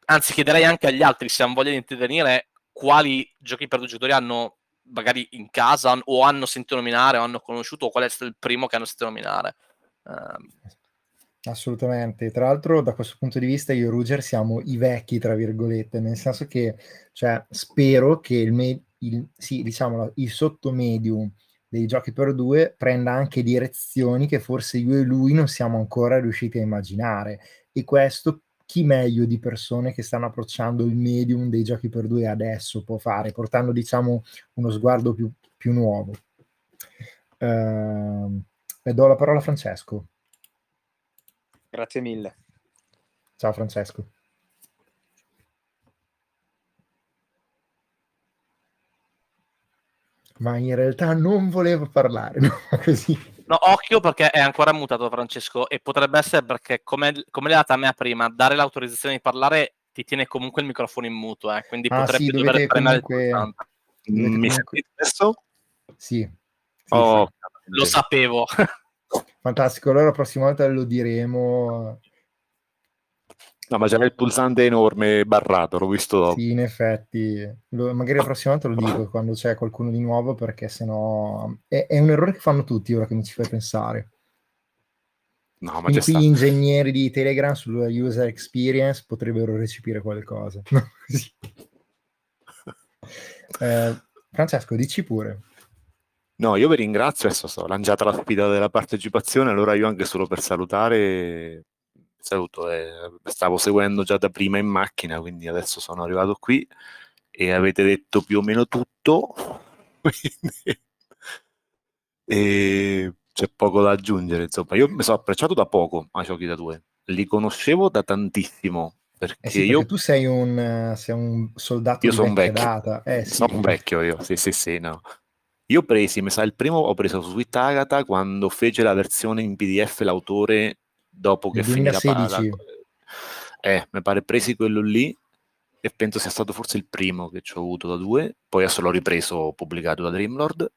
Speaker 2: anzi chiederei anche agli altri se hanno voglia di intervenire quali giochi per due giocatori hanno magari in casa o hanno sentito nominare o hanno conosciuto o qual è stato il primo che hanno sentito nominare. Um,
Speaker 1: Assolutamente. Tra l'altro, da questo punto di vista, io e Ruger siamo i vecchi, tra virgolette, nel senso che cioè, spero che il, me- il, sì, diciamo, il sottomedium dei giochi per due prenda anche direzioni che forse io e lui non siamo ancora riusciti a immaginare. E questo chi meglio di persone che stanno approcciando il medium dei giochi per due adesso può fare, portando, diciamo, uno sguardo più, più nuovo. Uh, e do la parola a Francesco.
Speaker 4: Grazie mille.
Speaker 1: Ciao Francesco. Ma in realtà non volevo parlare, no? Così.
Speaker 2: No, occhio perché è ancora mutato Francesco e potrebbe essere perché, come, come l'ha data a me prima, dare l'autorizzazione di parlare ti tiene comunque il microfono in muto, eh? quindi
Speaker 1: ah,
Speaker 2: potrebbe
Speaker 1: sì,
Speaker 2: dover premere
Speaker 1: comunque...
Speaker 2: il
Speaker 5: Mi comunque... sentite adesso?
Speaker 1: Sì. sì
Speaker 2: oh, sì. Lo sapevo.
Speaker 1: Fantastico, allora la prossima volta lo diremo.
Speaker 5: No, ma c'era il pulsante enorme barrato, l'ho visto dopo.
Speaker 1: Sì, in effetti. Lo, magari la prossima volta lo dico quando c'è qualcuno di nuovo, perché sennò è, è un errore che fanno tutti ora che mi ci fai pensare.
Speaker 5: No, ma
Speaker 1: Quindi qui
Speaker 5: sta...
Speaker 1: gli ingegneri di Telegram sulla user experience potrebbero recepire qualcosa. eh, Francesco, dici pure.
Speaker 5: No, io vi ringrazio, adesso sto lanciata la sfida della partecipazione, allora io anche solo per salutare saluto, eh, stavo seguendo già da prima in macchina, quindi adesso sono arrivato qui e avete detto più o meno tutto, e c'è poco da aggiungere, insomma, io mi sono approcciato da poco ai giochi da due, li conoscevo da tantissimo, perché,
Speaker 1: eh sì,
Speaker 5: io...
Speaker 1: Perché tu sei un, sei un soldato
Speaker 5: io sono vecchio.
Speaker 1: Eh, sì.
Speaker 5: Sono vecchio io, sì, sì, sì, no. Io ho presi, mi sa, il primo ho preso su Sweet Agatha quando fece la versione in PDF l'autore dopo che finì la palla.
Speaker 1: Eh,
Speaker 5: mi pare presi quello lì e penso sia stato forse il primo che ci ho avuto da due, poi adesso l'ho ripreso pubblicato da Dreamlord.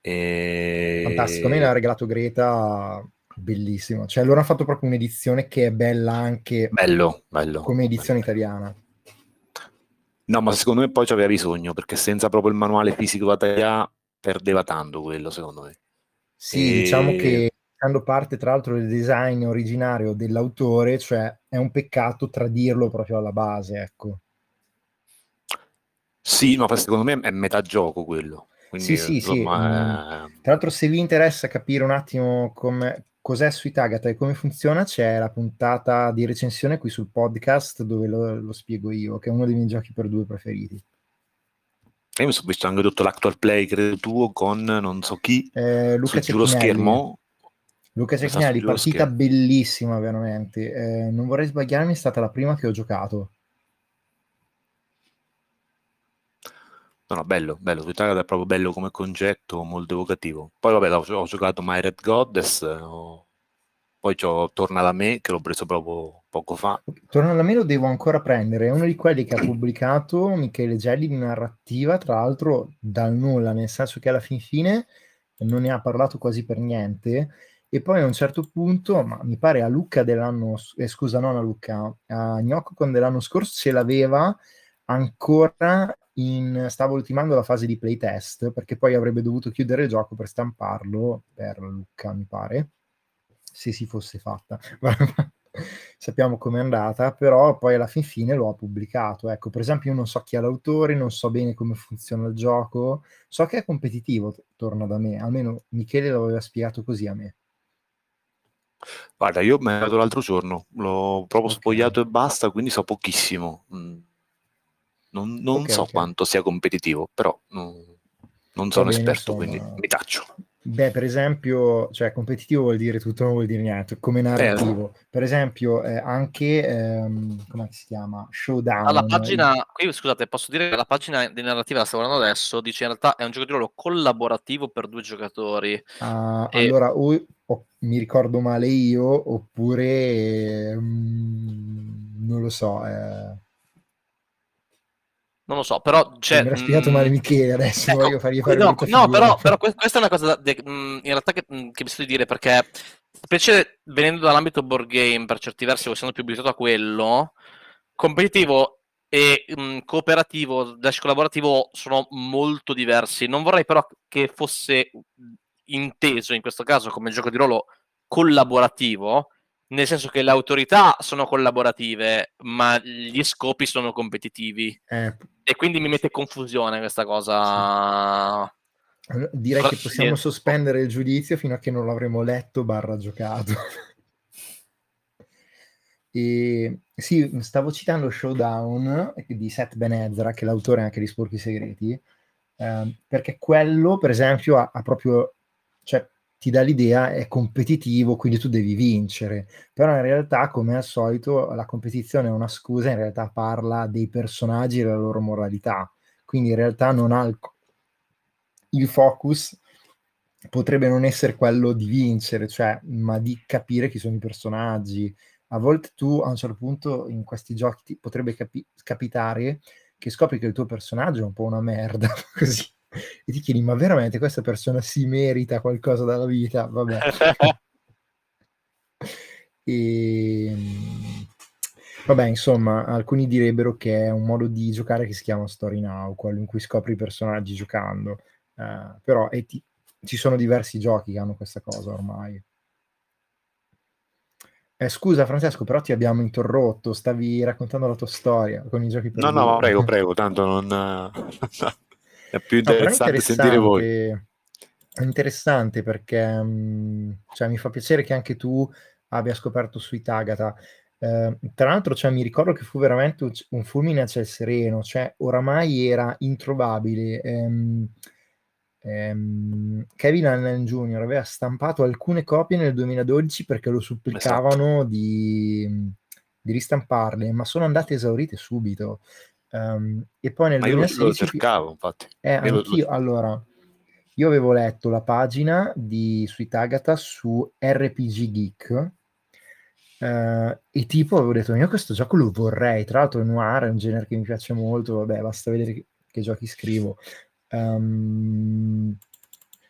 Speaker 5: E...
Speaker 1: Fantastico, a me l'ha regalato Greta, bellissimo. Cioè loro hanno fatto proprio un'edizione che è bella anche
Speaker 5: bello, bello,
Speaker 1: come edizione
Speaker 5: bello.
Speaker 1: italiana.
Speaker 5: No, ma secondo me poi ci aveva bisogno, perché senza proprio il manuale fisico da tagliare perdeva tanto quello, secondo me.
Speaker 1: Sì, e... diciamo che facendo parte tra l'altro del design originario dell'autore, cioè è un peccato tradirlo proprio alla base, ecco.
Speaker 5: Sì, ma secondo me è metà gioco quello. Quindi,
Speaker 1: sì, sì, sì. Insomma, mm. Tra l'altro, se vi interessa capire un attimo come, cos'è Sweet Agatha e come funziona, c'è la puntata di recensione qui sul podcast dove lo, lo spiego io, che è uno dei miei giochi per due preferiti.
Speaker 5: Io mi sono visto anche tutto l'actual play, credo tuo, con non so chi,
Speaker 1: eh, Luca
Speaker 5: sullo schermo.
Speaker 1: Luca Cecchinelli, partita schermo. bellissima veramente. Eh, non vorrei sbagliarmi, è stata la prima che ho giocato.
Speaker 5: No, no, bello, bello. Agatha è proprio bello come concetto, molto evocativo. Poi vabbè, ho, ho giocato My Red Goddess, ho... poi c'ho Torna da me, che l'ho preso proprio poco fa.
Speaker 1: Torna da me lo devo ancora prendere, è uno di quelli che ha pubblicato Michele Gelli di narrativa, tra l'altro dal nulla, nel senso che alla fin fine non ne ha parlato quasi per niente. E poi a un certo punto, ma mi pare a Lucca dell'anno, eh, scusa, non a Lucca, a Gnocco dell'anno scorso ce l'aveva ancora in, stavo ultimando la fase di playtest perché poi avrebbe dovuto chiudere il gioco per stamparlo per Lucca, mi pare, se si fosse fatta. Sappiamo com'è andata, però poi alla fin fine lo ha pubblicato. Ecco, per esempio, io non so chi è l'autore, non so bene come funziona il gioco, so che è competitivo, torna da me, almeno Michele l'aveva spiegato così a me.
Speaker 5: Guarda, io è dato l'altro giorno, l'ho proprio okay. spogliato e basta, quindi so pochissimo. Mm non, non okay, so okay. quanto sia competitivo, però non, non sono bene, esperto, insomma... quindi mi taccio.
Speaker 1: Beh, per esempio, cioè competitivo vuol dire tutto, non vuol dire niente, come narrativo. Eh. Per esempio, eh, anche, ehm, come si chiama? Showdown.
Speaker 2: Alla pagina, qui scusate, posso dire che la pagina di narrativa la sto guardando adesso, dice in realtà è un gioco di ruolo collaborativo per due giocatori.
Speaker 1: Uh, e... Allora, o, o, mi ricordo male io, oppure... Um, non lo so, eh
Speaker 2: non lo so, però c'è...
Speaker 1: Mi ha spiegato male Michele, adesso ecco, voglio fargli fare
Speaker 2: No, no però, però, questa è una cosa de, in realtà che, che mi sento di dire, perché specie venendo dall'ambito board game, per certi versi, essendo più abituato a quello, competitivo e mh, cooperativo, dash collaborativo sono molto diversi. Non vorrei però che fosse inteso in questo caso come gioco di ruolo collaborativo, nel senso che le autorità sono collaborative, ma gli scopi sono competitivi. Eh. E quindi mi mette confusione questa cosa.
Speaker 1: Sì. Direi che possiamo sospendere il giudizio fino a che non l'avremo letto barra giocato. e sì, stavo citando Showdown di Seth Benezra, che è l'autore anche di Sporchi Segreti, eh, perché quello, per esempio, ha, ha proprio... Ti dà l'idea è competitivo, quindi tu devi vincere. Però in realtà, come al solito, la competizione è una scusa, in realtà parla dei personaggi e della loro moralità. Quindi in realtà non ha il, il focus potrebbe non essere quello di vincere, cioè, ma di capire chi sono i personaggi. A volte tu a un certo punto in questi giochi ti potrebbe capi- capitare che scopri che il tuo personaggio è un po' una merda, così e ti chiedi, ma veramente questa persona si merita qualcosa dalla vita? Vabbè. e... Ehm, vabbè, insomma, alcuni direbbero che è un modo di giocare che si chiama Story Now, quello in cui scopri i personaggi giocando. Uh, però ti... ci sono diversi giochi che hanno questa cosa ormai. Eh, scusa Francesco, però ti abbiamo interrotto, stavi raccontando la tua storia con i giochi per
Speaker 5: No, no, prego, prego, tanto non... È più interessante, no, sentire voi.
Speaker 1: È interessante perché cioè, mi fa piacere che anche tu abbia scoperto Sweet Agatha. Eh, tra l'altro, cioè, mi ricordo che fu veramente un fulmine a ciel sereno, cioè oramai era introvabile. Ehm, ehm, Kevin Allen Jr. aveva stampato alcune copie nel 2012 perché lo supplicavano esatto. di, di ristamparle, ma sono andate esaurite subito. Um, e poi nel
Speaker 5: Ma
Speaker 1: 2016...
Speaker 5: io lo cercavo, infatti.
Speaker 1: Eh, anch'io, lo... allora, io avevo letto la pagina di Sweet Agatha su RPG Geek Uh, e tipo avevo detto, io questo gioco lo vorrei, tra l'altro noir è un genere che mi piace molto, vabbè basta vedere che, che giochi scrivo. Um,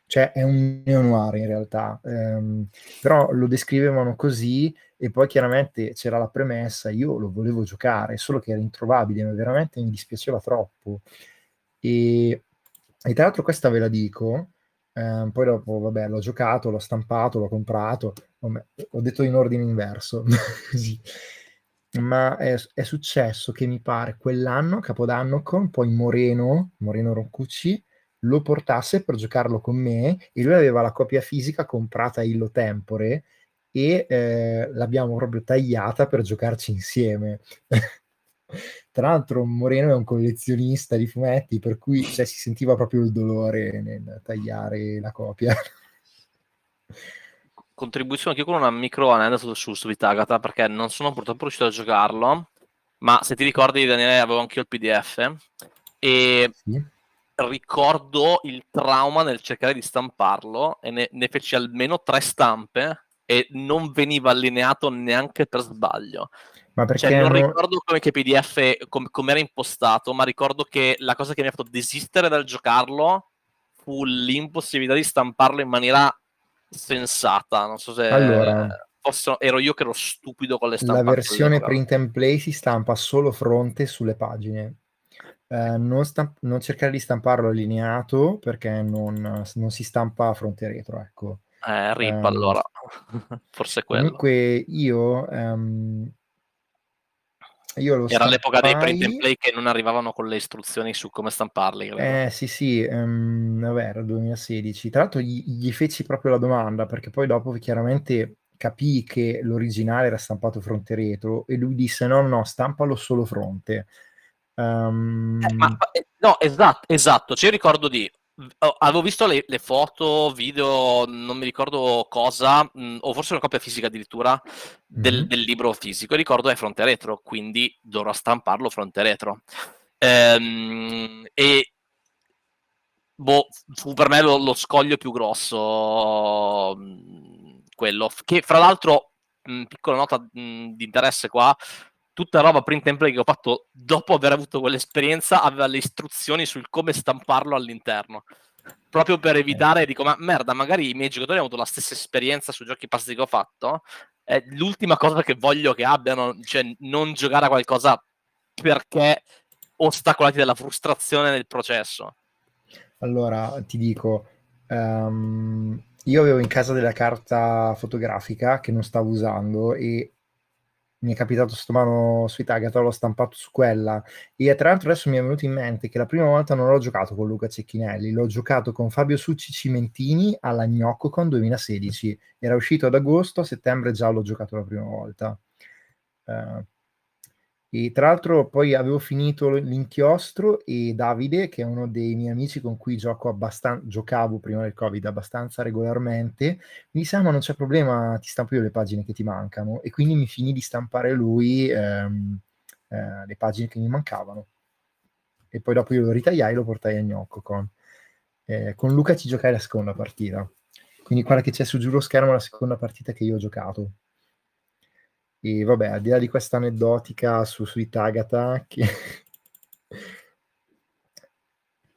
Speaker 1: cioè è un neo-noir in realtà, um, però lo descrivevano così e poi chiaramente c'era la premessa, io lo volevo giocare, solo che era introvabile, ma veramente mi dispiaceva troppo. E, e tra l'altro questa ve la dico, eh, poi dopo, vabbè, l'ho giocato, l'ho stampato, l'ho comprato, vabbè, ho detto in ordine inverso, sì. ma è, è, successo che mi pare quell'anno, Capodanno, con poi Moreno, Moreno Roncucci, lo portasse per giocarlo con me e lui aveva la copia fisica comprata illo tempore e eh, l'abbiamo proprio tagliata per giocarci insieme. Tra l'altro Moreno è un collezionista di fumetti, per cui cioè, si sentiva proprio il dolore nel tagliare la copia.
Speaker 2: Contribuisco anche con una micro aneddoto su Sweet Agatha, perché non sono purtroppo riuscito a giocarlo, ma se ti ricordi Daniele avevo anche io il PDF e sì. ricordo il trauma nel cercare di stamparlo e ne, ne feci almeno tre stampe e non veniva allineato neanche per sbaglio. Ma perché cioè, non no... ricordo come che PDF com- come era impostato, ma ricordo che la cosa che mi ha fatto desistere dal giocarlo fu l'impossibilità di stamparlo in maniera sensata. Non so se allora, fosse, ero io che ero stupido con le stampe.
Speaker 1: La versione print and play si stampa solo fronte sulle pagine. Uh, non, stamp- non, cercare di stamparlo allineato perché non, non si stampa fronte e retro. Ecco.
Speaker 2: Eh, RIP um, allora, forse quello.
Speaker 1: Comunque io um, io lo
Speaker 2: Era l'epoca dei print and play che non arrivavano con le istruzioni su come stamparli.
Speaker 1: Credo. Eh sì, sì, um, vabbè, era 2016. Tra l'altro gli, gli, feci proprio la domanda perché poi dopo chiaramente capì che l'originale era stampato fronte retro e lui disse no, no, stampalo solo fronte.
Speaker 2: Um... Eh, ma, eh, no, esatto, esatto. Cioè, io ricordo di avevo visto le, le, foto, video, non mi ricordo cosa, mh, mm, o forse una copia fisica addirittura del, mm-hmm. del, libro fisico. E ricordo è fronte retro, quindi dovrò stamparlo fronte retro. Ehm, e boh, fu per me lo, lo scoglio più grosso, mh, mm, quello che fra l'altro, mh, mm, piccola nota di interesse qua, tutta roba print and play che ho fatto dopo aver avuto quell'esperienza aveva le istruzioni sul come stamparlo all'interno. Proprio per evitare, dico, ma merda, magari i miei giocatori hanno avuto la stessa esperienza sui giochi passati che ho fatto. È l'ultima cosa che voglio che abbiano, cioè non giocare a qualcosa perché ostacolati dalla frustrazione del processo.
Speaker 1: Allora, ti dico, um, io avevo in casa della carta fotografica che non stavo usando e mi è capitato sto mano sui Tagata, l'ho stampato su quella e tra l'altro adesso mi è venuto in mente che la prima volta non l'ho giocato con Luca Cecchinelli, l'ho giocato con Fabio Succi Cimentini alla Gnoccocon 2016, era uscito ad agosto, a settembre già l'ho giocato la prima volta. Uh, e tra l'altro poi avevo finito l'inchiostro e Davide, che è uno dei miei amici con cui gioco abbastanza, giocavo prima del Covid abbastanza regolarmente, mi disse, ah, ma non c'è problema, ti stampo io le pagine che ti mancano. E quindi mi finì di stampare lui ehm, eh, le pagine che mi mancavano. E poi dopo io lo ritagliai e lo portai a Gnocco con. Eh, con Luca ci giocai la seconda partita. Quindi quella che c'è su giuro schermo è la seconda partita che io ho giocato. E vabbè, al di là di questa aneddotica su Sweet Agatha, che...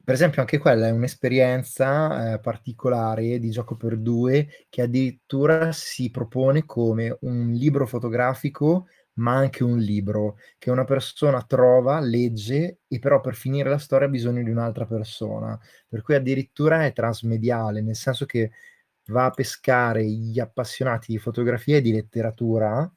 Speaker 1: per esempio anche quella è un'esperienza eh, particolare di gioco per due che addirittura si propone come un libro fotografico ma anche un libro che una persona trova, legge e però per finire la storia ha bisogno di un'altra persona, per cui addirittura è transmediale, nel senso che va a pescare gli appassionati di fotografia e di letteratura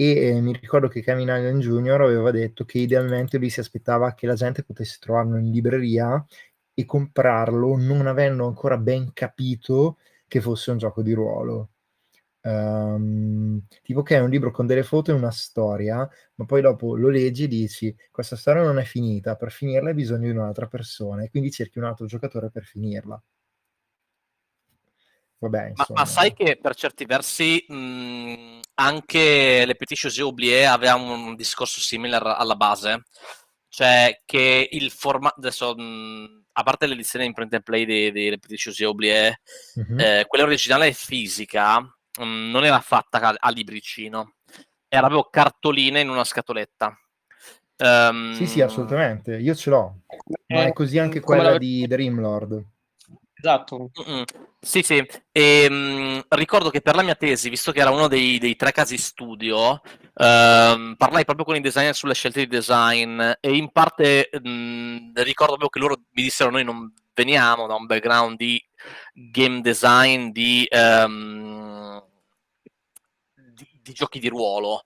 Speaker 1: e eh, mi ricordo che Kevin Allen Jr. aveva detto che idealmente lui si aspettava che la gente potesse trovarlo in libreria e comprarlo non avendo ancora ben capito che fosse un gioco di ruolo. Um, tipo che è un libro con delle foto e una storia, ma poi dopo lo leggi e dici questa storia non è finita, per finirla hai bisogno di un'altra persona e quindi cerchi un altro giocatore per finirla.
Speaker 2: Vabbè, ma, ma, sai che per certi versi mh, anche le Petit José Oublié aveva un discorso simile alla base, cioè che il formato, adesso mh, a parte l'edizione in print and play di, di Le Petit José Oublié, mm-hmm. eh, quella originale è fisica non era fatta a libricino, era proprio cartoline in una scatoletta.
Speaker 1: Um, sì, sì, assolutamente, io ce l'ho. Ma è così anche quella di Dreamlord.
Speaker 3: Esatto.
Speaker 2: Mm-mm. Sì, sì. E, um, ricordo che per la mia tesi, visto che era uno dei, dei tre casi studio, um, parlai proprio con i designer sulle scelte di design e in parte um, ricordo proprio che loro mi dissero noi non veniamo da un background di game design, di, di, di giochi di ruolo.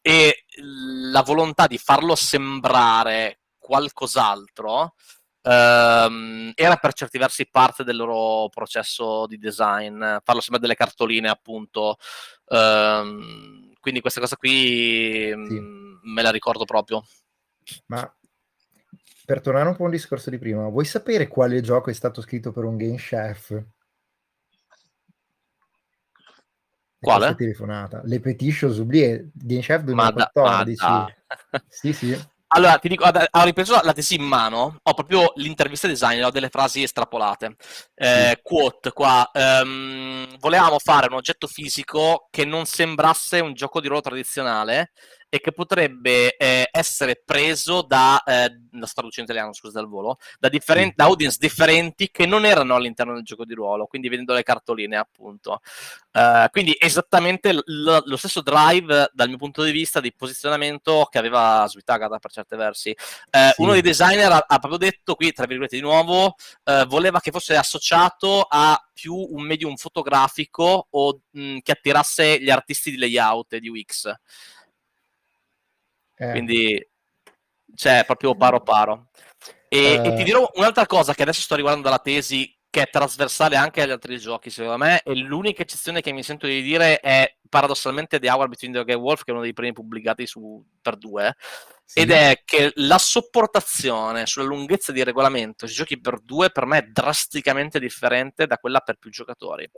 Speaker 2: e la volontà di farlo sembrare qualcos'altro ehm, era per certi versi parte del loro processo di design, farlo sembrare delle cartoline appunto. Ehm, quindi questa cosa qui sì. mh, me la ricordo proprio.
Speaker 1: Ma per tornare un po' al discorso di prima, vuoi sapere quale gioco è stato scritto per un game chef?
Speaker 2: Quale?
Speaker 1: telefonata. Le Petition Oublié, Game Chef 2014. Ma da, ma da. sì, sì.
Speaker 2: Allora, ti dico, ho ripreso la tesi in mano, ho proprio l'intervista designer, ho delle frasi estrapolate. Eh. Quote qua, um, volevamo fare un oggetto fisico che non sembrasse un gioco di ruolo tradizionale, e che potrebbe eh, essere preso da, eh, la in italiano, scusa, dal volo, da, differenti, da audience differenti che non erano all'interno del gioco di ruolo, quindi vedendo le cartoline appunto. Uh, quindi esattamente l- lo stesso drive dal mio punto di vista di posizionamento che aveva Sweet per certi versi. Uh, sì. Uno dei designer ha, ha, proprio detto, qui tra virgolette di nuovo, uh, voleva che fosse associato a più un medium fotografico o mh, che attirasse gli artisti di layout e di UX. Eh. Quindi c'è proprio paro paro. E, eh. e, ti dirò un'altra cosa che adesso sto riguardando dalla tesi che è trasversale anche agli altri giochi, secondo me, e l'unica eccezione che mi sento di dire è paradossalmente The Hour Between the and Wolf, che è uno dei primi pubblicati su, per due, sì. ed è che la sopportazione sulla lunghezza di regolamento sui giochi per due per me è drasticamente differente da quella per più giocatori.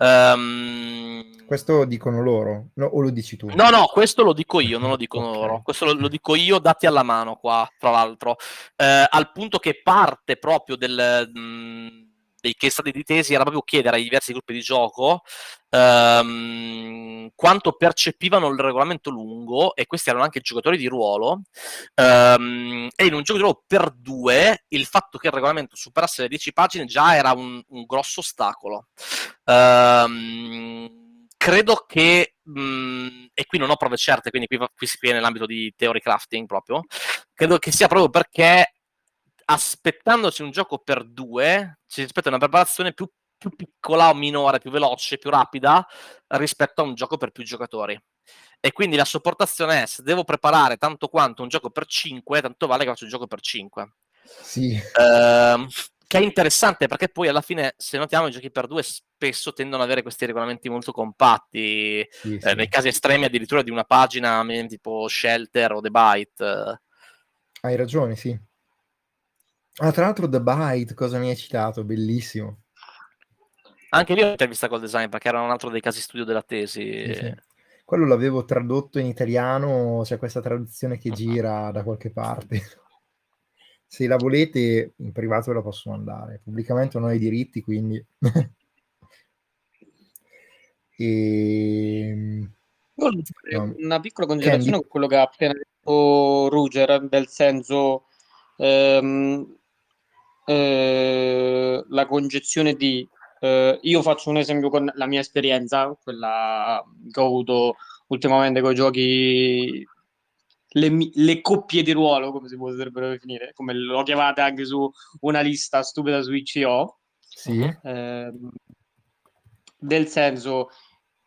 Speaker 1: Um... Questo dicono loro, no, o lo dici tu?
Speaker 2: No, no, questo lo dico io, non lo dicono okay. loro. Questo lo, lo, dico io, dati alla mano qua, tra l'altro. Uh, al punto che parte proprio del... Mh, mm, dei case study di tesi era proprio chiedere ai diversi gruppi di gioco um, quanto percepivano il regolamento lungo, e questi erano anche giocatori di ruolo, um, e in un gioco di ruolo per due il fatto che il regolamento superasse le 10 pagine già era un, un grosso ostacolo. Um, credo che, mh, e qui non ho prove certe, quindi qui, qui si viene nell'ambito di theory crafting proprio, credo che sia proprio perché aspettandoci un gioco per due, ci aspetta una preparazione più, più piccola o minore, più veloce, più rapida rispetto a un gioco per più giocatori. E quindi la sopportazione è se devo preparare tanto quanto un gioco per 5, tanto vale che faccio un gioco per 5.
Speaker 1: Sì.
Speaker 2: Uh, che è interessante perché poi alla fine, se notiamo, i giochi per due spesso tendono ad avere questi regolamenti molto compatti, sì, eh, sì. nei casi estremi addirittura di una pagina tipo Shelter o The Byte.
Speaker 1: Hai ragione, sì. Ah, tra l'altro The Byte, cosa mi hai citato? Bellissimo.
Speaker 2: Anche lì ho intervista col design perché era un altro dei casi studio della tesi.
Speaker 1: Sì, sì. Quello l'avevo tradotto in italiano, c'è questa traduzione che gira da qualche parte. Se la volete, in privato ve la posso mandare. Pubblicamente non ho i diritti, quindi...
Speaker 3: e... Ehm, no. Una piccola considerazione Candy. con quello che ha appena detto Ruger, nel senso... Ehm, eh, la concezione di eh, io faccio un esempio con la mia esperienza, quella che ho avuto ultimamente con i giochi, le, le, coppie di ruolo, come si potrebbero definire, come l'ho chiamata anche su una lista stupida su ICO.
Speaker 1: Sì.
Speaker 3: Eh, del senso,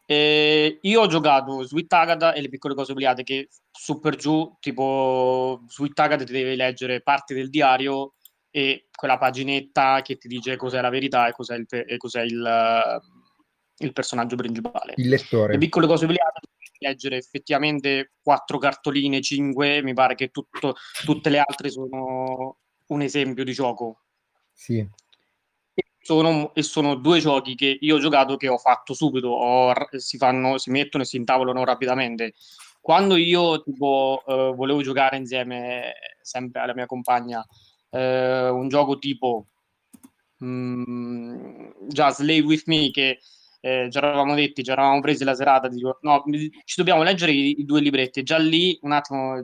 Speaker 3: eh, io ho giocato Sweet Agatha e le piccole cose obbligate che su per giù, tipo Sweet Agatha ti devi leggere parte del diario e quella paginetta che ti dice cos'è la verità e cos'è il, e cos'è il, il personaggio principale.
Speaker 1: Il lettore.
Speaker 3: Le piccole cose obbligate leggere effettivamente quattro cartoline, cinque, mi pare che tutto, tutte le altre sono un esempio di gioco.
Speaker 1: Sì.
Speaker 3: E sono, e sono due giochi che io ho giocato che ho fatto subito, ho, si, fanno, si mettono e si intavolano rapidamente. Quando io tipo, uh, volevo giocare insieme sempre alla mia compagna eh, un gioco tipo mh, mm, già Slay With Me che eh, ci eravamo detti, ci eravamo presi la serata, dico, no, ci dobbiamo leggere i, i due libretti, già lì un attimo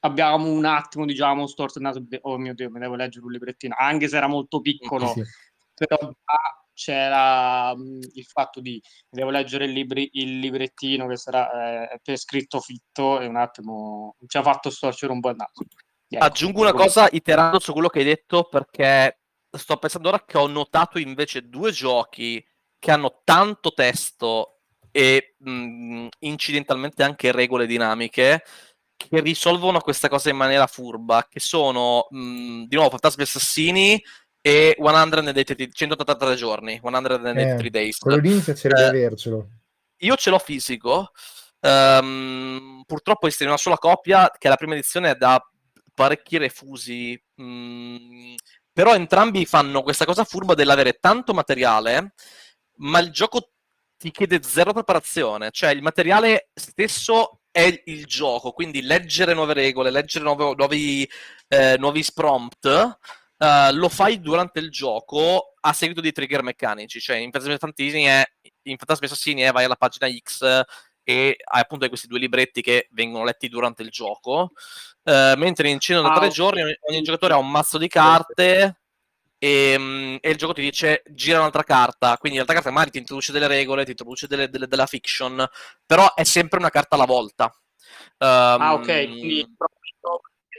Speaker 3: abbiamo un attimo, diciamo, storto il naso, oh mio Dio, mi devo leggere un librettino, anche se era molto piccolo, sì. però c'era mh, il fatto di devo leggere il, libri, il librettino che sarà eh, per scritto fitto e un attimo ci ha fatto storcere un po' il naso.
Speaker 2: Ecco, Aggiungo una cosa iterando su quello che hai detto perché sto pensando ora che ho notato invece due giochi che hanno tanto testo e mh, incidentalmente anche regole dinamiche che risolvono questa cosa in maniera furba, che sono mh, di nuovo Fantasmi Assassini e 183, 183 giorni, 183 eh, days.
Speaker 1: Quello lì mi piacerebbe eh, avercelo.
Speaker 2: Io ce l'ho fisico, um, purtroppo esiste una sola copia, che è la prima edizione è da parecchi refusi, mm, però entrambi fanno questa cosa furba dell'avere tanto materiale, ma il gioco ti chiede zero preparazione, cioè il materiale stesso è il gioco, quindi leggere nuove regole, leggere nuovi, nuovi, eh, nuovi prompt, uh, lo fai durante il gioco a seguito di trigger meccanici, cioè in Fantasmi Assassini è, in Fantasmi Assassini è vai alla pagina X e hai appunto questi due libretti che vengono letti durante il gioco, uh, mentre in 103 ah, giorni ogni, ogni giocatore ha un mazzo di carte e, ehm, e, il gioco ti dice gira un'altra carta, quindi l'altra carta magari ti introduce delle regole, ti introduce delle, delle, della fiction, però è sempre una carta alla volta.
Speaker 3: Um, ah, ok, quindi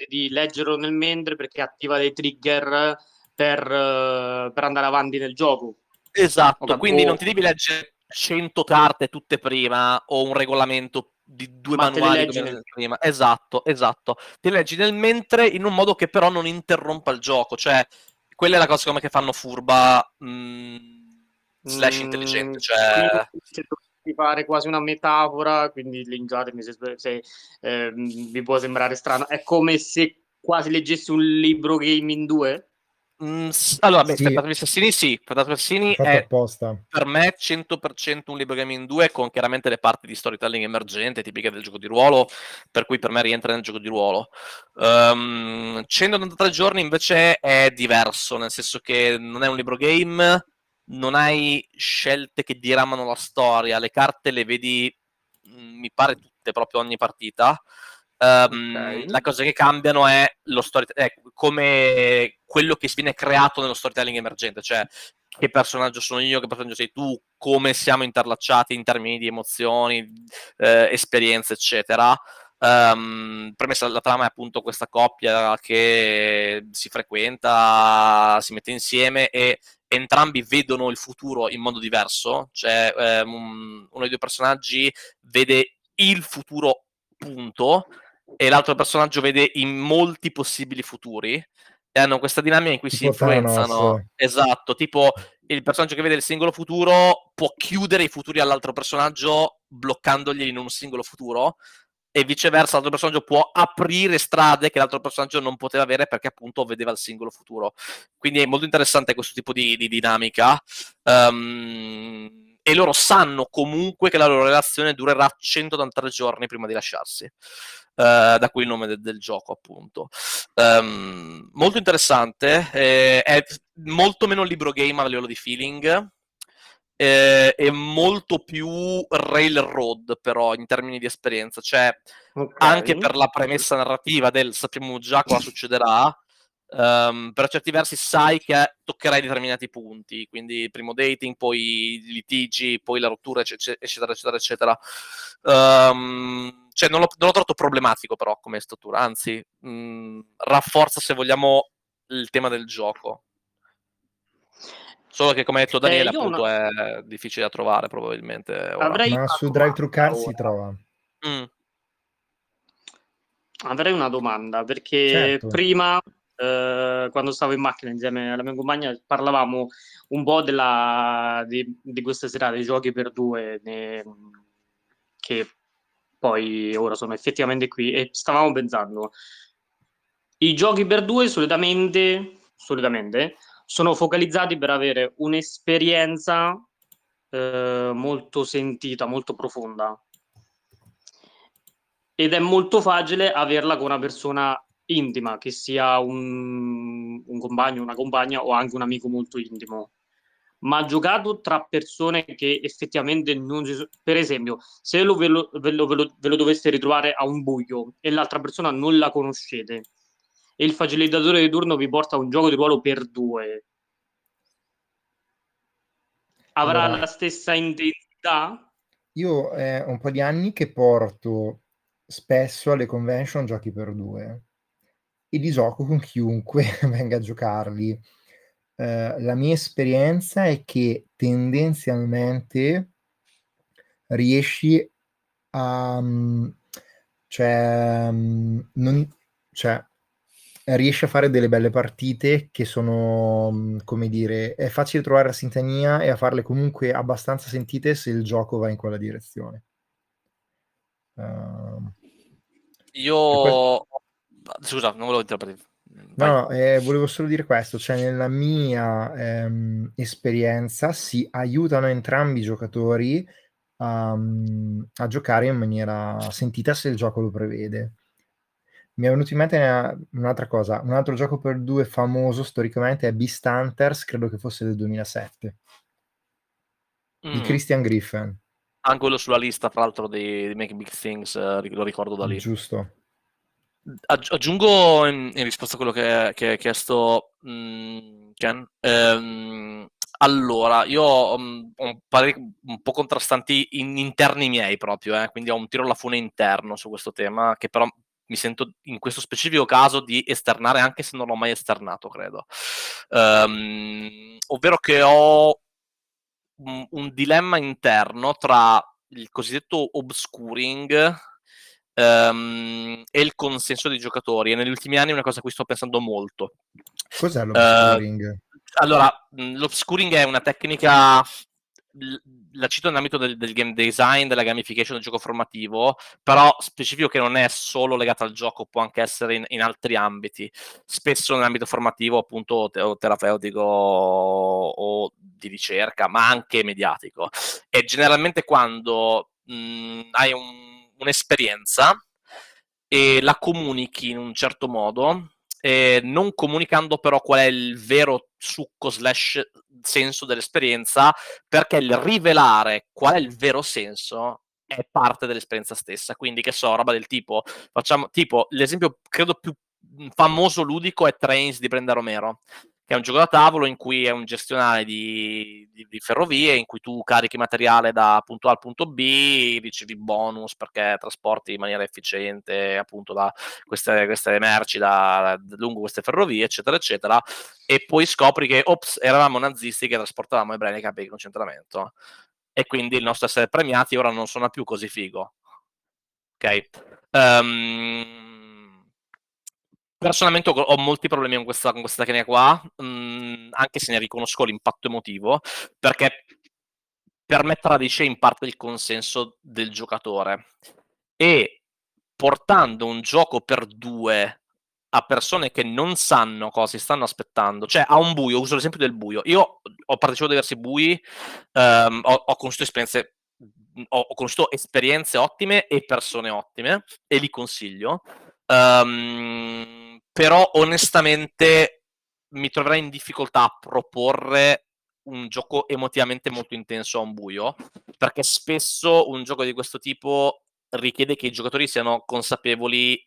Speaker 3: di leggerlo nel mentre perché attiva dei trigger per, uh, per andare avanti nel gioco.
Speaker 2: Esatto, quindi oh. non ti devi leggere 100 carte tutte prima o un regolamento di due Ma manuali nel... prima. Esatto, esatto. Ti leggi nel mentre in un modo che però non interrompa il gioco, cioè quella è la cosa come che fanno furba mh, mm, slash mm, intelligente. Cioè...
Speaker 3: Di fare quasi una metafora, quindi lingiatemi se, se eh, vi può sembrare strano. È come se quasi leggessi un libro game in due.
Speaker 2: Mm, allora, beh, sì. Fantasmi Assassini sì, Fantasmi Assassini è apposta. per me 100% un libro game in due con chiaramente le parti di storytelling emergente, tipiche del gioco di ruolo, per cui per me rientra nel gioco di ruolo. Um, ehm, 183 giorni invece è diverso, nel senso che non è un libro game, non hai scelte che diramano la storia, le carte le vedi, mm, mi pare tutte, proprio ogni partita. Um, okay. La cosa che cambiano è, lo story- è come quello che viene creato nello storytelling emergente, cioè che personaggio sono io, che personaggio sei tu, come siamo interlacciati in termini di emozioni, eh, esperienze, eccetera. Um, premessa la trama è appunto questa coppia che si frequenta, si mette insieme e entrambi vedono il futuro in modo diverso, cioè um, uno dei due personaggi vede il futuro punto e l'altro personaggio vede in molti possibili futuri e hanno questa dinamica in cui tipo si influenzano. Thanos. Esatto, tipo il personaggio che vede il singolo futuro può chiudere i futuri all'altro personaggio bloccandogli in un singolo futuro e viceversa l'altro personaggio può aprire strade che l'altro personaggio non poteva avere perché appunto vedeva il singolo futuro. Quindi è molto interessante questo tipo di, di dinamica. Um, e loro sanno comunque che la loro relazione durerà 183 giorni prima di lasciarsi. Uh, da cui il nome de- del gioco, appunto. Um, molto interessante, eh, è molto meno libro game a livello di feeling. Eh, è molto più railroad, però, in termini di esperienza. Cioè, okay. anche per la premessa narrativa del sappiamo già cosa succederà, Um, per certi versi sai che toccherai determinati punti, quindi primo dating, poi i litigi, poi la rottura, eccetera, eccetera, eccetera. Um, cioè non l'ho, non l'ho, trovato problematico però come struttura, anzi mh, mm, rafforza se vogliamo il tema del gioco. Solo che come ha detto Daniele, eh, appunto, una... è difficile da trovare probabilmente.
Speaker 1: Avrei Ma su Drive Thru Car si trova. Mm.
Speaker 3: Avrei una domanda perché certo. prima eh, quando stavo in macchina insieme alla mia compagna parlavamo un po' della, di, di questa serata dei giochi per due ne, che poi ora sono effettivamente qui e stavamo pensando. I giochi per due solitamente, solitamente sono focalizzati per avere un'esperienza eh, molto sentita, molto profonda. Ed è molto facile averla con una persona intima, che sia un, un compagno, una compagna o anche un amico molto intimo. ma giocato tra persone che effettivamente non si sono... Per esempio, se lo ve, lo, ve, lo, ve, lo, ve lo doveste ritrovare a un buio e l'altra persona non la conoscete e il facilitatore di turno vi porta un gioco di ruolo per due, avrà allora, la stessa intensità?
Speaker 1: Io è un po' di anni che porto spesso alle convention giochi per due e li gioco con chiunque venga a giocarli eh, la mia esperienza è che tendenzialmente riesci a mm, cioè, mm, non, cioè, riesci a fare delle belle partite che sono, mm, come dire, è facile trovare la sintonia e a farle comunque abbastanza sentite se il gioco va in quella direzione. Uh,
Speaker 2: Io... Poi... Scusa, non volevo interpretare.
Speaker 1: No, eh, volevo solo dire questo, cioè nella mia ehm, esperienza si aiutano entrambi i giocatori a, a, giocare in maniera sentita se il gioco lo prevede. Mi è venuto in mente un'altra cosa, un altro gioco per due famoso storicamente è Beast Hunters, credo che fosse del 2007, mm. di Christian Griffin.
Speaker 2: Anche quello sulla lista, tra l'altro, di, di Make Big Things, eh, lo ricordo da lì.
Speaker 1: Giusto.
Speaker 2: Aggiungo in, in, risposta a quello che, che hai chiesto mm, Ken. Ehm, allora, io mm, ho pareri un po' contrastanti in interni miei proprio, eh, quindi ho un tiro alla fune interno su questo tema, che però mi sento in questo specifico caso di esternare anche se non l'ho mai esternato, credo. Um, ovvero che ho un, un dilemma interno tra il cosiddetto obscuring um, e il consenso dei giocatori. E negli ultimi anni è una cosa a cui sto pensando molto.
Speaker 1: Cos'è l'obscuring? Uh,
Speaker 2: allora, l'obscuring è una tecnica la cito nell'ambito del, del, game design, della gamification del gioco formativo, però specifico che non è solo legato al gioco, può anche essere in, in altri ambiti, spesso nell'ambito formativo appunto te- o terapeutico o, o, di ricerca, ma anche mediatico. E generalmente quando mh, hai un un'esperienza e la comunichi in un certo modo, eh, non comunicando però qual è il vero succo slash senso dell'esperienza, perché il rivelare qual è il vero senso è parte dell'esperienza stessa. Quindi, che so, roba del tipo, facciamo tipo l'esempio credo più famoso ludico è Trains di Brenda Romero che è un gioco da tavolo in cui è un gestionale di, di, di, ferrovie, in cui tu carichi materiale da punto A al punto B, ricevi bonus perché trasporti in maniera efficiente appunto da queste, queste merci da, da, lungo queste ferrovie, eccetera, eccetera, e poi scopri che, ops, eravamo nazisti che trasportavamo ebrei nei campi di concentramento. E quindi il nostro essere premiati ora non suona più così figo. Ok? Um, Personalmente ho, molti problemi con questa, con questa tecnica qua, mh, mm, anche se ne riconosco l'impatto emotivo, perché permette alla radice in parte il consenso del giocatore. E portando un gioco per due a persone che non sanno cosa si stanno aspettando, cioè a un buio, uso l'esempio del buio. Io ho partecipato a diversi bui, um, ho, ho, conosciuto esperienze, ho conosciuto esperienze ottime e persone ottime, e li consiglio. Um, però onestamente mi troverei in difficoltà a proporre un gioco emotivamente molto intenso a un buio, perché spesso un gioco di questo tipo richiede che i giocatori siano consapevoli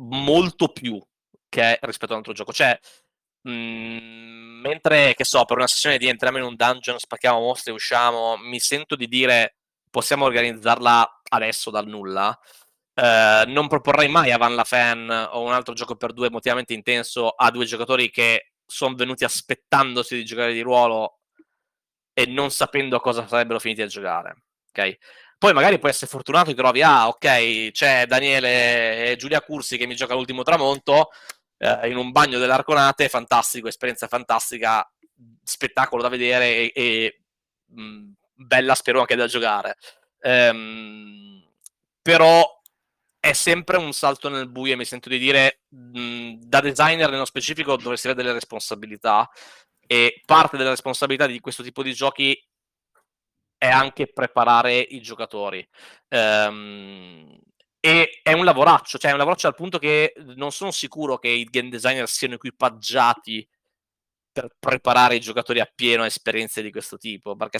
Speaker 2: molto più che rispetto a un altro gioco. Cioè, mh, mm, mentre, che so, per una sessione di entriamo in un dungeon, spacchiamo mostri e usciamo, mi sento di dire possiamo organizzarla adesso dal nulla eh, non proporrei mai a Van La Fan o un altro gioco per due emotivamente intenso a due giocatori che sono venuti aspettandosi di giocare di ruolo e non sapendo cosa sarebbero finiti a giocare. Ok? Poi magari puoi essere fortunato e trovi, ah, ok, c'è Daniele e Giulia Cursi che mi gioca l'ultimo tramonto eh, in un bagno dell'Arconate, fantastico, esperienza fantastica, spettacolo da vedere e, e mh, bella spero anche da giocare. Ehm, però è sempre un salto nel buio, mi sento di dire, mh, da designer nello specifico dovresti avere delle responsabilità e parte della responsabilità di questo tipo di giochi è anche preparare i giocatori. Um, e è un lavoraccio, cioè è un lavoraccio al punto che non sono sicuro che i game designer siano equipaggiati per preparare i giocatori a pieno a esperienze di questo tipo, perché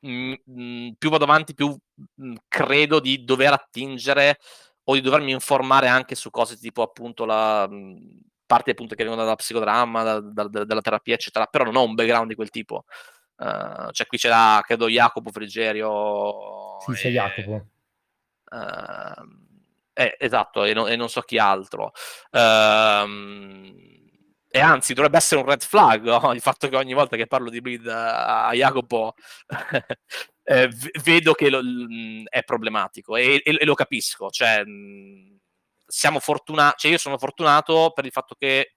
Speaker 2: mh, più vado avanti, più mh, credo di dover attingere o di dovermi informare anche su cose tipo appunto la parte appunto che vengono dalla psicodramma, da, da, da, dalla terapia, eccetera, però non ho un background di quel tipo. Uh, cioè qui c'era, credo, Jacopo Frigerio.
Speaker 1: Sì, c'è Jacopo.
Speaker 2: Uh, eh, esatto, e, no, e, non so chi altro. Uh, e anzi, dovrebbe essere un red flag no? il fatto che ogni volta che parlo di Bleed a, a Jacopo eh, vedo che lo, è problematico e, e, e, lo capisco. Cioè, siamo fortunati, cioè io sono fortunato per il fatto che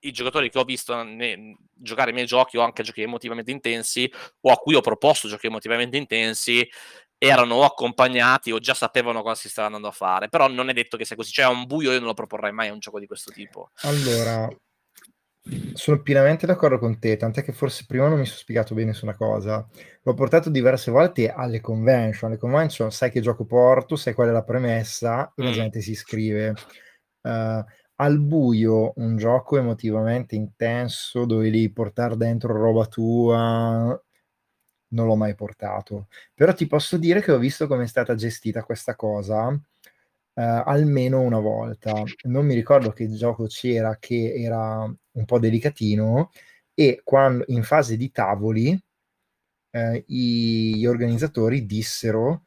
Speaker 2: i giocatori che ho visto ne, giocare i miei giochi o anche giochi emotivamente intensi o a cui ho proposto giochi emotivamente intensi erano o accompagnati o già sapevano cosa si stava andando a fare però non è detto che sia così cioè a un buio io non lo proporrei mai a un gioco di questo tipo
Speaker 1: allora sono pienamente d'accordo con te, tant'è che forse prima non mi sono spiegato bene su una cosa. L'ho portato diverse volte alle convention. Alle convention sai che gioco porto, sai qual è la premessa, la mm. gente si iscrive. Uh, al buio un gioco emotivamente intenso dove devi portare dentro roba tua non l'ho mai portato però ti posso dire che ho visto come è stata gestita questa cosa Uh, almeno una volta. Non mi ricordo che gioco c'era che era un po' delicatino e quando in fase di tavoli i, gli organizzatori dissero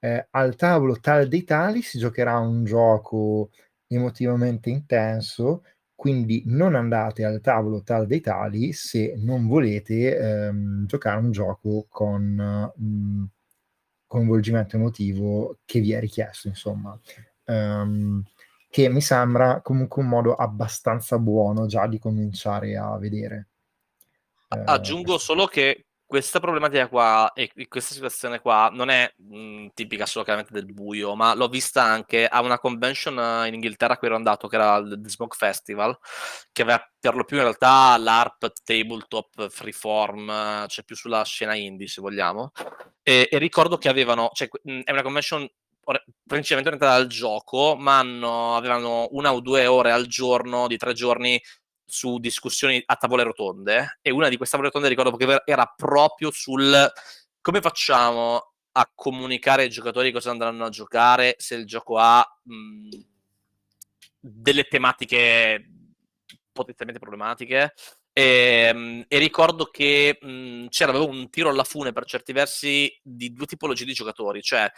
Speaker 1: uh, al tavolo tal dei tali si giocherà un gioco emotivamente intenso quindi non andate al tavolo tal dei tali se non volete um, giocare un gioco con um, coinvolgimento emotivo che vi è richiesto insomma. Um, che mi sembra comunque un modo abbastanza buono già di cominciare a vedere.
Speaker 2: Uh, Aggiungo solo che questa problematica qua e questa situazione qua non è mh, tipica solo chiaramente del buio, ma l'ho vista anche a una convention in Inghilterra a cui ero andato, che era il The Smoke Festival, che aveva per lo più in realtà l'ARP tabletop freeform, cioè più sulla scena indie se vogliamo, e, e ricordo che avevano, cioè, è una convention principalmente orientata al gioco, ma hanno, avevano una o due ore al giorno di tre giorni su discussioni a tavole rotonde e una di queste tavole rotonde ricordo che era proprio sul come facciamo a comunicare ai giocatori cosa andranno a giocare se il gioco ha mh, delle tematiche potenzialmente problematiche. E, e ricordo che mh, c'era un tiro alla fune per certi versi di due tipologie di giocatori, cioè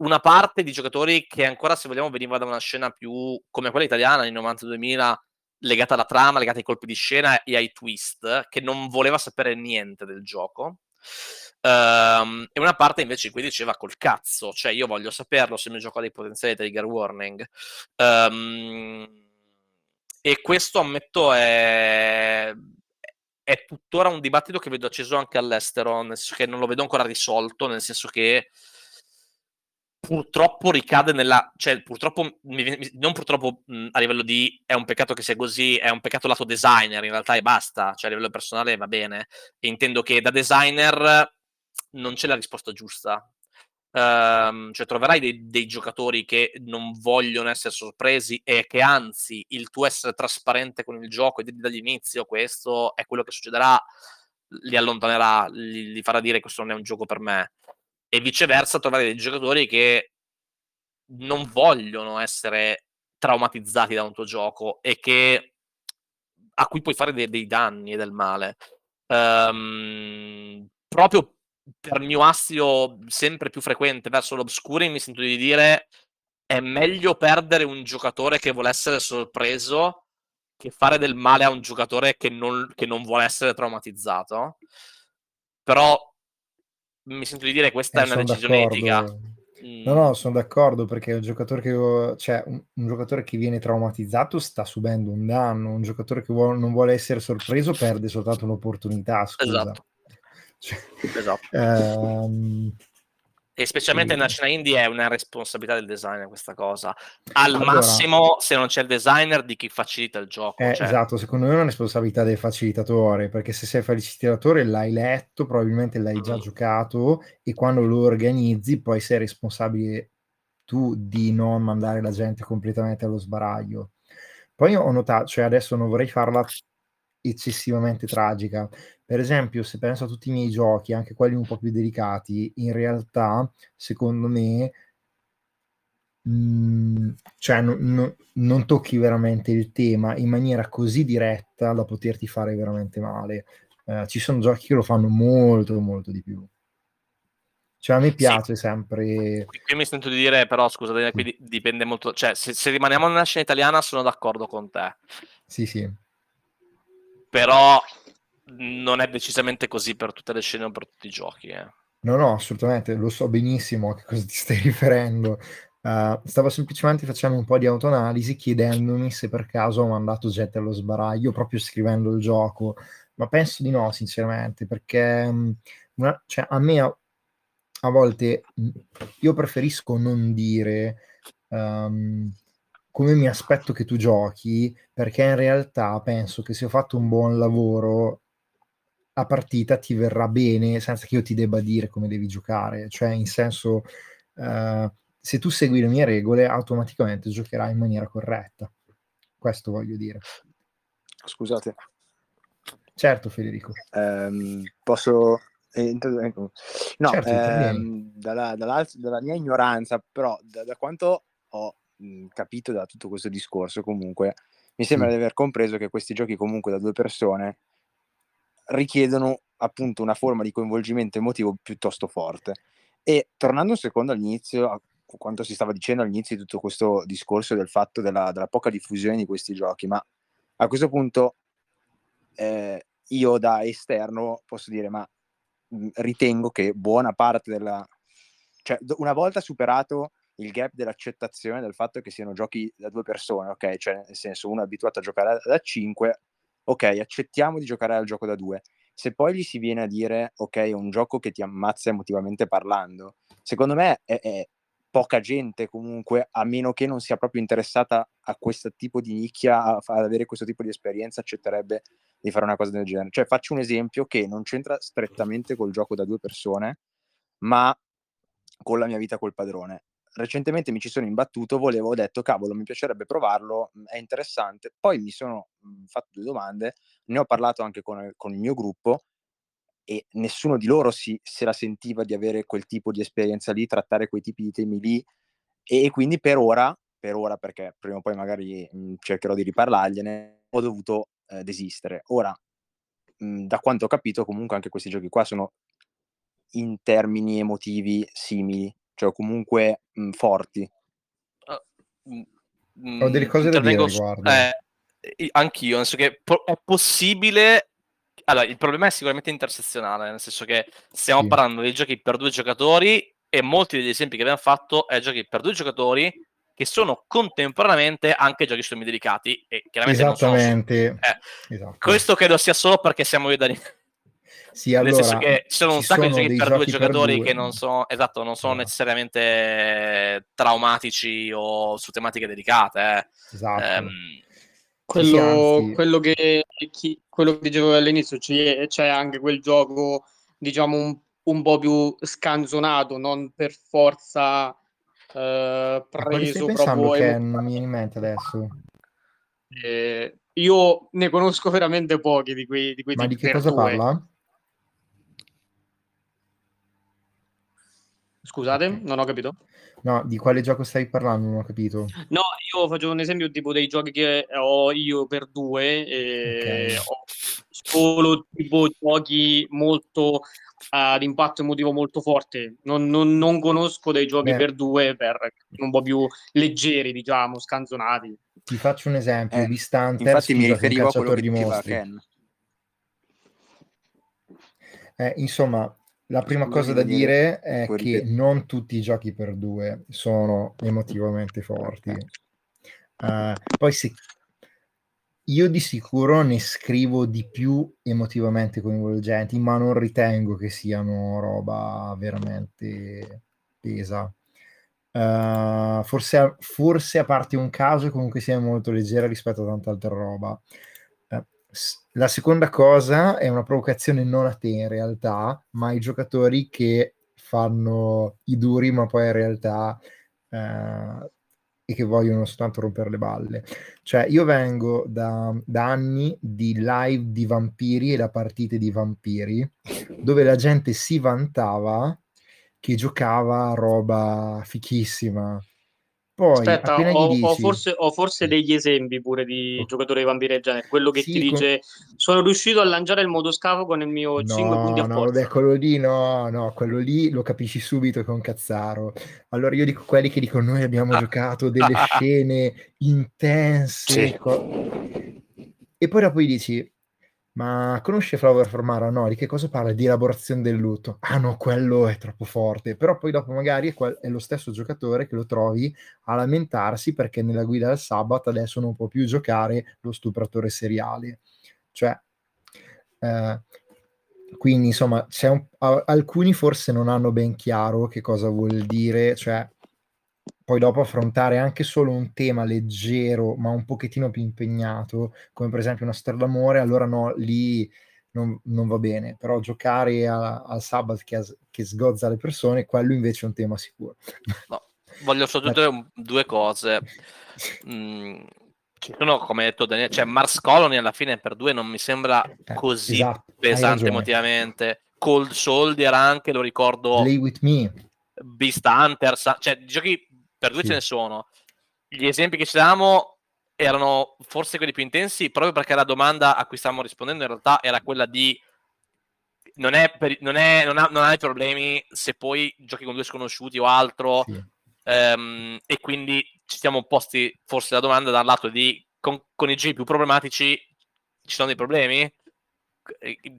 Speaker 2: una parte di giocatori che ancora, se vogliamo, veniva da una scena più come quella italiana nel 92.000, legata alla trama, legata ai colpi di scena e ai twist, che non voleva sapere niente del gioco. Um, e una parte invece in cui diceva col cazzo, cioè io voglio saperlo se mio gioco dei potenziali trigger warning. Um, e questo ammetto è, è tuttora un dibattito che vedo acceso anche all'estero, nel senso che non lo vedo ancora risolto, nel senso che purtroppo ricade nella, cioè purtroppo, non purtroppo mh, a livello di è un peccato che sia così, è un peccato lato designer in realtà e basta, cioè a livello personale va bene. E intendo che da designer non c'è la risposta giusta. Um, cioè troverai dei, dei, giocatori che non vogliono essere sorpresi e che anzi il tuo essere trasparente con il gioco e dirgli dall'inizio questo è quello che succederà li allontanerà, li, li farà dire questo non è un gioco per me e viceversa trovare dei giocatori che non vogliono essere traumatizzati da un tuo gioco e che a cui puoi fare dei, dei danni e del male. Um, proprio per mio astio sempre più frequente verso l'obscuri mi sento di dire è meglio perdere un giocatore che vuole essere sorpreso che fare del male a un giocatore che non, che non vuole essere traumatizzato. Però mi sento di dire questa eh, è una decisione d'accordo. etica.
Speaker 1: No, no, sono d'accordo perché un giocatore che, cioè, un, un, giocatore che viene traumatizzato sta subendo un danno, un giocatore che vuole, non vuole essere sorpreso perde soltanto un'opportunità. Scusa.
Speaker 2: Esatto. Cioè, esatto. Ehm, e specialmente nella scena indie è una responsabilità del designer questa cosa. Al allora, massimo, se non c'è il designer, di chi facilita il gioco.
Speaker 1: Eh, cioè... Esatto, secondo me è una responsabilità del facilitatore, perché se sei facilitatore l'hai letto, probabilmente l'hai già mm. giocato e quando lo organizzi poi sei responsabile tu di non mandare la gente completamente allo sbaraglio. Poi ho notato, cioè adesso non vorrei farla eccessivamente tragica. Per esempio, se penso a tutti i miei giochi, anche quelli un po' più delicati, in realtà, secondo me, mh, mm, cioè, no, no, non tocchi veramente il tema in maniera così diretta da poterti fare veramente male. Eh, ci sono giochi che lo fanno molto, molto di più. Cioè, a me piace sì. sempre.
Speaker 2: Qui mi sento di dire, però, scusate, qui dipende molto. Cioè, se, se, rimaniamo nella scena italiana, sono d'accordo con te.
Speaker 1: Sì, sì.
Speaker 2: Però non è decisamente così per tutte le scene o per tutti i giochi. Eh.
Speaker 1: No, no, assolutamente, lo so benissimo a che cosa ti stai riferendo. Uh, stavo semplicemente facendo un po' di autoanalisi chiedendomi se per caso ho mandato gente allo sbaraglio proprio scrivendo il gioco, ma penso di no, sinceramente, perché um, una, cioè, a me a, a, volte io preferisco non dire um, come mi aspetto che tu giochi, perché in realtà penso che se ho fatto un buon lavoro la partita ti verrà bene senza che io ti debba dire come devi giocare, cioè in senso uh, se tu segui le mie regole, automaticamente giocherai in maniera corretta. Questo voglio dire.
Speaker 4: Scusate.
Speaker 1: Certo, Federico.
Speaker 4: Um, posso... Eh, no, certo, ehm, dalla, dalla, dalla, mia ignoranza, però da, da quanto ho mh, capito da tutto questo discorso, comunque, mi sembra sì. di aver compreso che questi giochi comunque da due persone richiedono appunto una forma di coinvolgimento emotivo piuttosto forte. E tornando un secondo all'inizio, a quanto si stava dicendo all'inizio di tutto questo discorso del fatto della, della poca diffusione di questi giochi, ma a questo punto eh, io da esterno posso dire, ma mh, ritengo che buona parte della... cioè una volta superato il gap dell'accettazione del fatto che siano giochi da due persone, ok? Cioè nel senso uno è abituato a giocare da cinque, ok, accettiamo di giocare al gioco da due. Se poi gli si viene a dire, ok, è un gioco che ti ammazza emotivamente parlando, secondo me è, è poca gente comunque, a meno che non sia proprio interessata a questo tipo di nicchia, a, ad avere questo tipo di esperienza, accetterebbe di fare una cosa del genere. Cioè, faccio un esempio che non c'entra strettamente col gioco da due persone, ma con la mia vita col padrone. Recentemente mi ci sono imbattuto, volevo, ho detto, cavolo, mi piacerebbe provarlo, è interessante. Poi mi sono fatto due domande, ne ho parlato anche con, con il mio gruppo e nessuno di loro si, se la sentiva di avere quel tipo di esperienza lì, trattare quei tipi di temi lì e, quindi per ora, per ora perché prima o poi magari mh, cercherò di riparlargliene, ho dovuto eh, desistere. Ora, mh, da quanto ho capito, comunque anche questi giochi qua sono in termini emotivi simili, cioè comunque mh, forti.
Speaker 1: Uh, ho delle cose da dire riguardo.
Speaker 2: Eh, anch'io, nel senso che po- è possibile allora, il problema è sicuramente intersezionale, nel senso che stiamo sì. parlando di giochi per due giocatori e molti degli esempi che abbiamo fatto è giochi per due giocatori che sono contemporaneamente anche giochi semi delicati e chiaramente
Speaker 1: Esattamente.
Speaker 2: Non sono... eh, esatto. Questo credo sia solo perché siamo io da
Speaker 1: sì, allora,
Speaker 2: Nel senso che ci sono un sacco di giochi per due giocatori per due. che non sono, esatto, non sono no. necessariamente traumatici o su tematiche delicate. Eh.
Speaker 1: Esatto. Um,
Speaker 3: quello, quello, che, chi, quello, che, dicevo all'inizio, c'è, c'è, anche quel gioco, diciamo, un, un, po' più scanzonato, non per forza eh, preso proprio...
Speaker 1: Che non mi viene in mente adesso.
Speaker 3: Eh, io ne conosco veramente pochi di quei, di quei
Speaker 1: Ma di che cosa due. parla?
Speaker 3: Scusate, okay. non ho capito.
Speaker 1: No, di quale gioco stai parlando? Non ho capito.
Speaker 3: No, io faccio un esempio tipo dei giochi che ho io per due e okay. ho solo tipo giochi molto ad impatto emotivo molto forte. Non, non, non conosco dei giochi Beh. per due per un po' più leggeri, diciamo, scanzonati.
Speaker 1: Ti faccio un esempio, eh, Distante,
Speaker 4: infatti mi riferivo a quello che di mostri.
Speaker 1: Eh, insomma, la prima cosa da dire è che non tutti i giochi per due sono emotivamente forti. Uh, poi se io di sicuro ne scrivo di più emotivamente coinvolgenti, ma non ritengo che siano roba veramente pesa. Uh, forse, forse, a parte un caso comunque sia molto leggera rispetto a tanta altra roba. La seconda cosa è una provocazione non a te in realtà, ma ai giocatori che fanno i duri, ma poi in realtà eh, e che vogliono soltanto rompere le balle. Cioè, io vengo da, da, anni di live di vampiri e da partite di vampiri, dove la gente si vantava che giocava roba fichissima, poi,
Speaker 3: Aspetta, ho, dici... ho, forse, ho, forse, degli esempi pure di giocatori di vampiri del genere. Quello che sì, ti dice: con... Sono riuscito a lanciare il modo scavo con il mio no, 5 punti a
Speaker 1: no, forza. Beh, quello lì no, no, quello lì lo capisci subito che è un cazzaro. Allora io dico quelli che dicono: Noi abbiamo ah. giocato delle scene intense. Sì. Co... E poi dopo dici: ma conosce Flower Formara? No, di che cosa parla? Di elaborazione del lutto. Ah no, quello è troppo forte. Però poi dopo magari è, quel, è, lo stesso giocatore che lo trovi a lamentarsi perché nella guida del sabato adesso non può più giocare lo stupratore seriale. Cioè, eh, quindi insomma, un, alcuni forse non hanno ben chiaro che cosa vuol dire, cioè poi dopo affrontare anche solo un tema leggero ma un pochettino più impegnato, come per esempio una storia d'amore, allora no, lì non, non va bene, però giocare al Sabbath che, che, sgozza le persone, quello invece è un tema sicuro.
Speaker 2: No, voglio sottolineare due cose. Mm, sono, come hai detto Daniele, cioè Mars Colony alla fine per due non mi sembra eh, così esatto, pesante emotivamente. Cold Soldier anche, lo ricordo.
Speaker 1: Play with me.
Speaker 2: Beast Hunter, cioè giochi per due sì. ce ne sono. Gli esempi che ci diamo erano forse quelli più intensi, proprio perché la domanda a cui stavamo rispondendo in realtà era quella di non, è per, non, è, non, ha, non hai problemi se poi giochi con due sconosciuti o altro, sì. ehm, e quindi ci siamo posti forse la domanda dal lato di con, con i giochi più problematici ci sono dei problemi?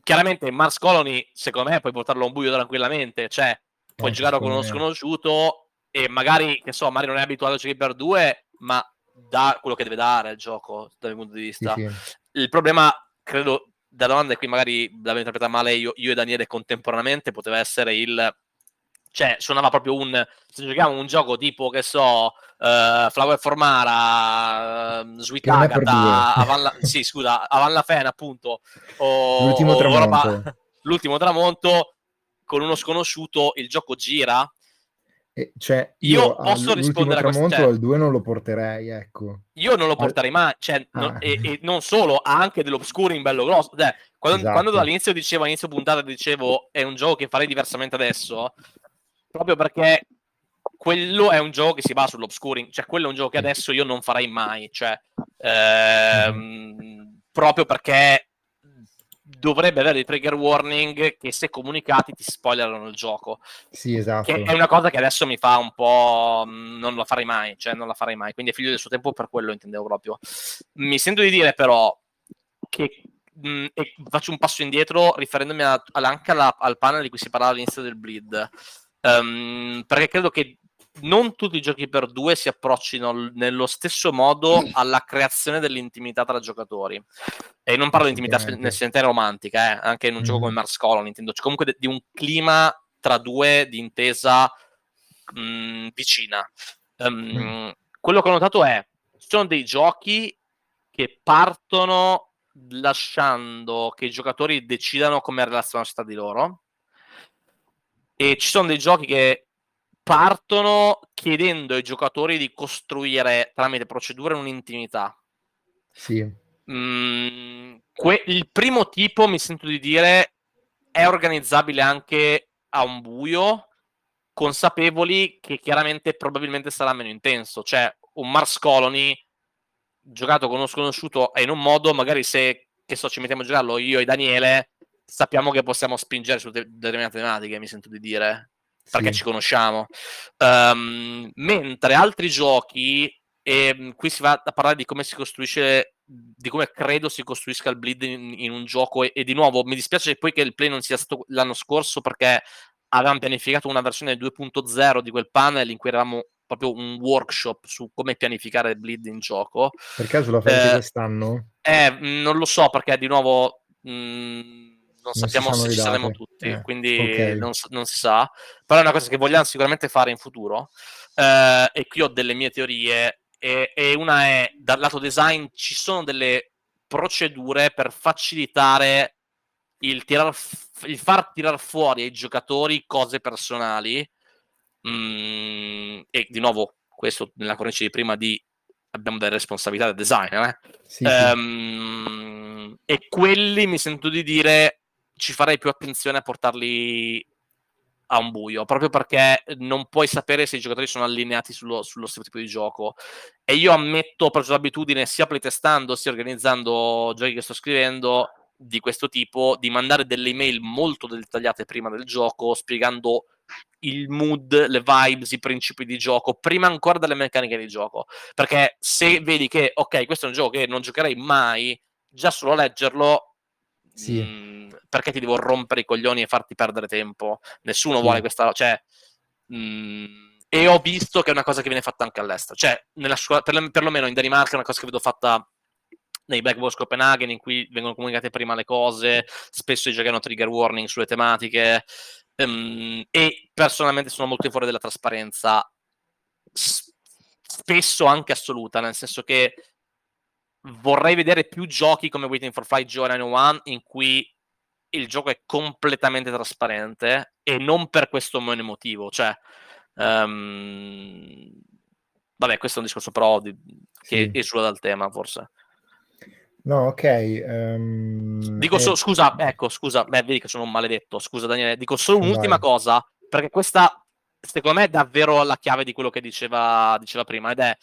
Speaker 2: Chiaramente Mars Colony, secondo me, puoi portarlo a un buio tranquillamente, cioè puoi eh, giocare con uno sconosciuto e magari, che so, magari non è abituato a giocare per due, ma dà quello che deve dare il gioco dal mio punto di vista. Sì, sì. Il problema, credo, da domanda, e qui magari l'avevo interpretata male io, io, e Daniele contemporaneamente, poteva essere il... Cioè, suonava proprio un... Se giochiamo un gioco tipo, che so, uh, Flower Formara, uh, Sweet Agatha, Avan sì, scusa, Avan La Fena, appunto, o,
Speaker 1: l'ultimo, o tramonto. Roba...
Speaker 2: l'ultimo tramonto, con uno sconosciuto, il gioco gira
Speaker 1: e cioè, io, io posso rispondere a questo al 2 non lo porterei, ecco.
Speaker 2: Io non lo porterei mai, cioè, ah. non, e, e, non solo, ha anche dell'obscuring bello grosso. Cioè, quando, esatto. quando dall'inizio dicevo, all'inizio puntata dicevo è un gioco che farei diversamente adesso, proprio perché quello è un gioco che si basa sull'obscuring, cioè quello è un gioco che adesso io non farei mai, cioè, ehm, proprio perché dovrebbe avere dei trigger warning che se comunicati ti spoilerano il gioco.
Speaker 1: Sì, esatto.
Speaker 2: Che è una cosa che adesso mi fa un po'... Mm, non la farei mai, cioè non la farei mai. Quindi è figlio del suo tempo per quello intendevo proprio. Mi sento di dire però che... Mh, mm, faccio un passo indietro riferendomi a, anche alla, al panel di cui si parlava all'inizio del bleed. Um, perché credo che non tutti i giochi per due si approccino nello stesso modo alla creazione dell'intimità tra giocatori. E non parlo di intimità nel senso romantica, eh, anche in un mm. gioco come Mars Colony, intendo cioè, comunque di un clima tra due di intesa mh, mm, vicina. Um, mm. Quello che ho notato è ci sono dei giochi che partono lasciando che i giocatori decidano come relazionarsi tra di loro e ci sono dei giochi che partono chiedendo ai giocatori di costruire tramite procedure un'intimità.
Speaker 1: Sì.
Speaker 2: Mm, que- il primo tipo, mi sento di dire, è organizzabile anche a un buio, consapevoli che chiaramente probabilmente sarà meno intenso. Cioè, un Mars Colony giocato con uno sconosciuto è in un modo, magari se che so, ci mettiamo a giocarlo io e Daniele, sappiamo che possiamo spingere su de- determinate tematiche, mi sento di dire perché sì. ci conosciamo. Um, mentre altri giochi, e mm, qui si va a parlare di come si costruisce, di come credo si costruisca il bleed in, in un gioco. E, e, di nuovo mi dispiace poi che il play non sia stato l'anno scorso perché avevamo pianificato una versione 2.0 di quel panel in cui eravamo proprio un workshop su come pianificare il bleed in gioco.
Speaker 1: Per caso la fate eh, quest'anno?
Speaker 2: Eh, non lo so perché di nuovo. Mh, mm, non, sappiamo se ci saremo tutti, eh, quindi okay. non, non, si sa. Però è una cosa che vogliamo sicuramente fare in futuro. Eh, e qui ho delle mie teorie. E, e, una è dal lato design ci sono delle procedure per facilitare il, tirar, il far tirar fuori ai giocatori cose personali. Mm, e di nuovo questo nella cornice di prima di abbiamo delle responsabilità del designer, eh?
Speaker 1: Sì,
Speaker 2: um, e quelli mi sento di dire ci farei più attenzione a portarli a un buio, proprio perché non puoi sapere se i giocatori sono allineati sullo, sullo stesso tipo di gioco. E io ammetto, ho preso l'abitudine, sia playtestando, sia organizzando giochi che sto scrivendo, di questo tipo, di mandare delle email molto dettagliate prima del gioco, spiegando il mood, le vibes, i principi di gioco, prima ancora delle meccaniche di gioco. Perché se vedi che, ok, questo è un gioco che non giocherei mai, già solo leggerlo...
Speaker 1: Sì.
Speaker 2: Mh, mm, perché ti devo rompere i coglioni e farti perdere tempo? Nessuno
Speaker 1: sì.
Speaker 2: vuole questa... Cioè, mh, e ho visto che è una cosa che viene fatta anche all'estero. Cioè, nella scuola, per, perlomeno in Danimarca è una cosa che vedo fatta nei Black Box Copenaghen in cui vengono comunicate prima le cose, spesso i giochi hanno trigger warning sulle tematiche um, e personalmente sono molto in fuori della trasparenza, spesso anche assoluta, nel senso che vorrei vedere più giochi come Waiting for Flight Joy 901 in cui il gioco è completamente trasparente e non per questo motivo, cioè um, vabbè questo è un discorso però di, che sì. esula dal tema forse
Speaker 1: No, ok. Um,
Speaker 2: Dico so, scusa, ecco, scusa, beh, vedi che sono un maledetto, scusa Daniele, dico solo un'ultima Vai. cosa, perché questa, secondo me, è davvero la chiave di quello che diceva, diceva prima, ed è,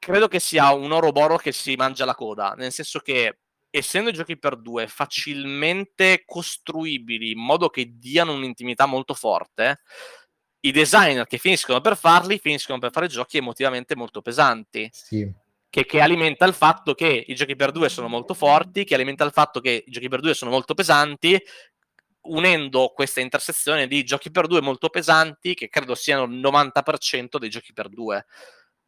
Speaker 2: credo che sia un oroboro che si mangia la coda, nel senso che, essendo i giochi per due facilmente costruibili in modo che diano un'intimità molto forte, i designer che finiscono per farli finiscono per fare giochi emotivamente molto pesanti.
Speaker 1: Sì
Speaker 2: che, che, alimenta il fatto che i giochi per due sono molto forti, che alimenta il fatto che i giochi per due sono molto pesanti, unendo questa intersezione di giochi per due molto pesanti, che credo siano il 90% dei giochi per due.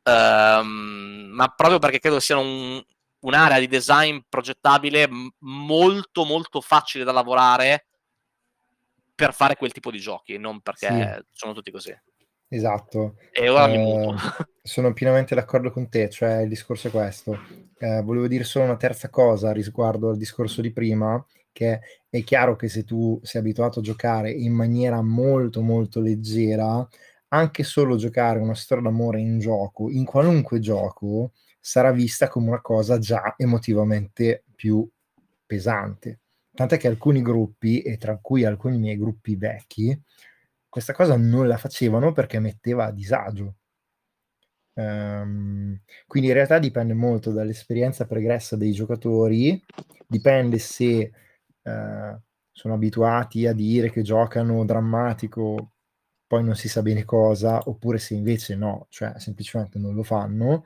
Speaker 2: Um, ma proprio perché credo siano un, un'area di design progettabile molto molto facile da lavorare per fare quel tipo di giochi, non perché sì. sono tutti così.
Speaker 1: Esatto.
Speaker 2: E ora eh, mi muto.
Speaker 1: sono pienamente d'accordo con te, cioè il discorso è questo. Eh, volevo dire solo una terza cosa riguardo al discorso di prima, che è chiaro che se tu sei abituato a giocare in maniera molto molto leggera, anche solo giocare una storia d'amore in gioco, in qualunque gioco, sarà vista come una cosa già emotivamente più pesante. Tant'è che alcuni gruppi, e tra cui alcuni miei gruppi vecchi, questa cosa non la facevano perché metteva a disagio. Um, quindi in realtà dipende molto dall'esperienza pregressa dei giocatori, dipende se uh, sono abituati a dire che giocano drammatico, poi non si sa bene cosa, oppure se invece no, cioè semplicemente non lo fanno.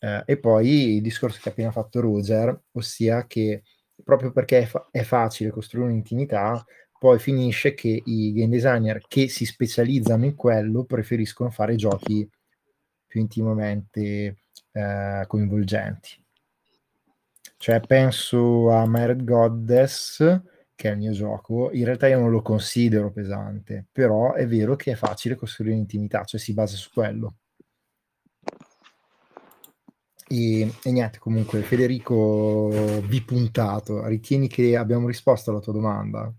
Speaker 1: Uh, e poi il discorso che ha appena fatto Roger, ossia che proprio perché è, fa- è facile costruire un'intimità, poi finisce che i game designer che si specializzano in quello preferiscono fare giochi più intimamente eh, coinvolgenti. Cioè penso a Married Goddess, che è il mio gioco, in realtà io non lo considero pesante, però è vero che è facile costruire un'intimità, cioè si basa su quello. E, e, niente, comunque Federico bipuntato, ritieni che abbiamo risposto alla tua domanda?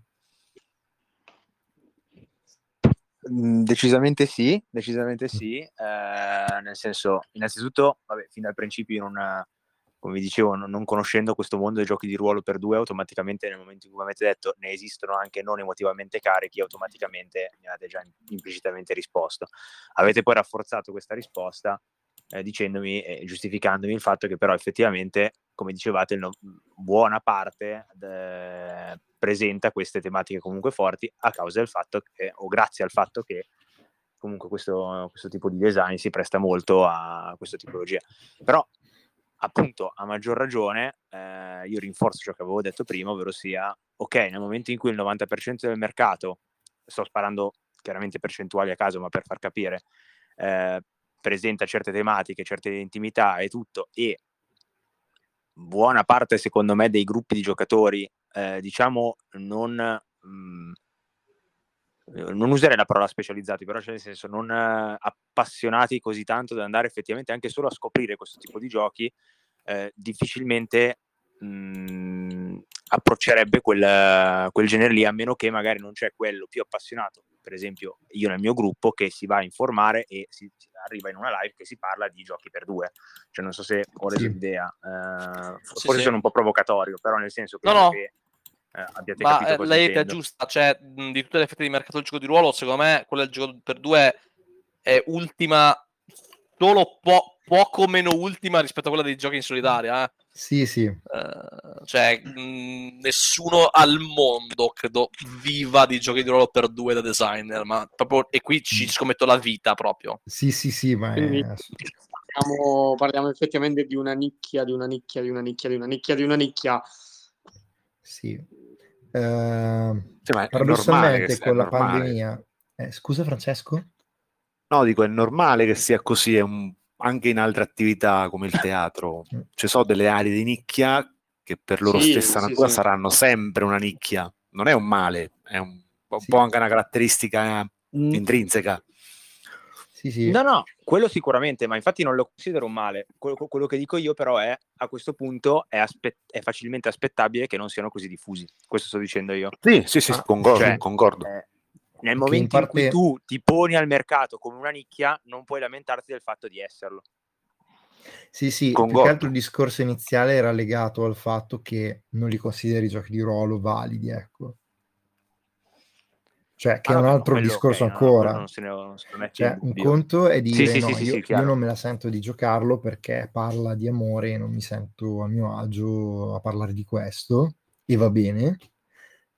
Speaker 4: Mhmm, decisamente sì, decisamente sì, eh, nel senso, innanzitutto, vabbè, fin dal principio non, come vi dicevo, non, non, conoscendo questo mondo dei giochi di ruolo per due, automaticamente nel momento in cui avete detto ne esistono anche non emotivamente carichi, automaticamente mi avete già implicitamente risposto. Avete poi rafforzato questa risposta eh, dicendomi e giustificandomi il fatto che però effettivamente, come dicevate, no, buona parte de, presenta queste tematiche comunque forti a causa del fatto che, o grazie al fatto che comunque questo, questo tipo di design si presta molto a questa tipologia. Però appunto a maggior ragione eh, io rinforzo ciò che avevo detto prima, ovvero sia, ok, nel momento in cui il 90% del mercato, sto sparando chiaramente percentuali a caso, ma per far capire, eh, presenta certe tematiche, certe intimità e tutto, e buona parte, secondo me, dei gruppi di giocatori, eh, diciamo, non, mh, mm, non userei la parola specializzati, però cioè nel senso non eh, appassionati così tanto da andare effettivamente anche solo a scoprire questo tipo di giochi, eh, difficilmente mh, mm, approccerebbe quel, quel genere lì, a meno che magari non c'è quello più appassionato per esempio io nel mio gruppo, che si va a informare e si, si arriva in una live che si parla di giochi per due. Cioè non so se ho reso sì. l'idea, eh, forse sì, sono un po' provocatorio, però nel senso.
Speaker 2: No, no.
Speaker 4: che eh, abbiate
Speaker 2: Ma
Speaker 4: capito
Speaker 2: lei è giusta, cioè di tutte le fette di mercato del gioco di ruolo, secondo me quella del gioco per due è ultima solo po- poco meno ultima rispetto a quella dei giochi in solitaria. Eh.
Speaker 1: Sì, sì.
Speaker 2: Uh, cioè, mh, nessuno al mondo credo viva di giochi di ruolo per due da designer, ma proprio, e qui ci scommetto la vita proprio.
Speaker 1: Sì, sì, sì, ma
Speaker 3: Quindi, parliamo, parliamo, effettivamente di una nicchia, di una nicchia, di una nicchia, di una nicchia, di una nicchia.
Speaker 1: Sì. Uh, sì paradossalmente con la pandemia... Eh, scusa Francesco?
Speaker 5: No, dico, è normale che sia così, è un, anche in altre attività come il teatro. Mm. Ci sono delle aree di nicchia che per loro sì, stessa natura sì. saranno sempre una nicchia. Non è un male, è un, un po' anche una caratteristica mm. intrinseca.
Speaker 4: Sì, sì. No, no, quello sicuramente, ma infatti non lo considero un male. Quello, quello che dico io però è, a questo punto, è, aspe- è, facilmente aspettabile che non siano così diffusi. Questo sto dicendo io.
Speaker 5: Sì, sì, sì, ah, concordo. Cioè, concordo.
Speaker 4: Eh, nel momento in, parte... in, cui tu ti poni al mercato come una nicchia, non puoi lamentarti del fatto di esserlo.
Speaker 1: Sì, sì, Concordo. più che altro il discorso iniziale era legato al fatto che non li consideri giochi di ruolo validi, ecco. Cioè, che ah, è un altro quello, discorso okay, ancora. No, ne, non cioè, un conto è dire sì, no, sì, io, io, non me la sento di giocarlo perché parla di amore e non mi sento a mio agio a parlare di questo, e va bene.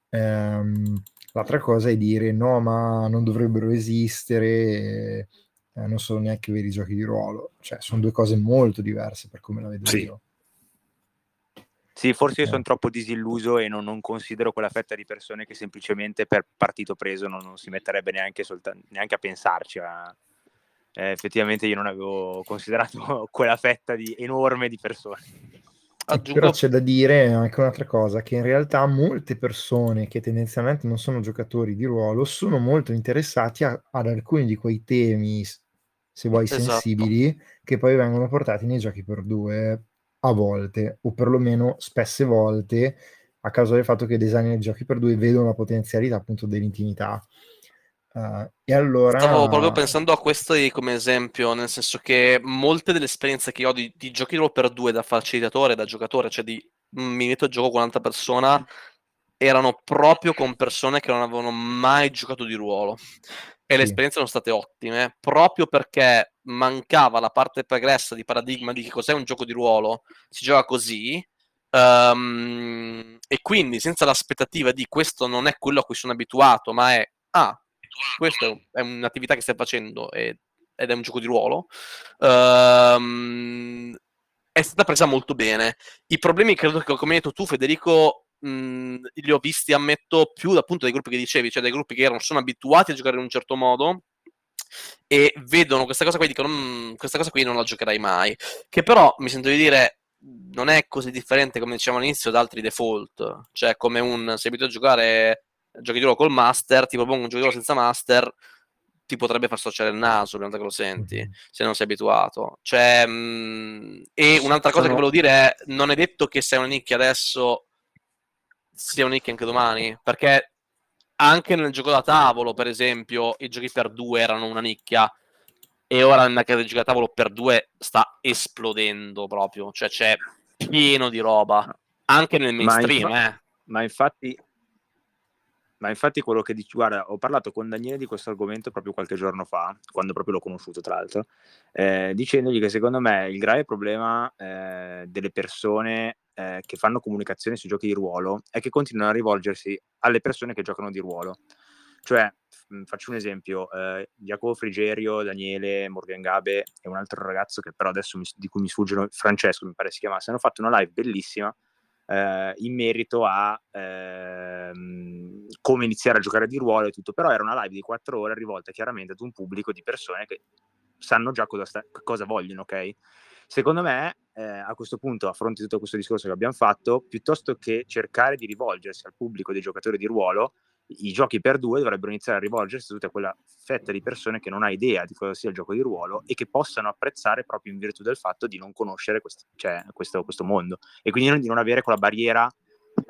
Speaker 1: Ehm, L'altra cosa è dire no, ma non dovrebbero esistere, eh, non sono neanche veri giochi di ruolo. Cioè, sono due cose molto diverse per come la vedo sì. io.
Speaker 4: Sì, forse io sono troppo disilluso e non, non, considero quella fetta di persone che semplicemente per partito preso non, non si metterebbe neanche, solta- neanche a pensarci. A... Eh, effettivamente io non avevo considerato quella fetta di, enorme di persone.
Speaker 1: Aggiungo... Però c'è da dire anche un'altra cosa, che in realtà molte persone che tendenzialmente non sono giocatori di ruolo sono molto interessati a, ad alcuni di quei temi, se vuoi, esatto. sensibili, che poi vengono portati nei giochi per due a volte, o perlomeno spesse volte, a causa del fatto che i designer di giochi per due vedono la potenzialità appunto dell'intimità. Uh, e allora...
Speaker 2: Stavo proprio pensando a questo come esempio, nel senso che molte delle esperienze che ho di, di giochi ruolo per due da facilitatore, da giocatore, cioè di mi metto a gioco con un'altra persona, erano proprio con persone che non avevano mai giocato di ruolo. E sì. le esperienze sono state ottime, proprio perché mancava la parte pregressa di paradigma di che cos'è un gioco di ruolo, si gioca così, um, e quindi senza l'aspettativa di questo non è quello a cui sono abituato, ma è, ah, questa è un'attività che stai facendo e, ed è un gioco di ruolo, um, è stata presa molto bene. I problemi, credo che come hai detto tu, Federico, mh, li ho visti, ammetto, più dal punto dei gruppi che dicevi, cioè dei gruppi che erano, sono abituati a giocare in un certo modo e vedono questa cosa qui e dicono mm, questa cosa qui non la giocherai mai che però mi sento di dire non è così differente come dicevamo all'inizio da altri default cioè come un sei abituato a giocare giochi di ruolo col master, ti propongo un gioco di ruolo senza master, ti potrebbe far storcere il naso prima che lo senti, mm-hmm. se non sei abituato. Cioè, mh, mm, e un'altra cosa che volevo dire è, non è detto che sei una nicchia adesso sia una nicchia anche domani, perché anche nel gioco da tavolo, per esempio, i giochi per due erano una nicchia, e ora nel mercato di giochi da tavolo per due sta esplodendo proprio, cioè c'è pieno di roba, anche nel mainstream,
Speaker 4: ma,
Speaker 2: infa-
Speaker 4: eh. ma infatti ma infatti quello che dici, guarda, ho parlato con Daniele di questo argomento proprio qualche giorno fa, quando proprio l'ho conosciuto tra l'altro, eh, dicendogli che secondo me il grave problema eh, delle persone eh, che fanno comunicazione sui giochi di ruolo è che continuano a rivolgersi alle persone che giocano di ruolo. Cioè, mh, faccio un esempio, eh, Jacopo Frigerio, Daniele, Morgan Gabe e un altro ragazzo che però adesso mi, di cui mi sfuggono, Francesco mi pare si chiamasse, hanno fatto una live bellissima eh, in merito a ehm, come iniziare a giocare di ruolo e tutto, però era una live di quattro ore rivolta chiaramente ad un pubblico di persone che sanno già cosa, sta- cosa vogliono, ok? Secondo me, eh, a questo punto, a fronte di tutto questo discorso che abbiamo fatto, piuttosto che cercare di rivolgersi al pubblico dei giocatori di ruolo, i giochi per due dovrebbero iniziare a rivolgersi a tutta quella fetta di persone che non ha idea di cosa sia il gioco di ruolo e che possano apprezzare proprio in virtù del fatto di non conoscere quest- cioè, questo, questo, mondo e quindi di non avere quella barriera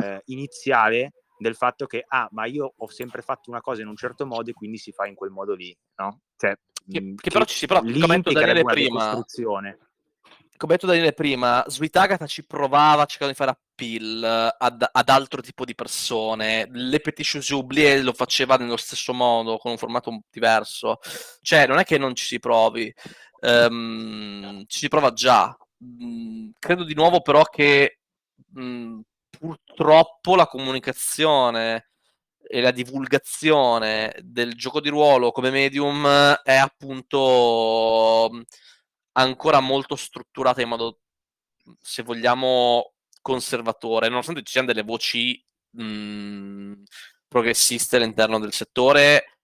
Speaker 4: eh, iniziale del fatto che, ah, ma io ho sempre fatto una cosa in un certo modo e quindi si fa in quel modo lì, no? Cioè,
Speaker 2: che, che, che però ci si prova, come detto Daniele prima, come detto Daniele prima, Sweet Agatha ci provava cercando di fare appeal ad, ad altro tipo di persone, Le Petit Choux lo faceva nello stesso modo, con un formato diverso, cioè non è che non ci si provi, um, ci si prova già, mm, credo di nuovo però che mm, purtroppo la comunicazione e la divulgazione del gioco di ruolo come medium è appunto ancora molto strutturata in modo, se vogliamo, conservatore, nonostante ci siano delle voci mh, progressiste all'interno del settore,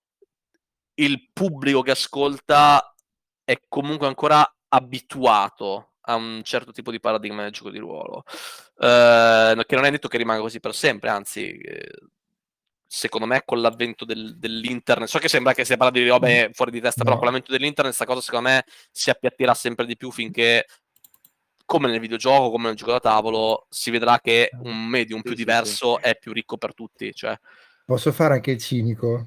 Speaker 2: il pubblico che ascolta è comunque ancora abituato a un certo tipo di paradigma del gioco di ruolo, eh, che non è detto che rimanga così per sempre, anzi, eh, secondo me con l'avvento del, dell'internet, so che sembra che si parla di robe fuori di testa, no. però con l'avvento dell'internet questa cosa secondo me si appiattirà sempre di più finché come nel videogioco, come nel gioco da tavolo, si vedrà che un medium più diverso è più ricco per tutti. Cioè.
Speaker 1: Posso fare anche il cinico?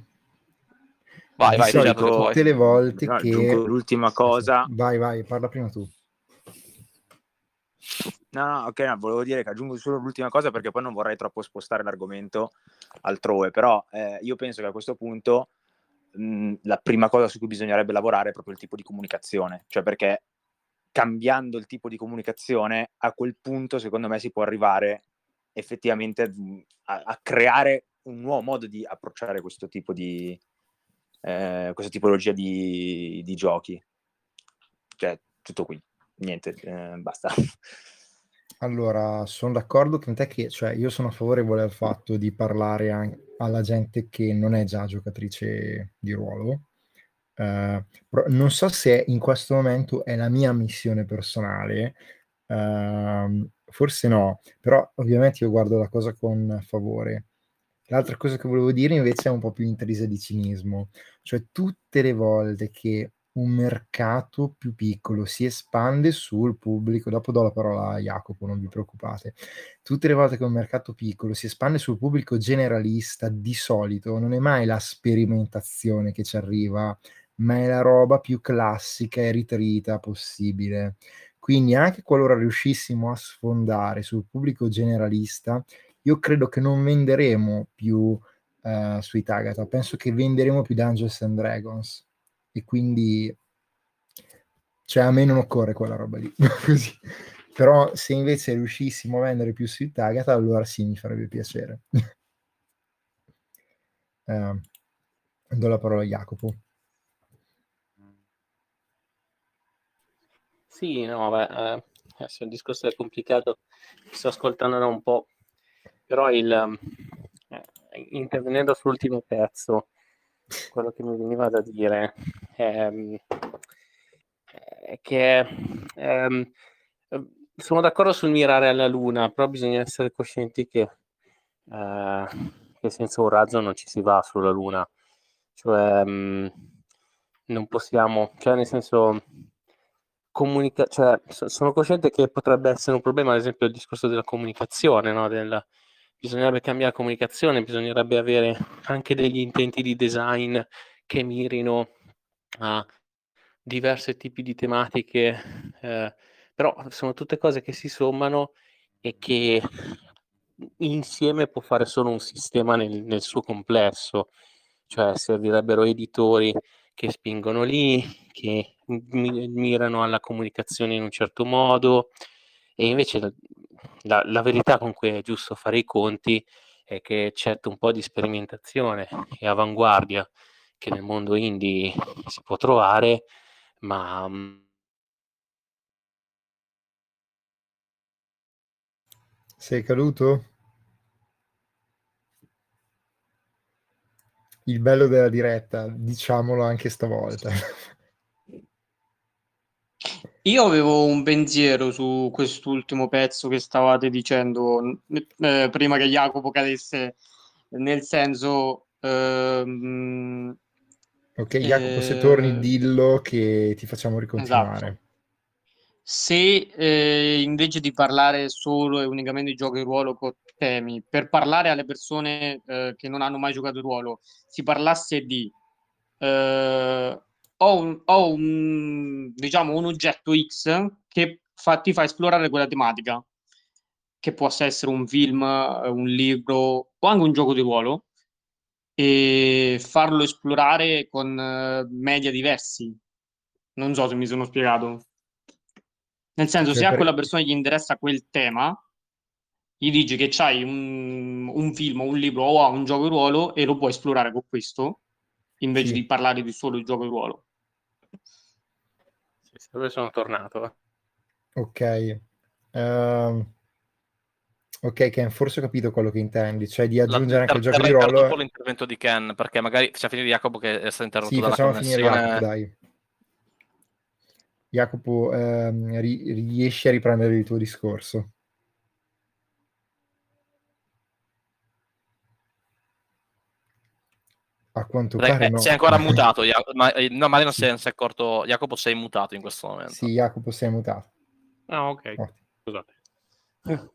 Speaker 2: Vai, vai,
Speaker 1: solito, tutte le volte no, che...
Speaker 4: L'ultima cosa...
Speaker 1: Vai, vai, parla prima tu.
Speaker 4: No, no, ok, no, volevo dire che aggiungo solo l'ultima cosa perché poi non vorrei troppo spostare l'argomento altrove, però eh, io penso che a questo punto mh, la prima cosa su cui bisognerebbe lavorare è proprio il tipo di comunicazione, cioè perché cambiando il tipo di comunicazione a quel punto secondo me si può arrivare effettivamente a, a creare un nuovo modo di approcciare questo tipo di eh, questa tipologia di, di giochi. Cioè, tutto qui, niente, eh, basta.
Speaker 1: Allora, sono d'accordo con te che, cioè, io sono favorevole al fatto di parlare anche alla gente che non è già giocatrice di ruolo. Uh, non so se in questo momento è la mia missione personale, uh, forse no, però ovviamente io guardo la cosa con favore. L'altra cosa che volevo dire invece è un po' più intrisa di cinismo, cioè tutte le volte che un mercato più piccolo si espande sul pubblico. Dopo do la parola a Jacopo, non vi preoccupate. Tutte le volte che un mercato piccolo si espande sul pubblico generalista, di solito non è mai la sperimentazione che ci arriva, ma è la roba più classica e ritrita possibile. Quindi anche qualora riuscissimo a sfondare sul pubblico generalista, io credo che non venderemo più uh, sui Tagata, penso che venderemo più Dungeons and Dragons e quindi cioè a me non occorre quella roba lì così. Però se invece riuscissimo a vendere più sui target allora sì mi farebbe piacere. Uh, do la parola a Jacopo.
Speaker 6: Sì no beh eh, il discorso è complicato sto ascoltando da un po' però il eh, intervenendo sull'ultimo pezzo quello che mi veniva da dire è, è che ehm, sono d'accordo sul mirare alla Luna, però bisogna essere coscienti che, eh, che senza un razzo non ci si va sulla Luna. Cioè, mh, non possiamo, cioè nel senso, comunica- cioè, sono cosciente che potrebbe essere un problema, ad esempio, il discorso della comunicazione, no? Del, bisognerebbe cambiare comunicazione, bisognerebbe avere anche degli intenti di design che mirino a diversi tipi di tematiche, eh, però sono tutte cose che si sommano e che insieme può fare solo un sistema nel, nel suo complesso, cioè servirebbero editori che spingono lì, che mirano alla comunicazione in un certo modo e invece la, la, verità con cui è giusto fare i conti è che c'è un po' di sperimentazione e avanguardia che nel mondo indie si può trovare, ma mm,
Speaker 1: Sei caduto? Il bello della diretta, diciamolo anche stavolta.
Speaker 6: Io avevo un pensiero su quest'ultimo pezzo che stavate dicendo eh, prima che Jacopo cadesse, nel senso... Ehm,
Speaker 1: ok, Jacopo, eh, se torni dillo che ti facciamo ricontinuare.
Speaker 6: Esatto.
Speaker 3: se eh, invece di parlare solo e unicamente di gioco di ruolo con temi, per parlare alle persone eh, che non hanno mai giocato di ruolo, si parlasse di eh, ho, un, ho un, diciamo, un oggetto X che fa, ti fa esplorare quella tematica, che possa essere un film, un libro o anche un gioco di ruolo, e farlo esplorare con uh, media diversi. Non so se mi sono spiegato. Nel senso, se a quella persona gli interessa quel tema, gli dici che c'hai un, un film, un libro o un gioco di ruolo e lo puoi esplorare con questo, invece sì. di parlare di solo il gioco di ruolo.
Speaker 6: Sì, dove sono tornato? Eh.
Speaker 1: Ok. Uh, ok, Ken, forse ho capito quello che intendi, cioè di aggiungere anche il gioco di ruolo.
Speaker 2: dopo l'intervento di Ken, perché magari faccia finire Jacopo che è stato interrotto
Speaker 1: sì,
Speaker 2: dalla
Speaker 1: facciamo finire Jacopo, dai. Jacopo, ehm, ri- riesci a riprendere il tuo discorso? A quanto
Speaker 2: Beh,
Speaker 1: pare
Speaker 2: eh,
Speaker 1: no.
Speaker 2: Sei ancora mutato, ma, eh, no, ma non si è accorto. Jacopo, sei mutato in questo momento.
Speaker 1: Sì, Jacopo, sei mutato.
Speaker 6: Ah, ok. Oh.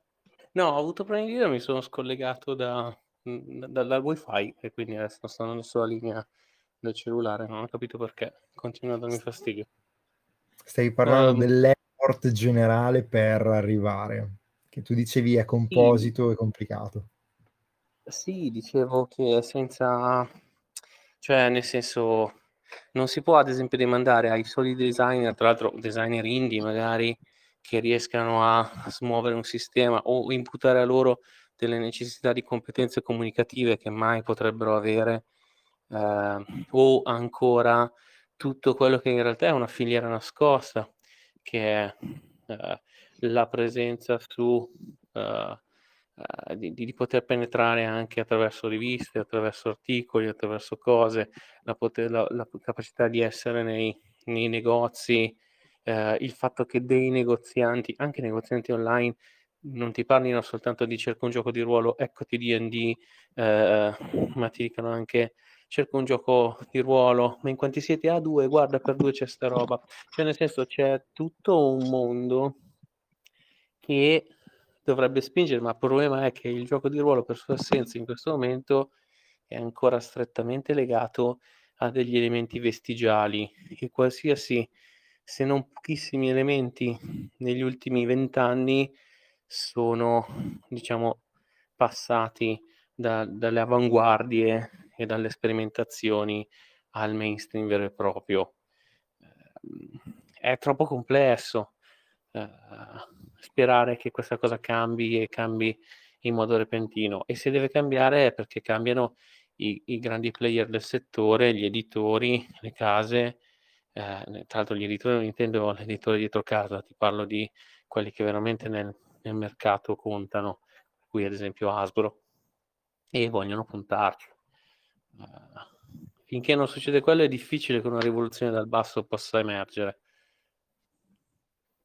Speaker 6: No, ho avuto problemi di mi sono scollegato da, da, dal wifi e quindi adesso sto andando sulla linea del cellulare, non ho capito perché, continua a darmi fastidio.
Speaker 1: Stai parlando um, dell'effort generale per arrivare, che tu dicevi è composito sì. e complicato.
Speaker 6: Sì, dicevo che senza, cioè nel senso, non si può ad esempio demandare ai soli designer, tra l'altro designer indie magari, che riescano a smuovere un sistema o imputare a loro delle necessità di competenze comunicative che mai potrebbero avere, eh, o ancora tutto quello che in realtà è una filiera nascosta, che è eh, la presenza su eh, eh, di, di, poter penetrare anche attraverso riviste, attraverso articoli, attraverso cose, la, poter, la, la capacità di essere nei, nei negozi, eh, il fatto che dei negozianti, anche negozianti online, non ti parlino soltanto di cerca un gioco di ruolo, eccoti D&D, eh, ma ti dicano anche cerco un gioco di ruolo, ma in quanti siete? A ah, due, guarda, per due c'è sta roba. Cioè, nel senso, c'è tutto un mondo che dovrebbe spingere, ma il problema è che il gioco di ruolo, per sua assenza in questo momento, è ancora strettamente legato a degli elementi vestigiali e qualsiasi, se non pochissimi elementi negli ultimi vent'anni sono, diciamo, passati da, dalle avanguardie e dalle sperimentazioni al mainstream vero e proprio. Ehm, è troppo complesso uh, sperare che questa cosa cambi e cambi in modo repentino e se deve cambiare è perché cambiano i, i grandi player del settore, gli editori, le case, eh, tra l'altro gli editori non intendo l'editore dietro casa, ti parlo di quelli che veramente nel, nel mercato contano, qui ad esempio Hasbro, e vogliono puntarci. Uh, finché non succede quello è difficile che una rivoluzione dal basso possa emergere.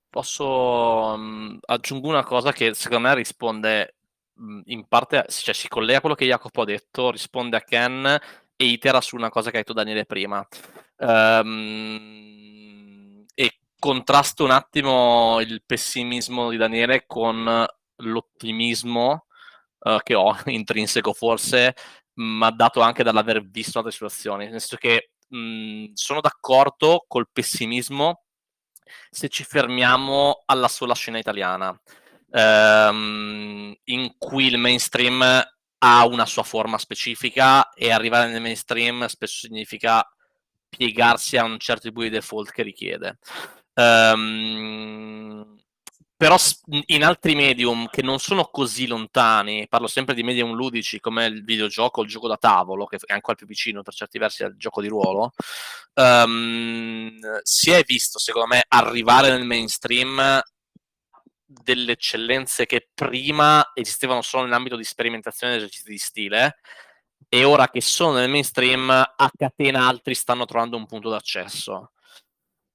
Speaker 2: Posso um, aggiungo una cosa che secondo me risponde um, in parte, cioè si collega a quello che Jacopo ha detto, risponde a Ken e itera su una cosa che hai detto Daniele prima. Um, e contrasto un attimo il pessimismo di Daniele con l'ottimismo uh, che ho intrinseco forse ma dato anche dall'aver visto altre situazioni, nel senso che mh, sono d'accordo col pessimismo se ci fermiamo alla sola scena italiana, ehm, in cui il mainstream ha una sua forma specifica e arrivare nel mainstream spesso significa piegarsi a un certo tipo di default che richiede. Um, però in altri medium che non sono così lontani, parlo sempre di medium ludici come il videogioco, il gioco da tavolo, che è ancora più vicino per certi versi al gioco di ruolo, um, si è visto, secondo me, arrivare nel mainstream delle eccellenze che prima esistevano solo nell'ambito di sperimentazione di esercizi di stile e ora che sono nel mainstream a catena altri stanno trovando un punto d'accesso.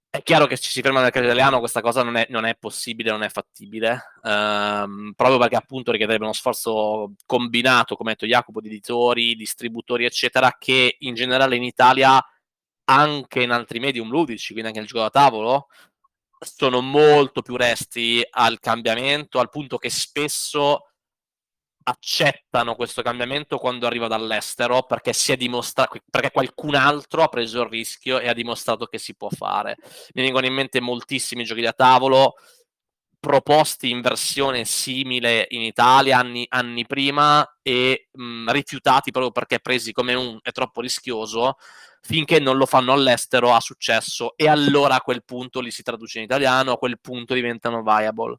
Speaker 2: È chiaro che se si ferma nel mercato italiano questa cosa non è, non è possibile, non è fattibile, ehm, proprio perché appunto richiederebbe uno sforzo combinato, come ha detto Jacopo, di editori, distributori, eccetera, che in generale in Italia, anche in altri medium ludici, quindi anche nel gioco da tavolo, sono molto più resti al cambiamento, al punto che spesso accettano questo cambiamento quando arriva dall'estero perché dimostrato perché qualcun altro ha preso il rischio e ha dimostrato che si può fare. Mi vengono in mente moltissimi giochi da tavolo proposti in versione simile in Italia anni, anni prima e mh, rifiutati proprio perché presi come un è troppo rischioso finché non lo fanno all'estero ha successo e allora a quel punto li si traduce in italiano a quel punto diventano viable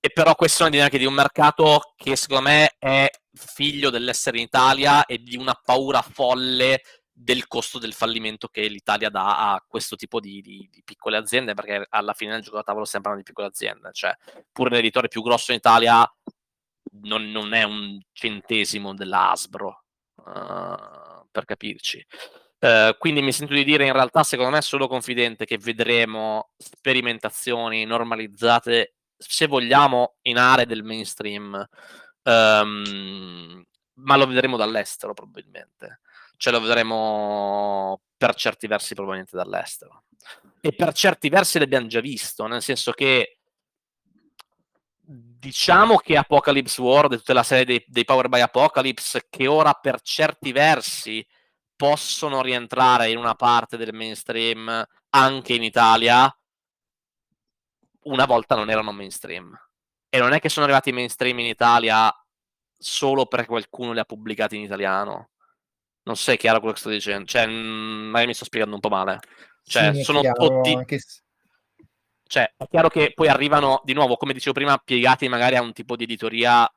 Speaker 2: e però questa è una dinamica di un mercato che secondo me è figlio dell'essere in Italia e di una paura folle del costo del fallimento che l'Italia dà a questo tipo di, di, di piccole aziende, perché alla fine il gioco da tavolo sembrano di piccole aziende, cioè pure l'editore più grosso in Italia non, non è un centesimo dell'Asbro, uh, per capirci. Uh, quindi mi sento di dire in realtà secondo me sono confidente che vedremo sperimentazioni normalizzate se vogliamo in aree del mainstream um, ma lo vedremo dall'estero probabilmente ce lo vedremo per certi versi probabilmente dall'estero. E per certi versi l'abbiamo già visto, nel senso che diciamo che Apocalypse World e tutta la serie dei, dei Power by Apocalypse, che ora per certi versi possono rientrare in una parte del mainstream anche in Italia, una volta non erano mainstream. E non è che sono arrivati mainstream in Italia solo perché qualcuno li ha pubblicati in italiano. Non sei chiaro quello che sto dicendo, cioè, mm, magari mi sto spiegando un po' male. Cioè,
Speaker 1: sì,
Speaker 2: sono tutti...
Speaker 1: anche...
Speaker 2: Cioè, è chiaro che poi arrivano, di nuovo, come dicevo prima, piegati magari a un tipo di editoria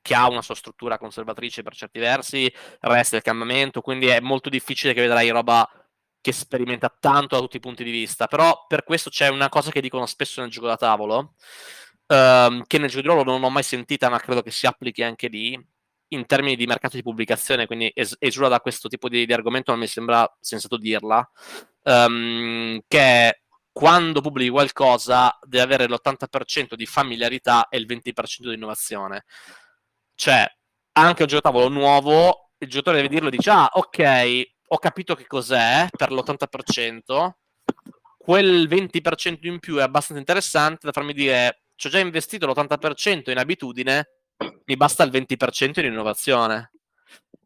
Speaker 2: che ha una sua struttura conservatrice per certi versi, resta il cambiamento, quindi è molto difficile che vedrai roba che sperimenta tanto da tutti i punti di vista, però per questo c'è una cosa che dicono spesso nel gioco da tavolo, ehm, che nel gioco di ruolo non ho mai sentita, ma credo che si applichi anche lì, in termini di mercato di pubblicazione, quindi es- esula da questo tipo di, di, argomento, non mi sembra sensato dirla, um, che quando pubblichi qualcosa deve avere l'80% di familiarità e il 20% di innovazione. Cioè, anche un gioco tavolo nuovo, il giocatore deve dirlo e dice, ah, ok, ho capito che cos'è per l'80%, quel 20% in più è abbastanza interessante da farmi dire, ci ho già investito l'80% in abitudine, mi basta il 20% di innovazione.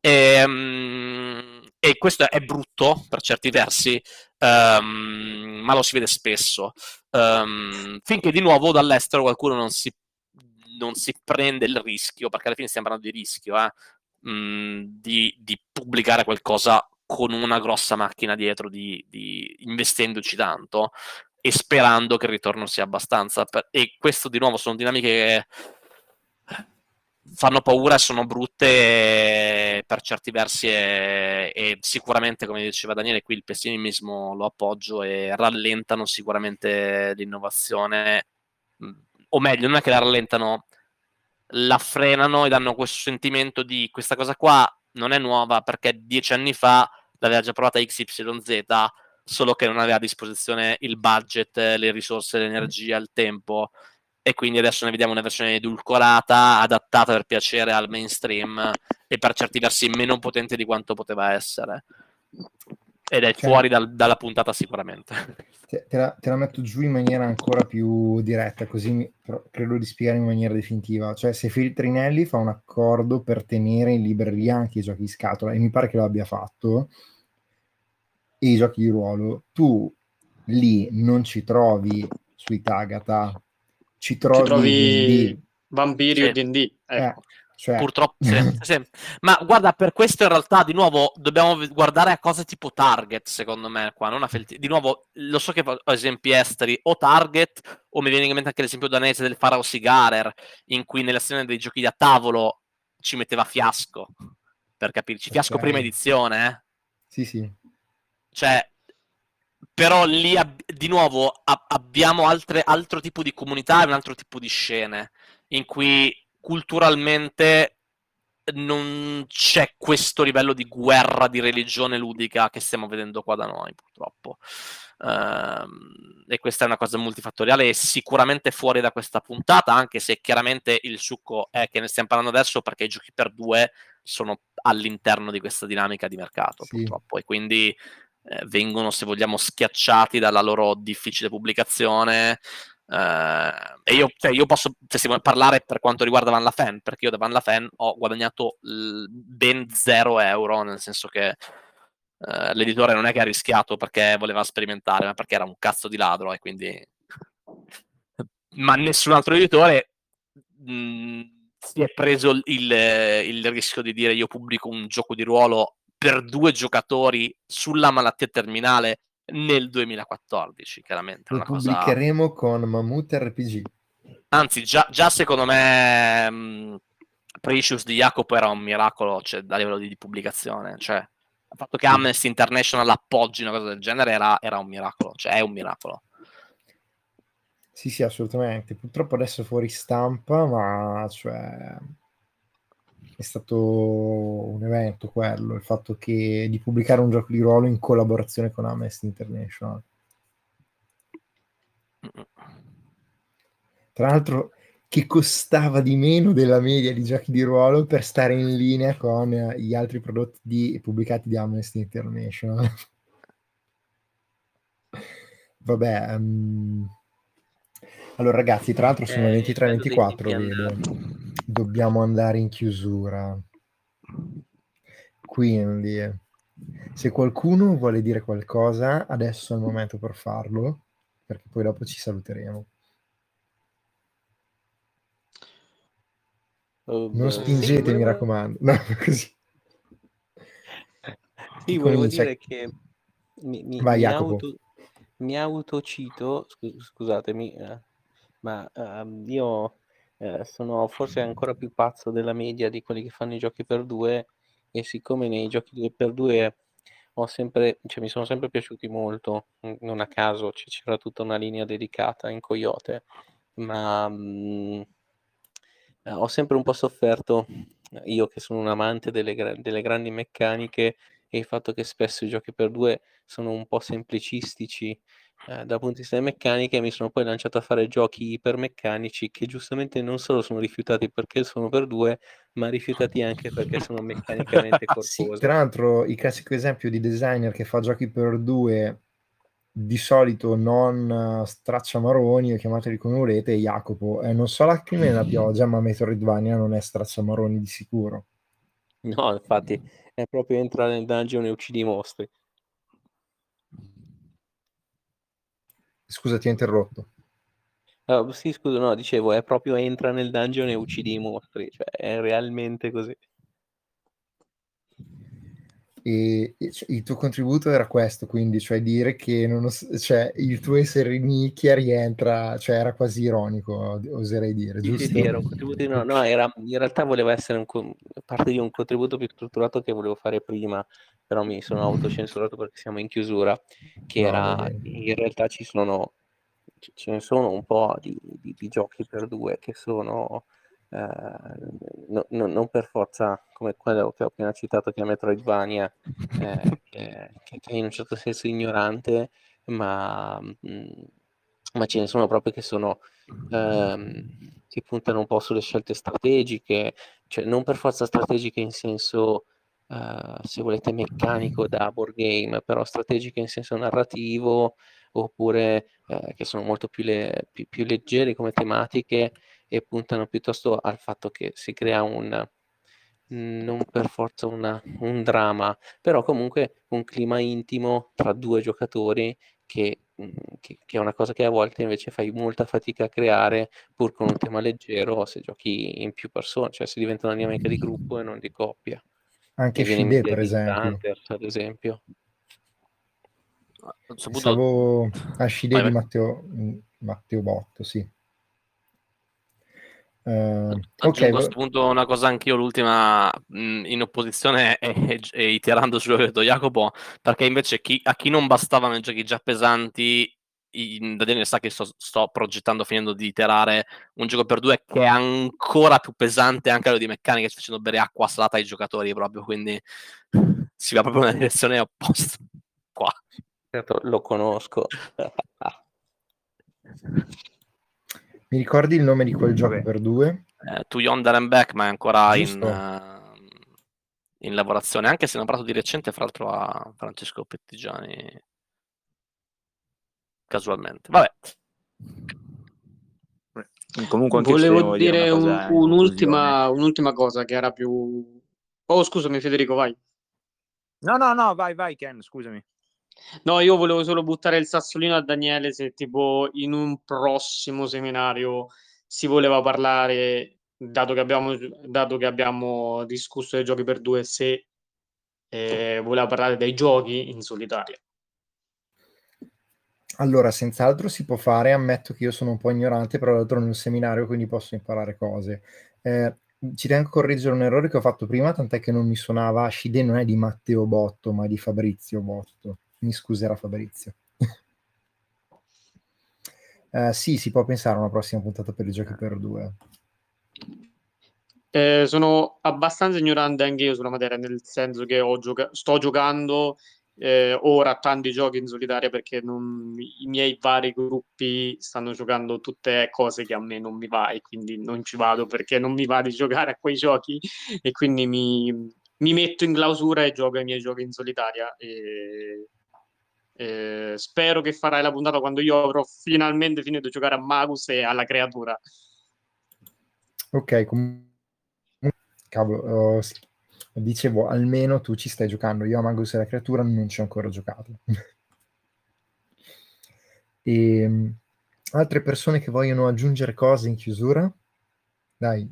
Speaker 2: E, um, e, questo è brutto per certi versi, um, ma lo si vede spesso. Um, finché di nuovo dall'estero qualcuno non si, non si, prende il rischio, perché alla fine stiamo parlando di rischio, eh, mh, di, di, pubblicare qualcosa con una grossa macchina dietro, di, di, investendoci tanto e sperando che il ritorno sia abbastanza. Per... e questo di nuovo sono dinamiche che fanno paura e sono brutte per certi versi e, e, sicuramente, come diceva Daniele, qui il pessimismo lo appoggio e rallentano sicuramente l'innovazione, mm, o meglio, non è che la rallentano, la frenano e danno questo sentimento di questa cosa qua non è nuova perché dieci anni fa l'aveva già provata XYZ, solo che non aveva a disposizione il budget, le risorse, l'energia, il tempo e quindi adesso ne vediamo una versione edulcorata, adattata per piacere al mainstream e per certi versi meno potente di quanto poteva essere. Ed è cioè, fuori dal, dalla puntata sicuramente.
Speaker 1: Te, te, la, te, la, metto giù in maniera ancora più diretta, così mi, credo di spiegare in maniera definitiva. Cioè, se Feltrinelli fa un accordo per tenere in libreria anche i giochi di scatola, e mi pare che lo abbia fatto, e i giochi di ruolo, tu lì non ci trovi sui Tagata ci trovi, ci
Speaker 3: trovi vampiri sì. o D&D. Ecco.
Speaker 2: Eh, cioè... Purtroppo sì, sì. Ma guarda, per questo in realtà di nuovo dobbiamo guardare a cose tipo Target, secondo me, qua, non a Felti. Di nuovo, lo so che ho esempi esteri, o Target, o mi viene in mente anche l'esempio danese del Pharaoh Cigarer, in cui nella sezione dei giochi da tavolo ci metteva Fiasco, per capirci. Fiasco okay. prima edizione, eh?
Speaker 1: Sì, sì.
Speaker 2: Cioè, però lì ab- di nuovo ab- abbiamo altre, altro tipo di comunità e un altro tipo di scene in cui culturalmente non c'è questo livello di guerra di religione ludica che stiamo vedendo qua da noi purtroppo uh, e questa è una cosa multifattoriale e sicuramente fuori da questa puntata anche se chiaramente il succo è che ne stiamo parlando adesso perché i giochi per due sono all'interno di questa dinamica di mercato sì. purtroppo e quindi eh, vengono, se vogliamo, schiacciati dalla loro difficile pubblicazione. Eh, e io, cioè, io posso vuole parlare per quanto riguarda Van La Fan, perché io da Van La Fan ho guadagnato l- ben 0 euro, nel senso che Uh, l'editore non è che ha rischiato perché voleva sperimentare, ma perché era un cazzo di ladro e quindi... ma nessun altro editore mh, mm, si è preso il, il, rischio di dire io pubblico un gioco di ruolo per due giocatori sulla malattia terminale nel 2014, chiaramente.
Speaker 1: Lo pubblicheremo cosa... con Mammut RPG.
Speaker 2: Anzi, già, già secondo me mh, Precious di Jacopo era un miracolo cioè, a livello di, di pubblicazione, cioè il fatto che Amnesty International appoggi una cosa del genere era, era un miracolo, cioè è un miracolo.
Speaker 1: Sì, sì, assolutamente. Purtroppo adesso è fuori stampa, ma cioè, è stato un evento quello, il fatto che, di pubblicare un gioco di ruolo in collaborazione con Amnesty International. Tra l'altro, che costava di meno della media di giochi di ruolo per stare in linea con gli altri prodotti di, pubblicati di Amnesty International. Vabbè, um... allora ragazzi, tra l'altro sono eh, 23-24, dobbiamo andare in chiusura. Quindi, se qualcuno vuole dire qualcosa, adesso è il momento per farlo, perché poi dopo ci saluteremo. Oh, non spingete, sì, mi raccomando. No, così.
Speaker 6: Sì, volevo dire che mi, mi, Vai, mi, auto, mi autocito, scusatemi, eh, ma uh, io eh, sono forse ancora più pazzo della media di quelli che fanno i giochi per due e siccome nei giochi per due sempre, cioè, mi sono sempre piaciuti molto, non a caso c'era tutta una linea dedicata in Coyote, ma mh, mm, eh, ho sempre un po' sofferto, io che sono un amante delle, delle grandi meccaniche, e il fatto che spesso i giochi per due sono un po' semplicistici eh, dal punto di vista delle meccaniche, mi sono poi lanciato a fare giochi ipermeccanici che giustamente non solo sono rifiutati perché sono per due, ma rifiutati anche perché sono meccanicamente corposi.
Speaker 1: sì, tra l'altro, il classico esempio di designer che fa giochi per due di solito non straccia maroni o chiamateli come volete, Jacopo. Eh, non so lacrime nella pioggia, ma Metroidvania non è straccia maroni di sicuro.
Speaker 6: No, infatti, è proprio entrare nel dungeon e uccidi i mostri.
Speaker 1: Scusa, ti ho interrotto.
Speaker 6: Uh, sì, scusa, no, dicevo, è proprio entra nel dungeon e uccidi i mostri, cioè è realmente così.
Speaker 1: E, e cioè, il tuo contributo era questo, quindi, cioè dire che non, cioè, il tuo essere nicchia rientra, cioè era quasi ironico, oserei dire, giusto? Sì,
Speaker 6: sì, era un contributo, no, no, era, in realtà voleva essere un, parte di un contributo più strutturato che volevo fare prima, però mi sono autocensurato perché siamo in chiusura, che no, era, in realtà ci sono, ce ne sono un po' di, di, di giochi per due che sono no, no, non per forza come quello che ho appena citato che è Metroidvania eh, che, che, è in un certo senso ignorante ma, mh, mm, ma ce ne sono proprio che sono ehm, che puntano un po' sulle scelte strategiche cioè non per forza strategiche in senso uh, se volete meccanico da board game però strategiche in senso narrativo oppure uh, che sono molto più, le, più, più leggere come tematiche e puntano piuttosto al fatto che si crea un non per forza una, un dramma, però comunque un clima intimo tra due giocatori che, che, che, è una cosa che a volte invece fai molta fatica a creare pur con un tema leggero se giochi in più persone, cioè se diventa una dinamica di gruppo e non di coppia.
Speaker 1: Anche Fide, per esempio. Hunter,
Speaker 6: ad esempio.
Speaker 1: Pensavo a Shide di Matteo, Matteo Botto, sì.
Speaker 2: Uh, Aggiungo okay, a questo punto una cosa anch'io, l'ultima mh, in opposizione e, e, e iterando su quello che ha detto Jacopo, perché invece chi, a chi non bastavano i giochi già pesanti, in, Daniele sa che sto, sto, progettando, finendo di iterare un gioco per due che è ancora più pesante anche a livello di meccanica, facendo bere acqua salata ai giocatori proprio, quindi si va proprio nella direzione opposta. Qua.
Speaker 6: Certo, lo conosco.
Speaker 1: Mi ricordi il nome di quel gioco per due?
Speaker 2: Eh, to Yonder and Back, ma è ancora in... Uh, in lavorazione, anche se ne ho parlato di recente, fra l'altro, a Francesco Pettigiani casualmente. Vabbè.
Speaker 3: Comunque Volevo dire, dire un, un'ultima, un'ultima cosa che era più... Oh, scusami Federico, vai.
Speaker 4: No, no, no, vai, vai Ken, scusami.
Speaker 3: No, io volevo solo buttare il sassolino a Daniele se tipo in un prossimo seminario si voleva parlare, dato che abbiamo, dato che abbiamo discusso dei giochi per due, se eh, voleva parlare dei giochi in solitaria.
Speaker 1: Allora, senz'altro si può fare, ammetto che io sono un po' ignorante, però l'altro nel seminario, quindi posso imparare cose. Eh, ci tengo a correggere un errore che ho fatto prima, tant'è che non mi suonava Shide non è di Matteo Botto, ma di Fabrizio Botto. Mi scuserà Fabrizio. eh, sì, si può pensare a una prossima puntata per i giochi per due.
Speaker 3: Eh, sono abbastanza ignorante anche io sulla materia, nel senso che gioca- sto giocando eh, ora tanti giochi in solitaria perché non, i miei vari gruppi stanno giocando tutte cose che a me non mi va e quindi non ci vado perché non mi va di giocare a quei giochi e quindi mi, mi metto in clausura e gioco i miei giochi in solitaria e, e spero che farai la puntata quando io avrò finalmente finito di giocare a Magus e alla creatura
Speaker 1: ok com- cavolo uh, dicevo, almeno tu ci stai giocando. Io a Magus e la creatura non ci ho ancora giocato. e, ehm, altre persone che vogliono aggiungere cose in chiusura? Dai.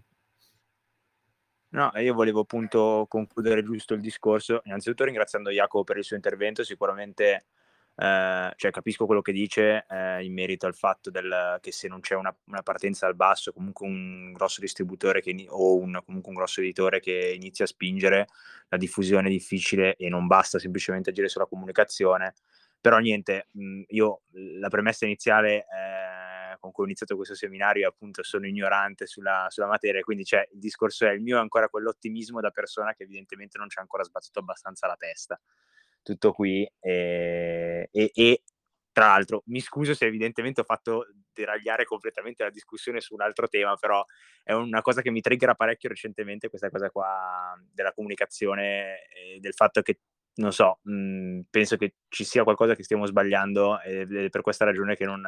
Speaker 4: No, io volevo appunto concludere giusto il discorso, innanzitutto ringraziando Jacopo per il suo intervento, sicuramente eh, cioè capisco quello che dice eh, in merito al fatto del, che se non c'è una, una, partenza al basso, comunque un grosso distributore che, o un, comunque un grosso editore che inizia a spingere, la diffusione è difficile e non basta semplicemente agire sulla comunicazione. Però niente, mh, io la premessa iniziale eh, con cui ho iniziato questo seminario appunto sono ignorante sulla, sulla materia, quindi cioè, il discorso è il mio è ancora quell'ottimismo da persona che evidentemente non ci ha ancora sbattuto abbastanza la testa tutto qui e, e, e tra l'altro, mi scuso se evidentemente ho fatto deragliare completamente la discussione su un altro tema, però è una cosa che mi triggera parecchio recentemente, questa cosa qua della comunicazione e del fatto che, non so, mh, mhmm, penso che ci sia qualcosa che stiamo sbagliando ed è per questa ragione che non...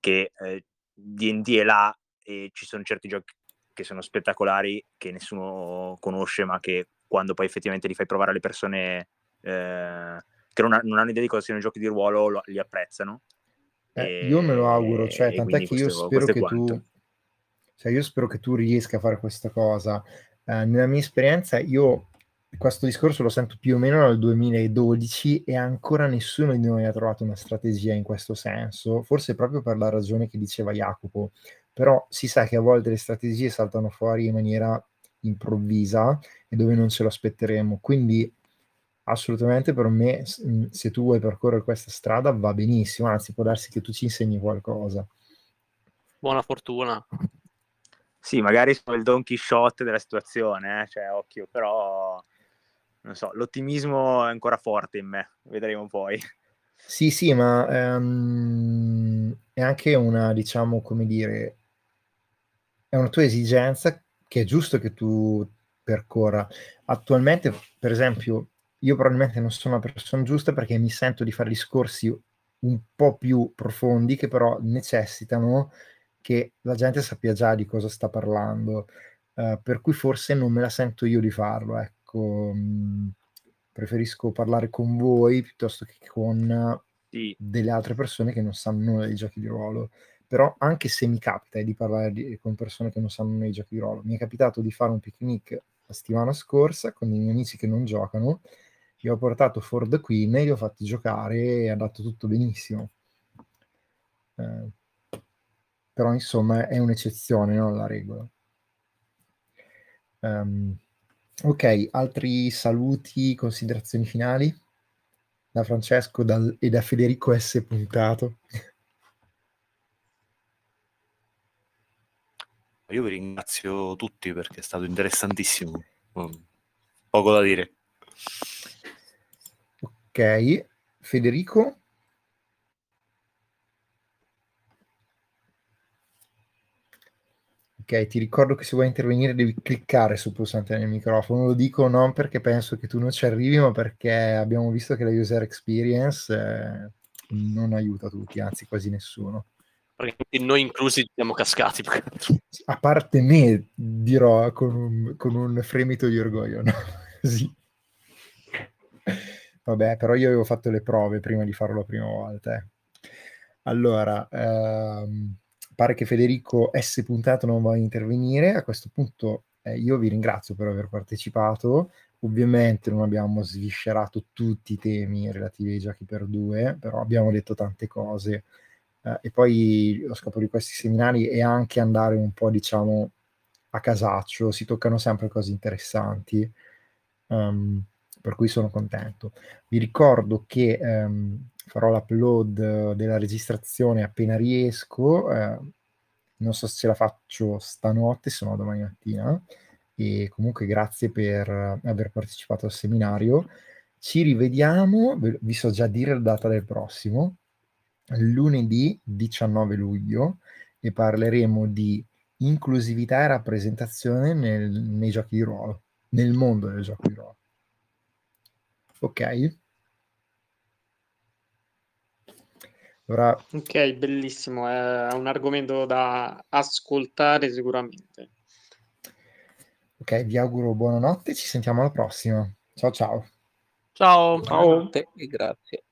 Speaker 4: che eh, D&D è là e ci sono certi giochi che sono spettacolari che nessuno conosce, ma che quando poi effettivamente li fai provare alle persone eh, che non, ha, non, hanno idea di cosa siano i giochi di ruolo, lo, li apprezzano.
Speaker 1: Eh, e, io me lo auguro, cioè, tant'è che io spero che tu... Cioè, io spero che tu riesca a fare questa cosa. Eh, nella mia esperienza, io questo discorso lo sento più o meno dal 2012 e ancora nessuno di noi ha trovato una strategia in questo senso, forse proprio per la ragione che diceva Jacopo, però si sa che a volte le strategie saltano fuori in maniera improvvisa e dove non ce lo aspetteremo, quindi assolutamente per me, mhmm, se tu vuoi percorrere questa strada, va benissimo, anzi può darsi che tu ci insegni qualcosa.
Speaker 2: Buona fortuna.
Speaker 4: Sì, magari sono il Don Quixote della situazione, eh? cioè occhio, però non so, l'ottimismo è ancora forte in me, vedremo poi.
Speaker 1: Sì, sì, ma um, è anche una, diciamo, come dire, è una tua esigenza che è giusto che tu percorra. Attualmente, per esempio, io probabilmente non sono la persona giusta perché mi sento di fare discorsi un po' più profondi che però necessitano che la gente sappia già di cosa sta parlando, uh, per cui forse non me la sento io di farlo, ecco, mh, mm, preferisco parlare con voi piuttosto che con sì. delle altre persone che non sanno nulla dei giochi di ruolo. Però anche se mi capita di parlare di, con persone che non sanno nulla dei giochi di ruolo, mi è capitato di fare un picnic la settimana scorsa con i miei amici che non giocano gli ho portato Ford Queen e li ho fatti giocare e è andato tutto benissimo. Eh, però insomma è un'eccezione, non la regola. Um, ok, altri saluti, considerazioni finali? Da Francesco dal, e da Federico S. Puntato.
Speaker 5: Io vi ringrazio tutti perché è stato interessantissimo. Poco da dire.
Speaker 1: Ok, Federico? Ok, ti ricordo che se vuoi intervenire devi cliccare sul pulsante nel microfono. Lo dico non perché penso che tu non ci arrivi, ma perché abbiamo visto che la user experience eh, non aiuta tutti, anzi quasi nessuno.
Speaker 2: Perché noi inclusi siamo cascati.
Speaker 1: A parte me, dirò con un, con un fremito di orgoglio, no? sì. Vabbè, però io avevo fatto le prove prima di farlo la prima volta. Eh. Allora, ehm, pare che Federico S. Puntato non voglia intervenire. A questo punto eh, io vi ringrazio per aver partecipato. Ovviamente non abbiamo sviscerato tutti i temi relativi ai giochi per due, però abbiamo detto tante cose. Eh, e poi lo scopo di questi seminari è anche andare un po', diciamo, a casaccio. Si toccano sempre cose interessanti. Um, per cui sono contento. Vi ricordo che um, farò l'upload della registrazione appena riesco, eh, non so se ce la faccio stanotte, se no domani mattina, e comunque grazie per aver partecipato al seminario. Ci rivediamo, vi so già dire la data del prossimo, lunedì 19 luglio, e parleremo di inclusività e rappresentazione nel, nei giochi di ruolo, nel mondo del gioco di ruolo. Ok?
Speaker 3: Ora... Ok, bellissimo, è un argomento da ascoltare sicuramente.
Speaker 1: Ok, vi auguro buonanotte, ci sentiamo alla prossima. Ciao ciao.
Speaker 2: Ciao.
Speaker 6: Ciao. E grazie.